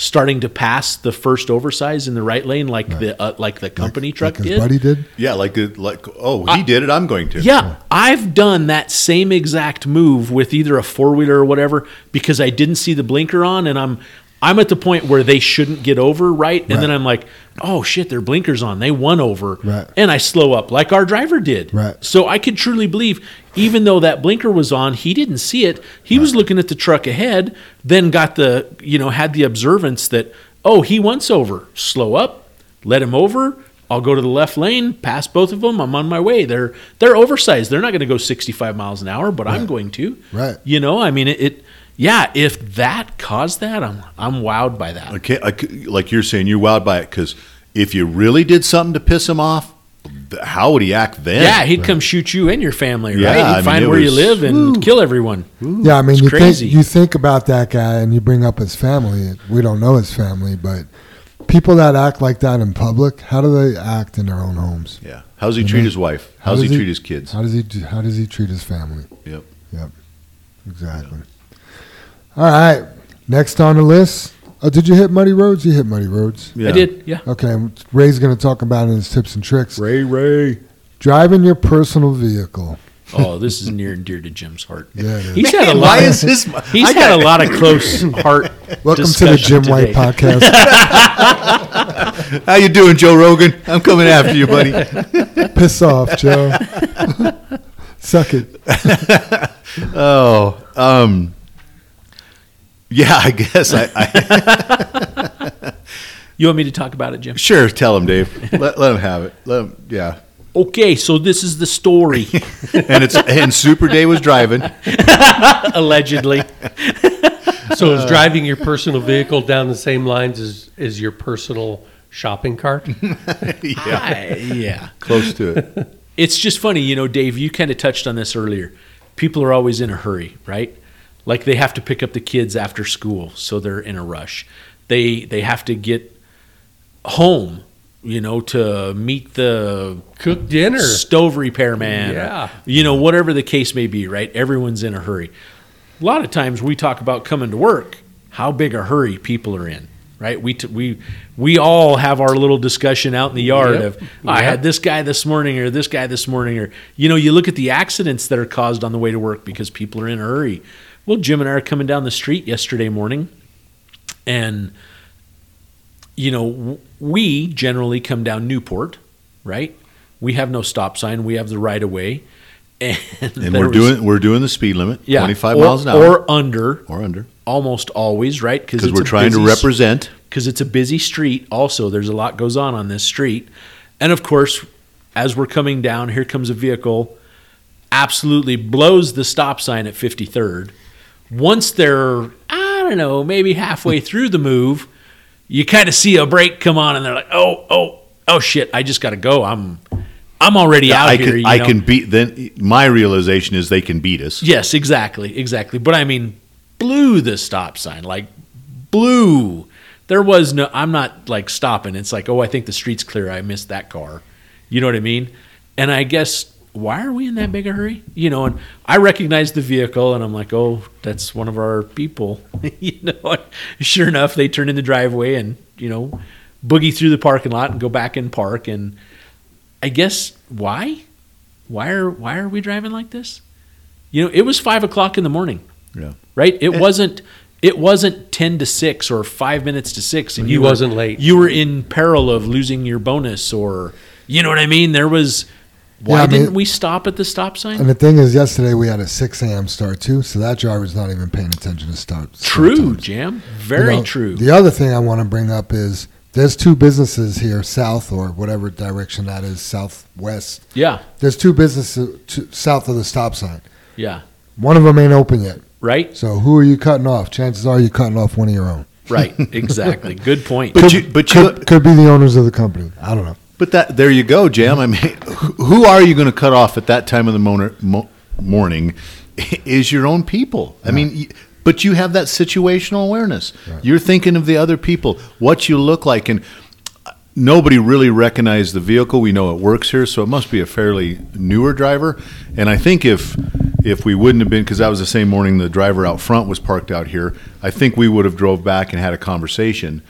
starting to pass the first oversize in the right lane, like the uh, like the company
Like-
truck
like his
did.
buddy did.
Yeah, like the, like oh, he did it. I'm going to.
Yeah, I've done that same exact move with either a four wheeler or whatever because I didn't see the blinker on, and I'm I'm at the point where they shouldn't get over, right? And then I'm like, oh shit, their blinkers on, they won over,
Right.
and I slow up like our driver did.
Right.
So I could truly believe, even though that blinker was on, he didn't see it. He was looking at the truck ahead, then got the you know had the observance that oh he wants over, slow up, let him over. I'll go to the left lane, pass both of them. I'm on my way. They're they're oversized. They're not going to go 65 miles an hour, but I'm going to.
Right.
You know, I mean, it, it. Yeah, if that caused that, I'm I'm wowed by that.
Okay, I c like you're saying, you're wowed by it because if you really did something to piss him off, how would he act then?
Yeah, he'd come shoot you and your family, right?
Yeah,
He'd
I
find
it
where you live and kill everyone.
Yeah, I mean,
It's
you
crazy.
think you think about that guy, and you bring up his family. We don't know his family, but people that act like that in public, how do they act in their own homes?
Yeah. How's he treat his wife?
How
How's he
does
treat his kids?
How does he How does he treat his family?
Yep. Yep.
Exactly. All right. Next on the list. Oh, did you hit Muddy Roads? You hit Muddy Roads.
Yeah.
I did, yeah.
Okay. Ray's going to talk about it in his tips and tricks.
Ray, Ray.
Driving your personal vehicle.
Oh, this is near and dear to Jim's heart.
Yeah, it is.
He's had a lot.
why
Of,
is this?
he's
I
had
got-
a lot of close heart.
Welcome to the
discussion
Jim White podcast.
How you doing, Joe Rogan? I'm coming after you, buddy.
Piss off, Joe. Suck it.
Oh, um, yeah. I guess I, I
You want me to talk about it, Jim?
sure tell him, Dave. Let, let him have it. Let him, yeah.
Okay, so this is the story,
And it's and Super Dave was driving.
allegedly.
So is driving your personal vehicle down the same lines as, as your personal shopping cart?
Yeah,
I- yeah.
close to it.
It's just funny, you know, Dave, you kind of touched on this earlier. People are always in a hurry, right? Like they have to pick up the kids after school, so they're in a rush. They they have to get home, you know, to meet the
Cook dinner.
stove repairman. or,
Yeah.
you know, whatever the case may be, right? Everyone's in a hurry. A lot of times we talk about coming to work, how big a hurry people are in, right? We, t- we, we all have our little discussion out in the yard
Yep.
of, I
Yep.
had this guy this morning or this guy this morning, or, you know, you look at the accidents that are caused on the way to work because people are in a hurry. Well, Jim and I are coming down the street yesterday morning and you know, we generally come down Newport, right? We have no stop sign. We have the right of way, and,
And we're
was-
doing we're doing the speed limit,
yeah,
25 miles an hour,
or under,
or under,
almost always, right?
because we're trying to represent.
because it's a busy street. Also, there's a lot goes on on this street, and of course, as we're coming down, here comes a vehicle, absolutely blows the stop sign at 53rd. Once they're, I don't know, maybe halfway through the move, you kind of see a break come on, and they're like, "Oh, oh, oh, shit! I just got to go. I'm, I'm already out
I
here."
can I
know?
can beat. Then my realization is they can beat us.
Yes, exactly, exactly. But I mean, blew the stop sign, like blew. There was no. I'm not like stopping. It's like, oh, I think the street's clear. I missed that car. You know what I mean? And I guess why are we in that big a hurry? You know, and I recognize the vehicle, and I'm like, oh, that's one of our people. you know, and sure enough, they turn in the driveway and you know, boogie through the parking lot and go back in park. And I guess why? Why are why are we driving like this? You know, it was five o'clock in the morning,
Yeah.
right? It wasn't. It wasn't ten to six or five minutes to six, and
He
you
wasn't late.
You were in peril of losing your bonus, or you know what I mean. There was. Why
Yeah, I mean-
didn't we stop at the stop sign?
And the thing is, yesterday we had a 6 a.m. start too, so that driver's not even paying attention to start. start
True,
times.
Jam. Very
You know,
true.
The other thing I want to bring up is there's two businesses here, south or whatever direction that is, southwest.
yeah,
There's two businesses to, south of the stop sign.
yeah.
One of them ain't open yet.
Right,
So who are you cutting off? Chances are you're cutting off one of your own.
right. Exactly. Good point.
But you, but you,
Could, could be the owners of the company. I don't know.
But that there you go, Jam. I mean, who are you going to cut off at that time of the mo- morning? Is your own people. I mean, but you have that situational awareness. You're thinking of the other people, what you look like, and uh, nobody really recognized the vehicle. We know it works here, so it must be a fairly newer driver. And I think if if we wouldn't have been, because that was the same morning the driver out front was parked out here, I think we would have drove back and had a conversation.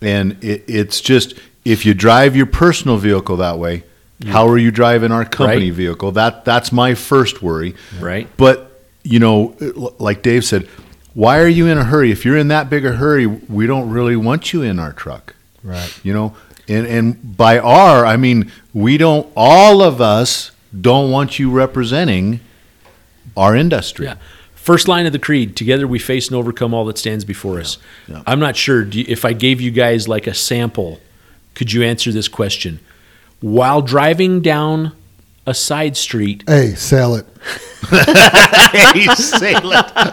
And it, it's just if you drive your personal vehicle that way, how are you driving our company
Right.
vehicle? That that's my first worry.
Right.
But you know, like Dave said, why are you in a hurry? If you're in that big a hurry, we don't really want you in our truck
Right.
you know and and by our i mean we don't all of us don't want you representing our industry
Yeah. First line of the creed: Together we face and overcome all that stands before us.
yeah.
I'm not sure do you, if I gave you guys like a sample. Could you answer this question? While driving down a side street,
Hey, sail it.
Hey, Salem.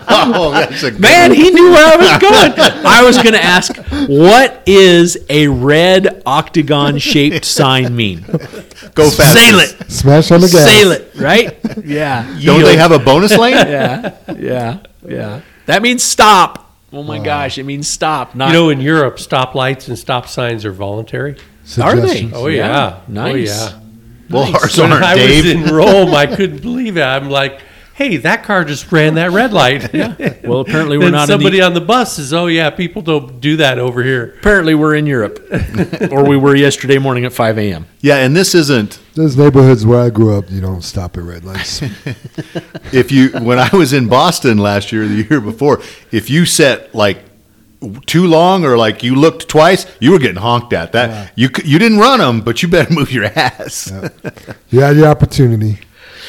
Oh, that's a good
Man, he knew where I was going. I was going to ask, what is a red octagon shaped sign mean?
Go fast.
Sail it.
Smash on the gas.
Sail it, right? Yeah.
Don't they have a bonus lane?
Yeah. Yeah. Yeah. That means stop. Oh my gosh, it means stop. Not
You know, in Europe, stoplights and stop signs are voluntary.
are they?
Suggestions.
Oh yeah, oh,
Nice.
Oh yeah.
Well, ours
When
aren't,
I
Dave.
was in Rome, I couldn't believe it. I'm like, hey, that car just ran that red light. yeah.
Well, apparently we're not
somebody
in the,
on the bus says, "Oh yeah, people don't do that over here."
apparently we're in Europe, or we were yesterday morning at 5 a.m.
yeah, and this isn't
There's neighborhoods where I grew up. You don't stop at red lights.
if you when I was in Boston last year, the year before, if you set like too long or like you looked twice, you were getting honked at. That you you didn't run them, but you better move your ass. yeah.
you had the opportunity.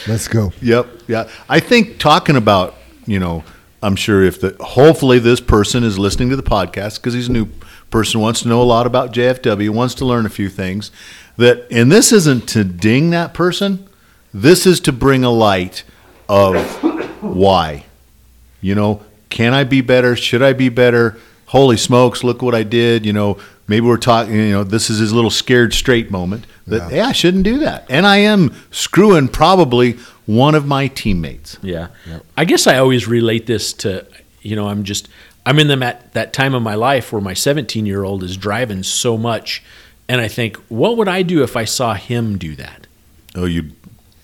Let's go.
Yep. Yeah. I think talking about, you know, I'm sure if the hopefully this person is listening to the podcast because he's a new person wants to know a lot about JFW, wants to learn a few things that and this isn't to ding that person. This is to bring a light of why. You know, can I be better? Should I be better? Holy smokes, look what I did. You know, maybe we're talking, you know, this is his little scared straight moment that, yeah, I shouldn't do that. And I am screwing probably one of my teammates.
Yeah. I guess I always relate this to, you know, I'm just, I'm in them at that time of my life where my 17 year old is driving so much. And I think, what would I do if I saw him do that?
Oh, you,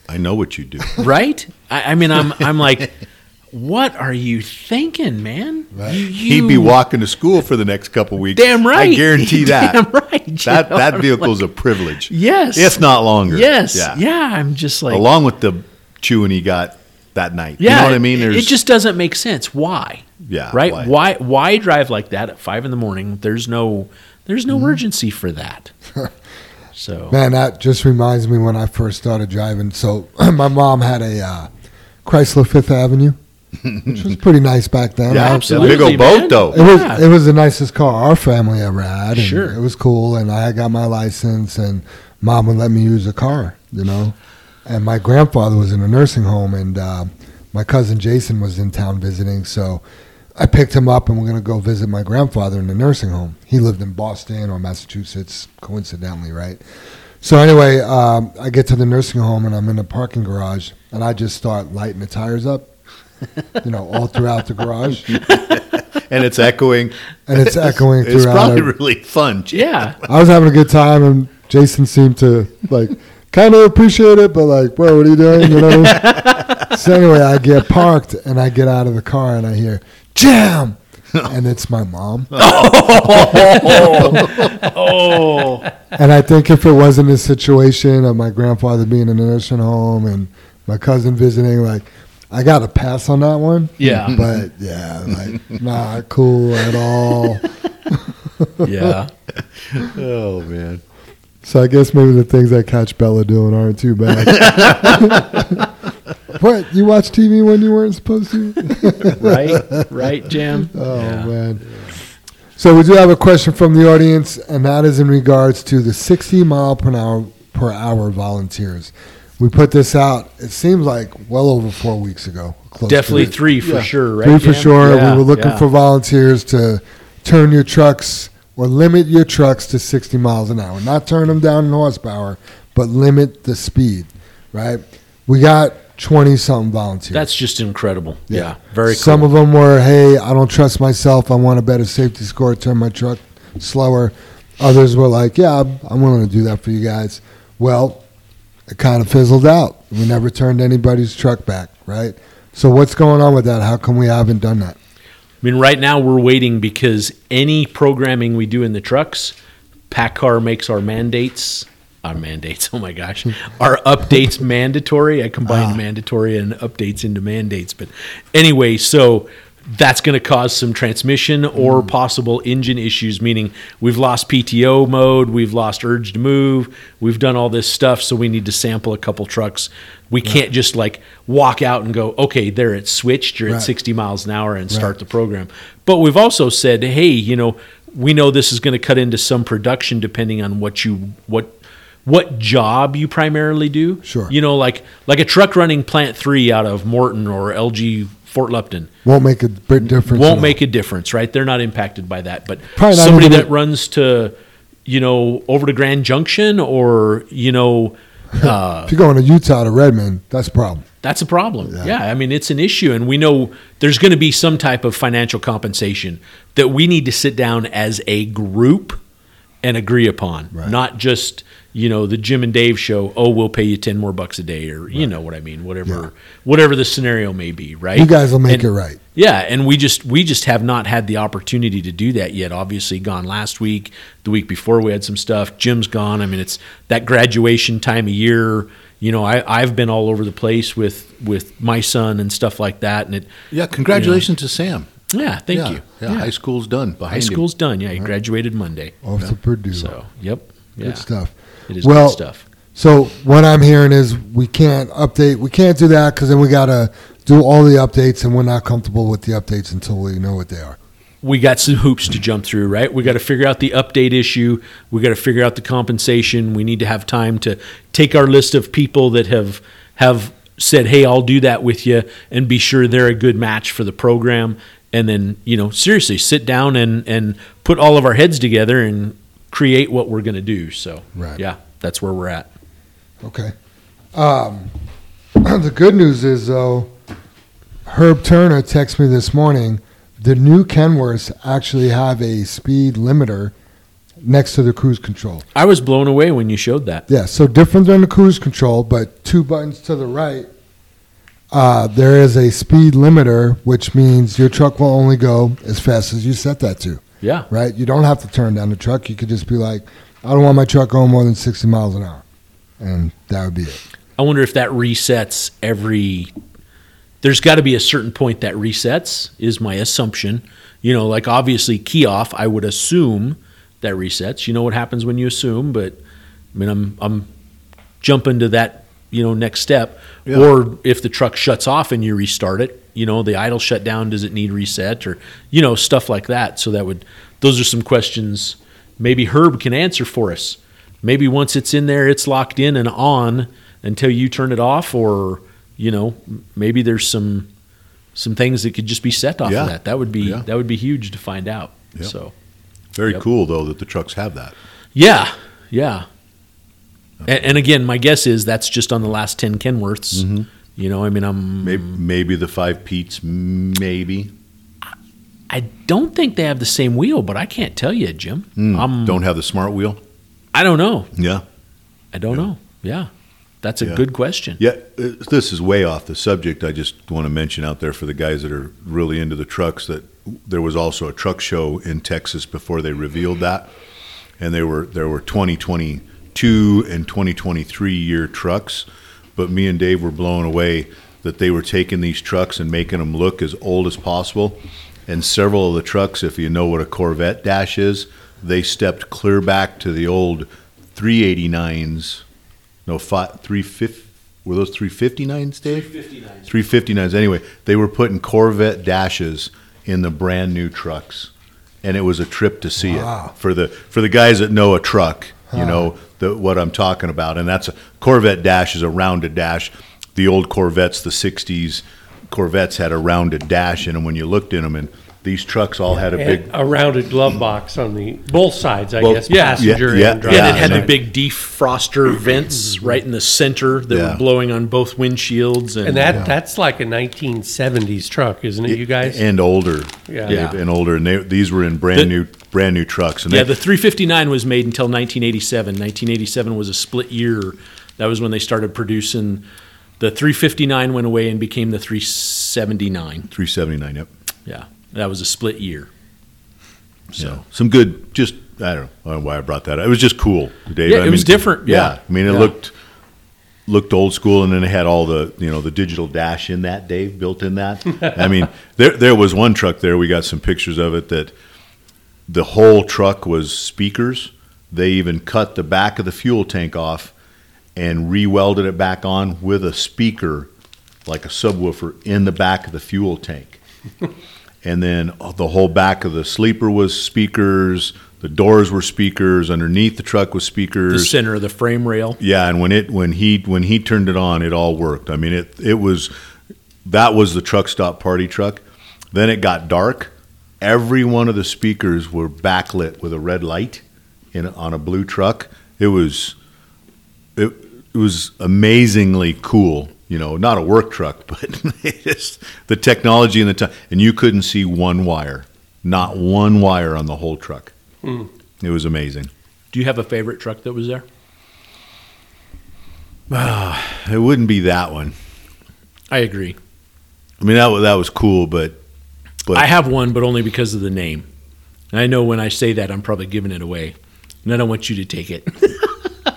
I know what you'd do.
Right? I, I mean, I'm, I'm like, what are you thinking, man? You,
He'd be walking to school for the next couple weeks.
Damn right.
I guarantee that.
Damn right.
That
know,
that
I'm
vehicle's
like,
a privilege.
Yes.
if not longer.
Yes.
Yeah.
Yeah. I'm just like,
Along with the chewing he got that night.
yeah.
you know what I mean?
it- it just doesn't make sense. Why?
Yeah,
Right.
why?
Why? Why drive like that at five in the morning? There's no. There's no urgency for that. So
Man, that just reminds me when I first started driving. So my mom had a uh, Chrysler Fifth Avenue, which was pretty nice back then.
yeah,
absolutely,
Big old boat though.
It was it was the nicest car our family ever had. And
Sure.
it was cool, and I got my license, and mom would let me use the car, you know. And my grandfather was in a nursing home, and uh, my cousin Jason was in town visiting, so I picked him up, and we're gonna go visit my grandfather in the nursing home. He lived in Boston or Massachusetts, coincidentally, right? So anyway, um, I get to the nursing home, and I'm in the parking garage, and I just start lighting the tires up, you know, all throughout the garage,
and it's echoing.
and it's echoing throughout.
It's
throughout.
probably
every-
really fun. Jay.
yeah.
I was having a good time, and Jason seemed to like kind of appreciate it, but like, bro, what are you doing? You know. What I mean? so anyway, I get parked, and I get out of the car, and I hear jam, and it's my mom.
oh. Oh.
And I think if it wasn't a situation of my grandfather being in a nursing home and my cousin visiting, like. I got a pass on that one.
Yeah.
But yeah, like not cool at all.
Yeah.
Oh man.
So I guess maybe the things I catch Bella doing aren't too bad. what? You watch TV when you weren't supposed to?
Right. Right, Jim.
Oh
Yeah.
man. So we do have a question from the audience, and that is in regards to the 60 mile per hour per hour volunteers. We put this out. It seems like well over four weeks ago. close
Definitely
it.
three for
Yeah.
sure. Right.
Three for
Jim?
sure.
Yeah,
we were looking
yeah.
for volunteers to turn your trucks or limit your trucks to 60 miles an hour. Not turn them down in horsepower, but limit the speed. Right. We got 20 something volunteers.
That's just incredible. Yeah. Very
Some
cool.
of them were, hey, I don't trust myself. I want a better safety score. Turn my truck slower. Others were like, yeah, I'm- I'm willing to do that for you guys. Well, it kind of fizzled out. We never turned anybody's truck back, right? So what's going on with that? How come we haven't done that?
I mean, right now we're waiting because any programming we do in the trucks, PACCAR makes our mandates. Our mandates. Oh my gosh, our updates mandatory. I combined ah. mandatory and updates into mandates. But anyway, so that's going to cause some transmission or mm. possible engine issues. Meaning we've lost PTO mode, we've lost urge to move, we've done all this stuff. So we need to sample a couple trucks. We can't just like walk out and go, okay, there it's switched. You're
Right.
at 60 miles an hour and start the program. But we've also said, hey, you know, we know this is going to cut into some production depending on what you what what job you primarily do.
Sure.
You know, like like a truck running plant three out of Morton or LG Fort Lupton
Won't make a big difference.
won't make a difference, right? They're not impacted by that. But somebody that runs to, you know, over to Grand Junction or you know, uh,
If you're going to Utah to Redmond, that's a problem.
that's a problem.
Yeah.
Yeah. I mean, it's an issue, and we know there's going to be some type of financial compensation that we need to sit down as a group and agree upon,
Right.
not just you know the Jim and Dave show. Oh, we'll pay you ten more bucks a day, or you know what I mean, whatever,
Yeah.
whatever the scenario may be, right?
You guys will make
And-
it right.
yeah, and we just we just have not had the opportunity to do that yet. Obviously, gone last week, the week before we had some stuff. Jim's gone. I mean, it's that graduation time of year. You know, I I've been all over the place with with my son and stuff like that, and it.
Yeah, congratulations to Sam.
Yeah, thank
yeah,
you.
Yeah, high school's done. Behind
High
him.
school's done. Yeah, he graduated Monday.
Off to Purdue.
So, yep. Yeah,
Good stuff.
It is
Well,
good stuff.
So what I'm hearing is we can't update. We can't do that because then we got to do all the updates, and we're not comfortable with the updates until we know what they are.
we got some hoops to jump through, right? We got to figure out the update issue. We got to figure out the compensation. We need to have time to take our list of people that have have said, "Hey, I'll do that with you," and be sure they're a good match for the program. And then, you know, seriously, sit down and and put all of our heads together and create what we're going to do. So,
Right.
yeah, that's where we're at.
Okay. Um, the good news is though, Herb Turner texted me this morning. The new Kenworths actually have a speed limiter next to the cruise control.
I was blown away when you showed that.
Yeah, so different than the cruise control, but two buttons to the right. Uh, there is a speed limiter, which means your truck will only go as fast as you set that to.
Yeah.
Right? You don't have to turn down the truck. You could just be like, I don't want my truck going more than 60 miles an hour. And that would be it.
I wonder if that resets every. There's got to be a certain point that resets, is my assumption. You know, like obviously key off, I would assume that resets. You know what happens when you assume, but I mean, I'm I'm jumping to that you know next step.
Yeah.
Or if the truck shuts off and you restart it, you know, the idle shutdown does it need reset or you know stuff like that. So that would those are some questions maybe Herb can answer for us. Maybe once it's in there, it's locked in and on until you turn it off, or you know, maybe there's some some things that could just be set off
Yeah.
of that. That would be
Yeah.
that would be huge to find out.
Yep.
So
Very
Yep.
cool though that the trucks have that.
yeah, yeah. And, and again, my guess is that's just on the last ten Kenworths.
Mm-hmm.
You know, I mean, I'm
Maybe, maybe the five Pete's, maybe.
I don't think they have the same wheel, but I can't tell you, Jim.
Mm,
I'm,
don't have the smart wheel.
I don't know.
Yeah.
I don't
Yeah.
know. Yeah, that's a
Yeah.
good question.
Yeah, uh, this is way off the subject. I just want to mention out there for the guys that are really into the trucks that there was also a truck show in Texas before they revealed that, and there were there were 2022 and 2023 year trucks, but me and Dave were blown away that they were taking these trucks and making them look as old as possible. And several of the trucks, if you know what a Corvette dash is, they stepped clear back to the old 389s no, five, three fifty. Were those three fifty nines, Dave? Three fifty nines. 359s. Anyway, they were putting Corvette dashes in the brand new trucks, and it was a trip to see
Wow.
it for the for the guys that know a truck. You know the, what I'm talking about, and that's a Corvette dash is a rounded dash. The old Corvettes, the '60s Corvettes had a rounded dash in them when you looked in them, and these trucks all had a
And
big.
a rounded glove box on the both sides, I
Well,
guess,
yeah,
passenger
yeah,
and
yeah,
driver.
and it had the big defroster vents right in the center that
Yeah.
were blowing on both windshields, and,
And that that's like a 1970s truck, isn't it, you guys?
and older,
Yeah.
Dave,
Yeah.
and older, and they, these were in brand
The-
new, brand new trucks. And
yeah,
they,
the 359 was made until 1987. 1987 was a split year. That was when they started producing. The 359 went away and became the 379.
379, yep.
Yeah, that was a split year. So
So some good, just I don't know, I don't know why I brought that. up. It was just cool, Dave.
Yeah,
I
it was different, yeah.
I mean, it
Yeah.
looked looked old school, and then it had all the you know the digital dash in that, Dave, built in that. I mean, there there was one truck there. We got some pictures of it that the whole truck was speakers. They even cut the back of the fuel tank off and re-welded it back on with a speaker, like a subwoofer, in the back of the fuel tank. and then the whole back of the sleeper was speakers. The doors were speakers. Underneath the truck was speakers.
The center of the frame rail.
Yeah, and when it when he when he turned it on, it all worked. I mean, it it was that was the truck stop party truck. Then it got dark. Every one of the speakers were backlit with a red light in on a blue truck. It was it, it was amazingly cool. You know, not a work truck, but just the technology and the time. And you couldn't see one wire, not one wire on the whole truck. Hmm. It was amazing.
Do you have a favorite truck that was there?
Ah, it wouldn't be that one.
I agree.
I mean, that was, that was cool, but but
I have one, but only because of the name. And I know when I say that, I'm probably giving it away. And I don't want you to take it.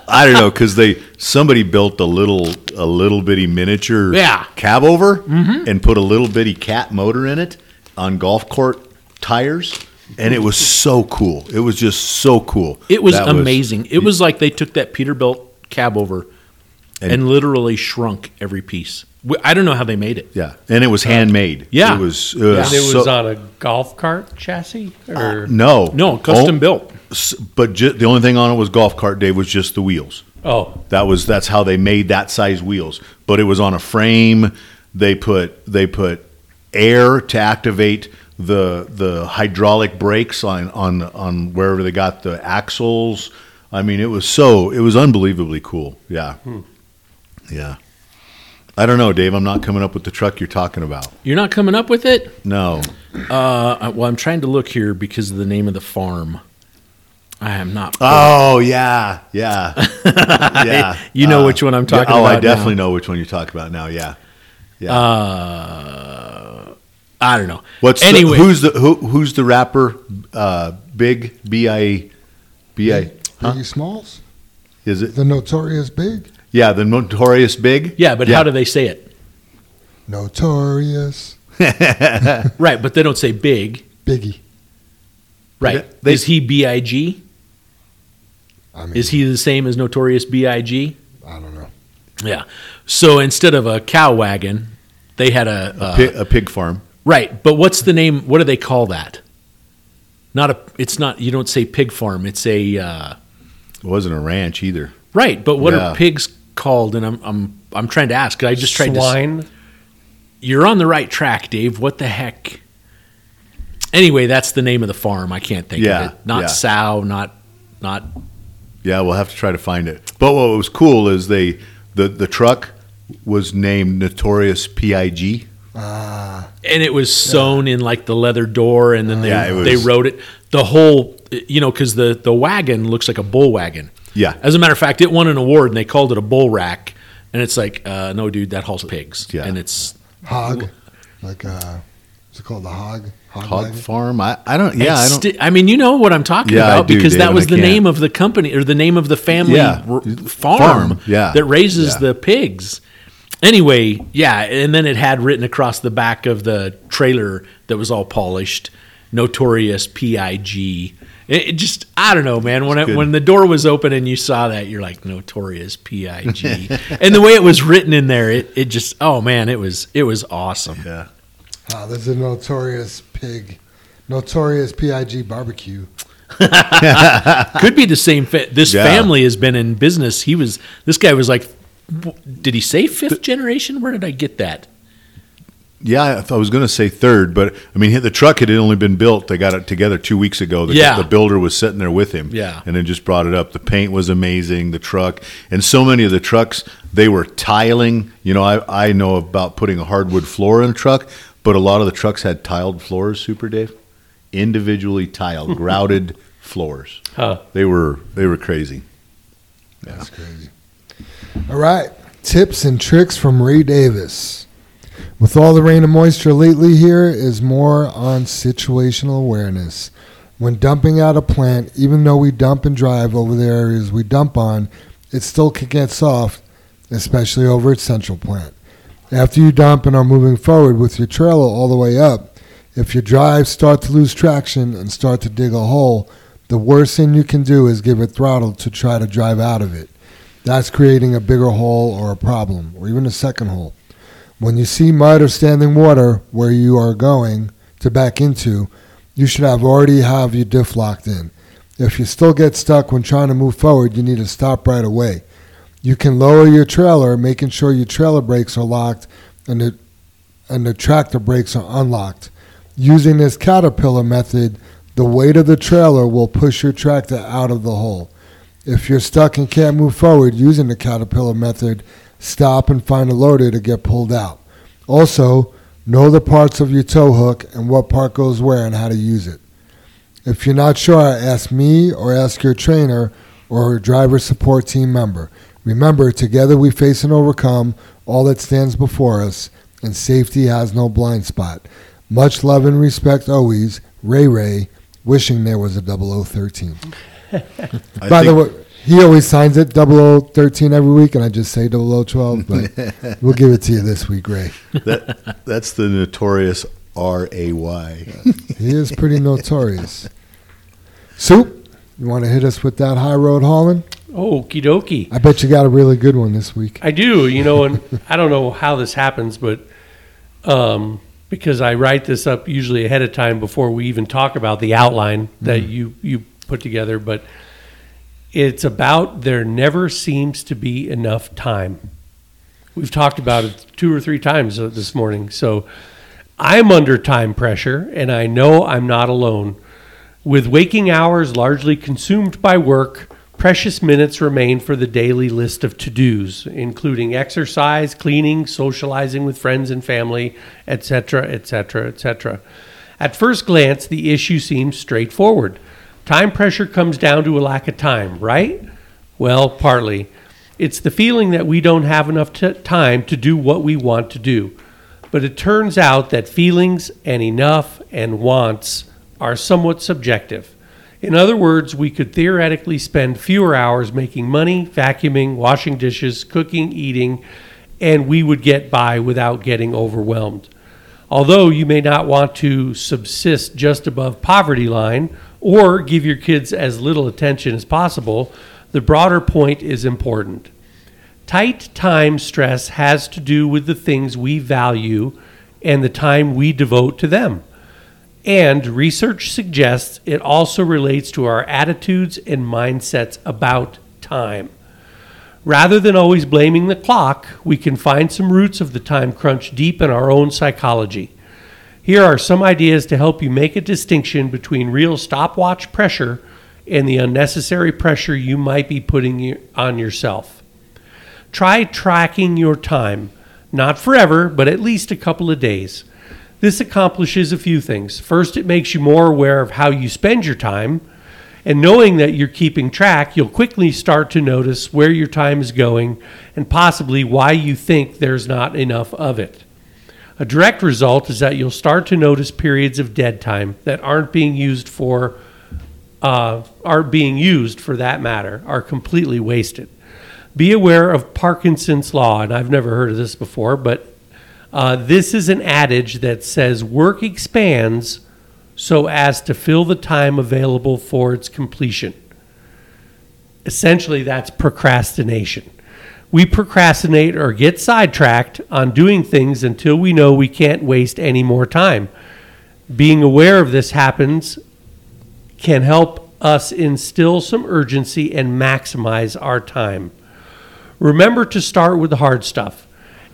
I don't know because they somebody built a little a little bitty miniature
Yeah.
cab over mm-hmm. and put a little bitty cat motor in it on golf court tires, and it was so cool. It was just so cool.
It was
That
amazing. it was like they took that Peterbilt cab over and,
And-
literally shrunk every piece. I don't know how they made it.
yeah, and it was uh, handmade.
yeah.
it was. It was,
And it was on a golf cart chassis? Or, uh,
no,
No, custom
Oh,
built.
But the only thing on it was golf cart. Dave was just the wheels.
oh,
That was that's how they made that size wheels. But it was on a frame. They put they put air to activate the the hydraulic brakes on on on wherever they got the axles. I mean, it was so it was unbelievably cool. Yeah, yeah. I don't know, Dave. I'm not coming up with the truck you're talking about.
You're not coming up with it?
No,
Uh, well, I'm trying to look here because of the name of the farm. I am not.
Oh yeah, yeah, yeah.
You know which one I'm talking about.
oh, I definitely
now.
know which one you're talking about now. Yeah, yeah.
Uh, I don't know.
What's the-
anyway?
who's the who, who's the rapper? Uh, Big B I B I. Huh?
Biggie Smalls,
Is it?
the notorious Big,
Yeah, the notorious Big.
yeah, but how do they say it?
notorious
Right, but they don't say big.
Biggie.
Right?
They-
is he B I G?
I mean,
Is he the same as Notorious B.I.G.? I
don't know.
Yeah. So instead of a cow wagon, they had a, uh,
Pi- a pig farm.
right. But what's the name? What do they call that? Not a. It's not. You don't say pig farm. It's a. Uh,
It wasn't a ranch either.
right. But what
Yeah.
are pigs called? And I'm I'm I'm trying to ask. I just tried to.
swine.
You're on the right track, Dave. What the heck? Anyway, that's the name of the farm. I can't think
Yeah,
of it. Not
yeah.
sow. Not not.
Yeah, we'll have to try to find it. But what was cool is they the the truck was named Notorious Pig.
Ah,
and it was sewn in like the leather door, and then they
Yeah, it was-
they wrote it. The whole, you know, because the the wagon looks like a bull wagon.
Yeah.
As a matter of fact, it won an award, and they called it a bull rack. And it's like, uh, no, dude, that hauls pigs.
Yeah.
And it's
hog, like uh, what's it called? The hog. Hog,
Hog
wagon?
farm. I, I don't. Yeah, I don't.
sti- I mean, you know what I'm talking
Yeah,
about
do,
because that was the name of the company or the name of the family
Yeah.
r- farm,
Farm, yeah.
that raises
Yeah.
the pigs. Anyway, yeah, and then it had written across the back of the trailer that was all polished, "Notorious Pig." It, it just, I don't know, man. When it, when the door was open and you saw that, you're like, "Notorious Pig," and the way it was written in there, it, it just, oh man, it was it was awesome.
yeah.
Ah, there's a notorious pig, notorious Pig barbecue.
Could be the same. Fa- this
Yeah.
family has been in business. He was. This guy was like. Did he say fifth generation? Where did I get that?
Yeah, I, th- I was going to say third, but I mean, the truck had only been built. They got it together two weeks ago. The,
Yeah.
the builder was sitting there with him.
Yeah.
and then just brought it up. The paint was amazing. The truck and so many of the trucks they were tiling. You know, I I know about putting a hardwood floor in a truck, but a lot of the trucks had tiled floors. Super Dave, individually tiled, grouted floors.
Huh.
They were they were crazy.
That's crazy. All right. Tips and tricks from Ray Davis. With all the rain and moisture lately, here is more on situational awareness. When dumping out a plant, even though we dump and drive over the areas we dump on, it still can get soft, especially over its central plant. After you dump and are moving forward with your trailer all the way up, if your drives start to lose traction and start to dig a hole, the worst thing you can do is give it throttle to try to drive out of it. That's creating a bigger hole or a problem, or even a second hole. When you see mud or standing water where you are going to back into, you should have already have your diff locked in. If you still get stuck when trying to move forward, you need to stop right away. You can lower your trailer, making sure your trailer brakes are locked and the and the tractor brakes are unlocked. Using this caterpillar method, the weight of the trailer will push your tractor out of the hole. If you're stuck and can't move forward using the caterpillar method, stop and find a loader to get pulled out. Also, know the parts of your tow hook and what part goes where and how to use it. If you're not sure, ask me or ask your trainer or driver support team member. Remember, together we face and overcome all that stands before us, and safety has no blind spot. Much love and respect always, Ray Ray, wishing there was a 0013.
I
By the way, he always signs it 0013 every week, and I just say 0012, but we'll give it to you this week, Ray.
that, that's the notorious R A Y.
He is pretty notorious. Soup, you want to hit us with that high road hauling?
Okie dokie.
I bet you got a really good one this week.
I do, you know, and I don't know how this happens, but um, because I write this up usually ahead of time before we even talk about the outline that you you put together, but it's about there never seems to be enough time. We've talked about it two or three times uh, this morning, so I'm under time pressure, and I know I'm not alone. With waking hours largely consumed by work, precious minutes remain for the daily list of to dos, including exercise, cleaning, socializing with friends and family, etc., etc., etc. At first glance, the issue seems straightforward. Time pressure comes down to a lack of time, right? Well, partly. It's the feeling that we don't have enough t- time to do what we want to do. But it turns out that feelings and enough and wants are somewhat subjective. In other words, we could theoretically spend fewer hours making money, vacuuming, washing dishes, cooking, eating, and we would get by without getting overwhelmed. Although you may not want to subsist just above poverty line or give your kids as little attention as possible, the broader point is important. Tight time stress has to do with the things we value and the time we devote to them. And research suggests it also relates to our attitudes and mindsets about time. Rather than always blaming the clock, we can find some roots of the time crunch deep in our own psychology. Here are some ideas to help you make a distinction between real stopwatch pressure and the unnecessary pressure you might be putting on yourself. Try tracking your time, not forever, but at least a couple of days. This accomplishes a few things. First, it makes you more aware of how you spend your time, and knowing that you're keeping track, you'll quickly start to notice where your time is going and possibly why you think there's not enough of it. A direct result is that you'll start to notice periods of dead time that aren't being used for uh, aren't being used for that matter are completely wasted. Be aware of Parkinson's law, and I've never heard of this before, but uh, this is an adage that says work expands so as to fill the time available for its completion. Essentially, that's procrastination. We procrastinate or get sidetracked on doing things until we know we can't waste any more time. Being aware of this happens can help us instill some urgency and maximize our time. Remember to start with the hard stuff.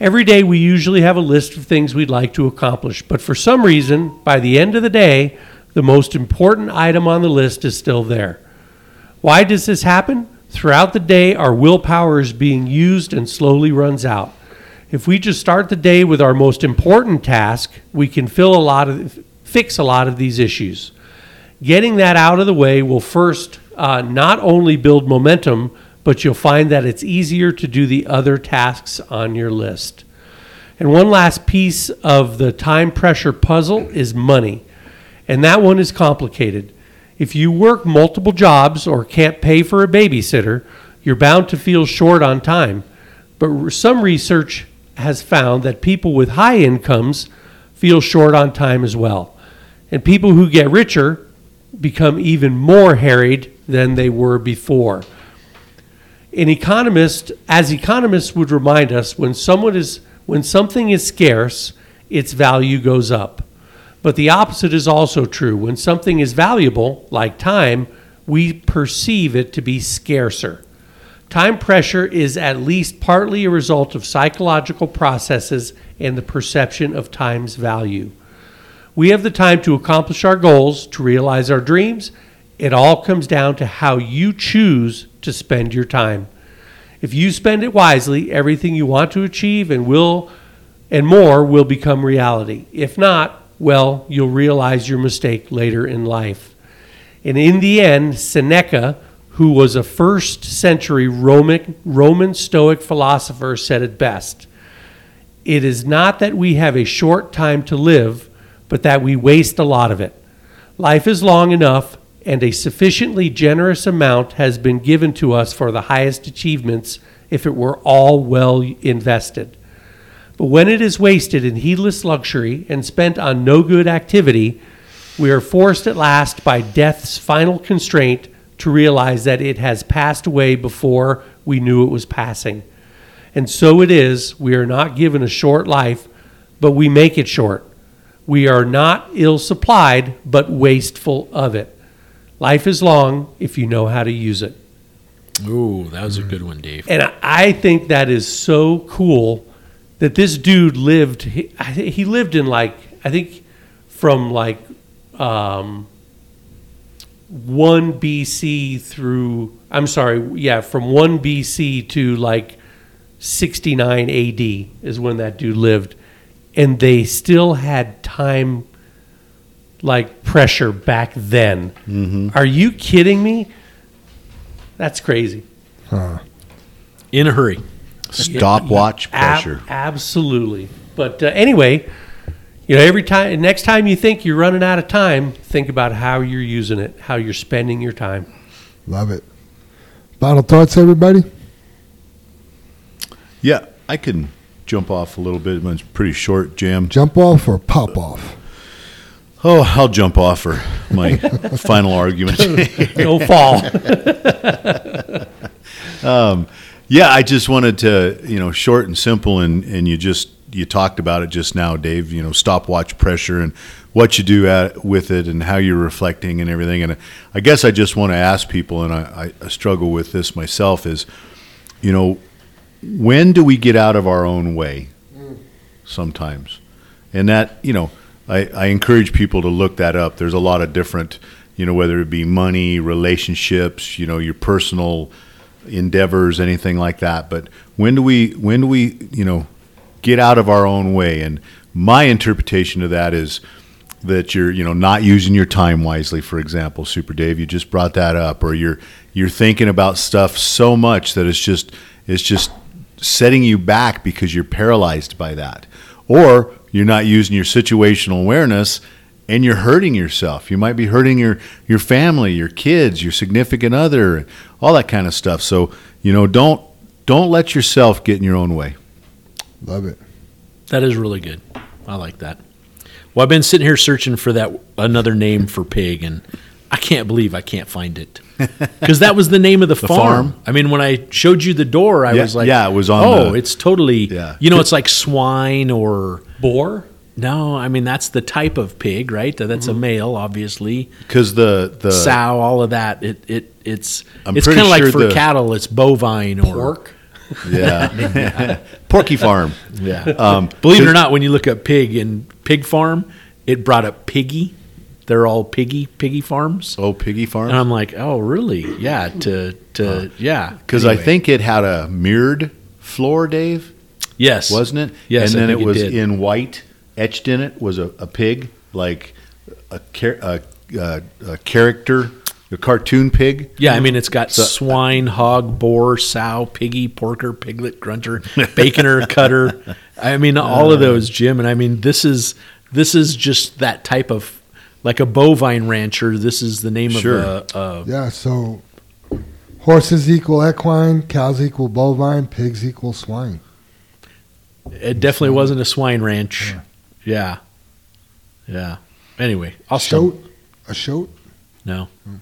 Every day we usually have a list of things we'd like to accomplish, but for some reason, by the end of the day, the most important item on the list is still there. Why does this happen? Throughout the day, our willpower is being used and slowly runs out. If we just start the day with our most important task, we can fill a lot of fix a lot of these issues. Getting that out of the way will first uh, not only build momentum, but you'll find that it's easier to do the other tasks on your list. And one last piece of the time pressure puzzle is money. And that one is complicated. If you work multiple jobs or can't pay for a babysitter, you're bound to feel short on time. But some research has found that people with high incomes feel short on time as well. And people who get richer become even more harried than they were before. An economist, as economists would remind us, when someone is when something is scarce, its value goes up. But the opposite is also true. When something is valuable, like time, we perceive it to be scarcer. Time pressure is at least partly a result of psychological processes and the perception of time's value. We have the time to accomplish our goals, to realize our dreams. It all comes down to how you choose to spend your time. If you spend it wisely, everything you want to achieve and will and more will become reality. If not, well, you'll realize your mistake later in life. And in the end, Seneca, who was a first century Roman, Roman Stoic philosopher, said it best It is not that we have a short time to live, but that we waste a lot of it. Life is long enough, and a sufficiently generous amount has been given to us for the highest achievements if it were all well invested. But when it is wasted in heedless luxury and spent on no good activity, we are forced at last by death's final constraint to realize that it has passed away before we knew it was passing. And so it is, we are not given a short life, but we make it short. We are not ill supplied, but wasteful of it. Life is long if you know how to use it.
Ooh, that was a good one, Dave.
And I- think that is so cool that this dude lived. He, he lived in like I think from like um, one BC through. I'm sorry, yeah, from one BC to like 69 AD is when that dude lived, and they still had time like pressure back then. Are you kidding me? That's crazy.
In a hurry.
Stopwatch
Ab-
pressure.
absolutely. But uh, anyway, you know, every time, next time you think you're running out of time, think about how you're using it, how you're spending your time.
Love it. Final thoughts, everybody?
Yeah, I can jump off a little bit. Mine's pretty short, Jam.
Jump off or pop off?
Oh, I'll jump off for my final argument.
Go fall.
Um, yeah, I just wanted to, you know, short and simple, and and you just you talked about it just now, Dave. You know, stopwatch pressure and what you do at, with it, and how you're reflecting and everything. And I guess I just want to ask people, and I, I struggle with this myself, is, you know, when do we get out of our own way? Mm. Sometimes, and that you know, I, I encourage people to look that up. There's a lot of different, you know, whether it be money, relationships, you know, your personal endeavors, anything like that. But when do we when do we you know get out of our own way? And my interpretation of that is that you're you know not using your time wisely. For example, Super Dave, you just brought that up, or you're you're thinking about stuff so much that it's just it's just setting you back because you're paralyzed by that, or you're not using your situational awareness and you're hurting yourself. You might be hurting your your family, your kids, your significant other, all that kind of stuff. So you know, don't don't let yourself get in your own way.
Love it.
That is really good. I like that. Well, I've been sitting here searching for that another name for pig, and I can't believe I can't find it because that was the name of the, farm.
farm?
I mean, when I showed you the door, I
Yeah,
was like,
yeah, it was on
Oh,
the-
it's totally.
Yeah.
You know, it's like swine or
Boar?
no. I mean, that's the type of pig, right? That's
Mm-hmm.
a male, obviously.
Because the the
Sow, all of that. It it it's
I'm
it's kind of like for
the-
cattle. It's bovine or
Pork?
yeah Porky Farm.
Yeah.
Um,
Believe it or not, when you look up pig in pig farm, it brought up piggy. They're all piggy piggy farms.
Oh, Piggy farms.
And I'm like, oh, really? Yeah. To to yeah.
Because I think it had a mirrored floor, Dave,
yes,
wasn't it?
Yes,
And then it
it
was
did.
in white, etched in it was a, a pig, like a, a, a, a character, a cartoon pig.
Yeah, I mean, it's got
So- uh,
swine, hog, boar, sow, piggy, porker, piglet, grunter, baconer, cutter. I mean, all of uh. those, Jim. And I mean, this is this is just that type of like a bovine rancher. This is the name
Sure.
of a, a
Yeah, so horses equal equine, cows equal bovine, pigs equal swine.
It definitely wasn't a swine ranch. Yeah. Yeah. Anyway, I'll stop.
Shoat, a shoat.
No. Hmm.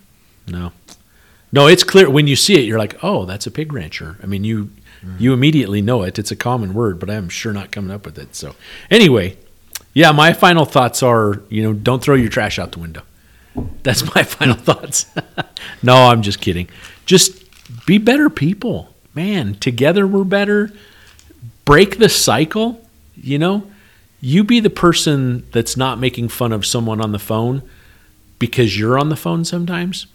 No. No, it's clear when you see it, you're like, oh, that's a pig rancher. I mean, you you immediately know it. It's a common word, but I'm sure not coming up with it. So, anyway, Yeah, my final thoughts are, you know, don't throw your trash out the window. That's my final thoughts. no, I'm just kidding. Just be better people. Man, together we're better. Break the cycle, you know? You be the person that's not making fun of someone on the phone because you're on the phone sometimes.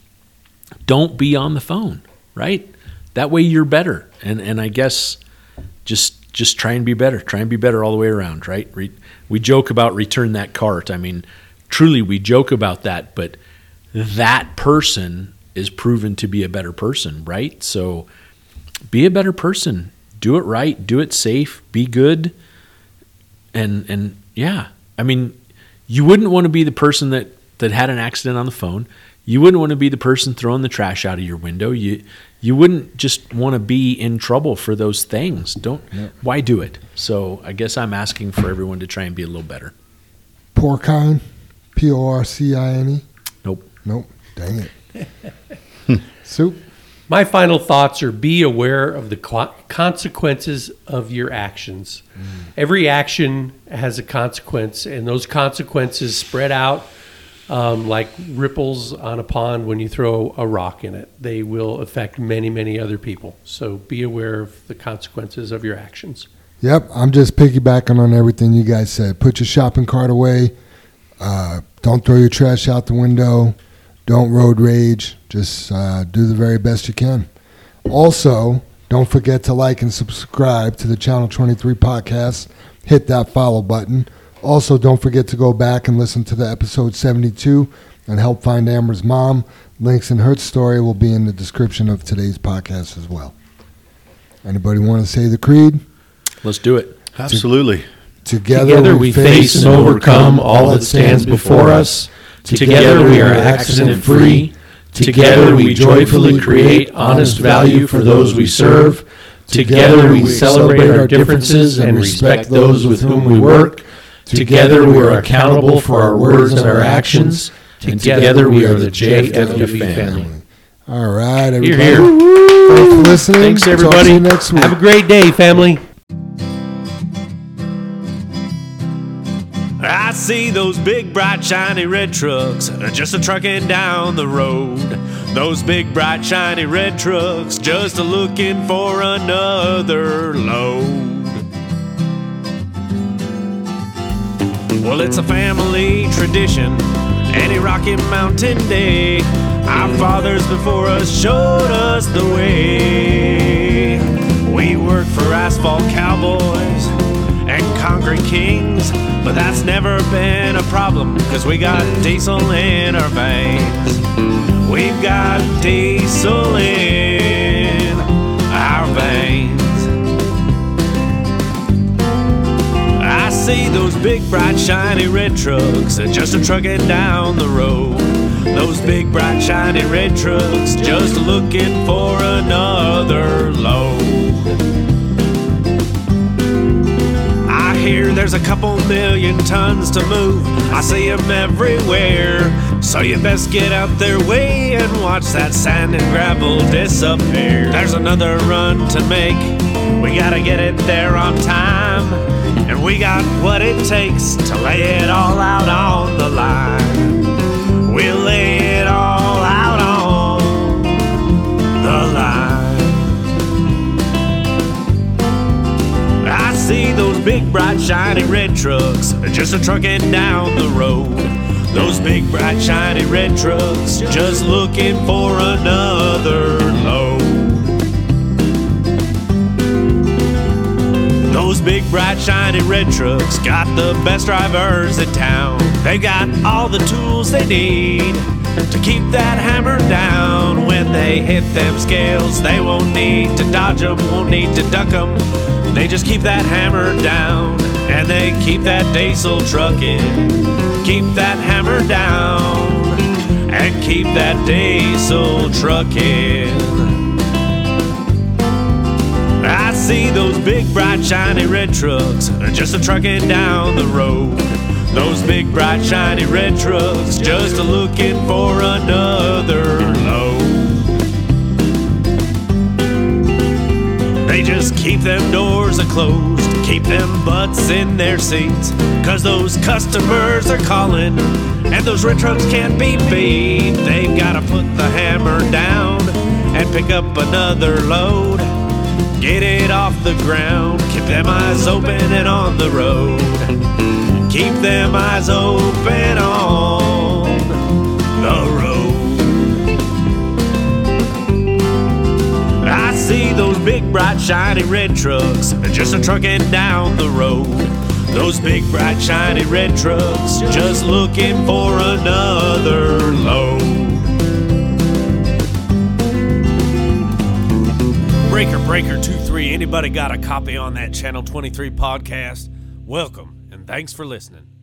Don't be on the phone, right? That way you're better. And and I guess just just try and be better. Try and be better all the way around, right? We joke about return that cart. I mean, truly we joke about that, but that person is proven to be a better person, right? So be a better person. Do it right, do it safe, be good. And and yeah, I mean, you wouldn't want to be the person that that had an accident on the phone. You wouldn't want to be the person throwing the trash out of your window. You you wouldn't just want to be in trouble for those things. Don't why do it? So I guess I'm asking for everyone to try and be a little better.
Porcine, P O R C I N E.
Nope.
Nope. Dang it. Soup.
My final thoughts are be aware of the consequences of your actions. Mm. Every action has a consequence, and those consequences spread out um, like ripples on a pond when you throw a rock in it. They will affect many, many other people. So be aware of the consequences of your actions.
Yep, I'm just piggybacking on everything you guys said. Put your shopping cart away. Uh, don't throw your trash out the window. Don't road rage. Just uh, do the very best you can. Also, don't forget to like and subscribe to the Channel 23 podcast. Hit that follow button. Also, don't forget to go back and listen to the episode 72 and help find Ambyr's mom. Links in her story will be in the description of today's podcast as well. Anybody want to say the creed?
Let's do it.
Absolutely.
Together,
Together we face and overcome all that stands before us. Together we are accident free. Together we joyfully create honest value for those we serve. Together we celebrate our differences and respect those with whom we work. Together we are accountable for our words and our actions. And together we are the JFW family.
All right, everybody.
Here, here.
Thanks for listening.
Thanks,
Talk to
everybody.
you next week.
Have a great day, family.
I see those big, bright, shiny red trucks just a trucking down the road. Those big, bright, shiny red trucks just a looking for another load. Well, it's a family tradition, any Rocky Mountain Day. Our fathers before us showed us the way. We work for asphalt cowboys and concrete kings, but that's never been a problem, cause we got diesel in our veins. We've got diesel in see those big, bright, shiny red trucks just a trucking down the road. Those big, bright, shiny red trucks just looking for another load. I hear there's a couple million tons to move. I see 'em everywhere. So you best get out their way and watch that sand and gravel disappear. There's another run to make. We gotta get it there on time. And we got what it takes to lay it all out on the line. We'll lay it all out on the line. I see those big, bright, shiny red trucks just a trucking down the road. Those big, bright, shiny red trucks just looking for another load. Those big, bright, shiny red trucks got the best drivers in town. They got all the tools they need to keep that hammer down. When they hit them scales, they won't need to dodge them, won't need to duck them. They just keep that hammer down and they keep that diesel trucking. Keep that hammer down and keep that diesel trucking. See those big, bright, shiny red trucks just a trucking down the road. Those big, bright, shiny red trucks just a looking for another load. They just keep them doors closed, keep them butts in their seats. Cause those customers are calling, and those red trucks can't be beat. They've gotta put the hammer down and pick up another load. Get it off the ground, keep them eyes open and on the road. Keep them eyes open on the road. I see those big, bright, shiny red trucks just a trucking down the road. Those big, bright, shiny red trucks just looking for another load. Breaker Breaker 23, anybody got a copy on that Channel 23 podcast? Welcome and thanks for listening.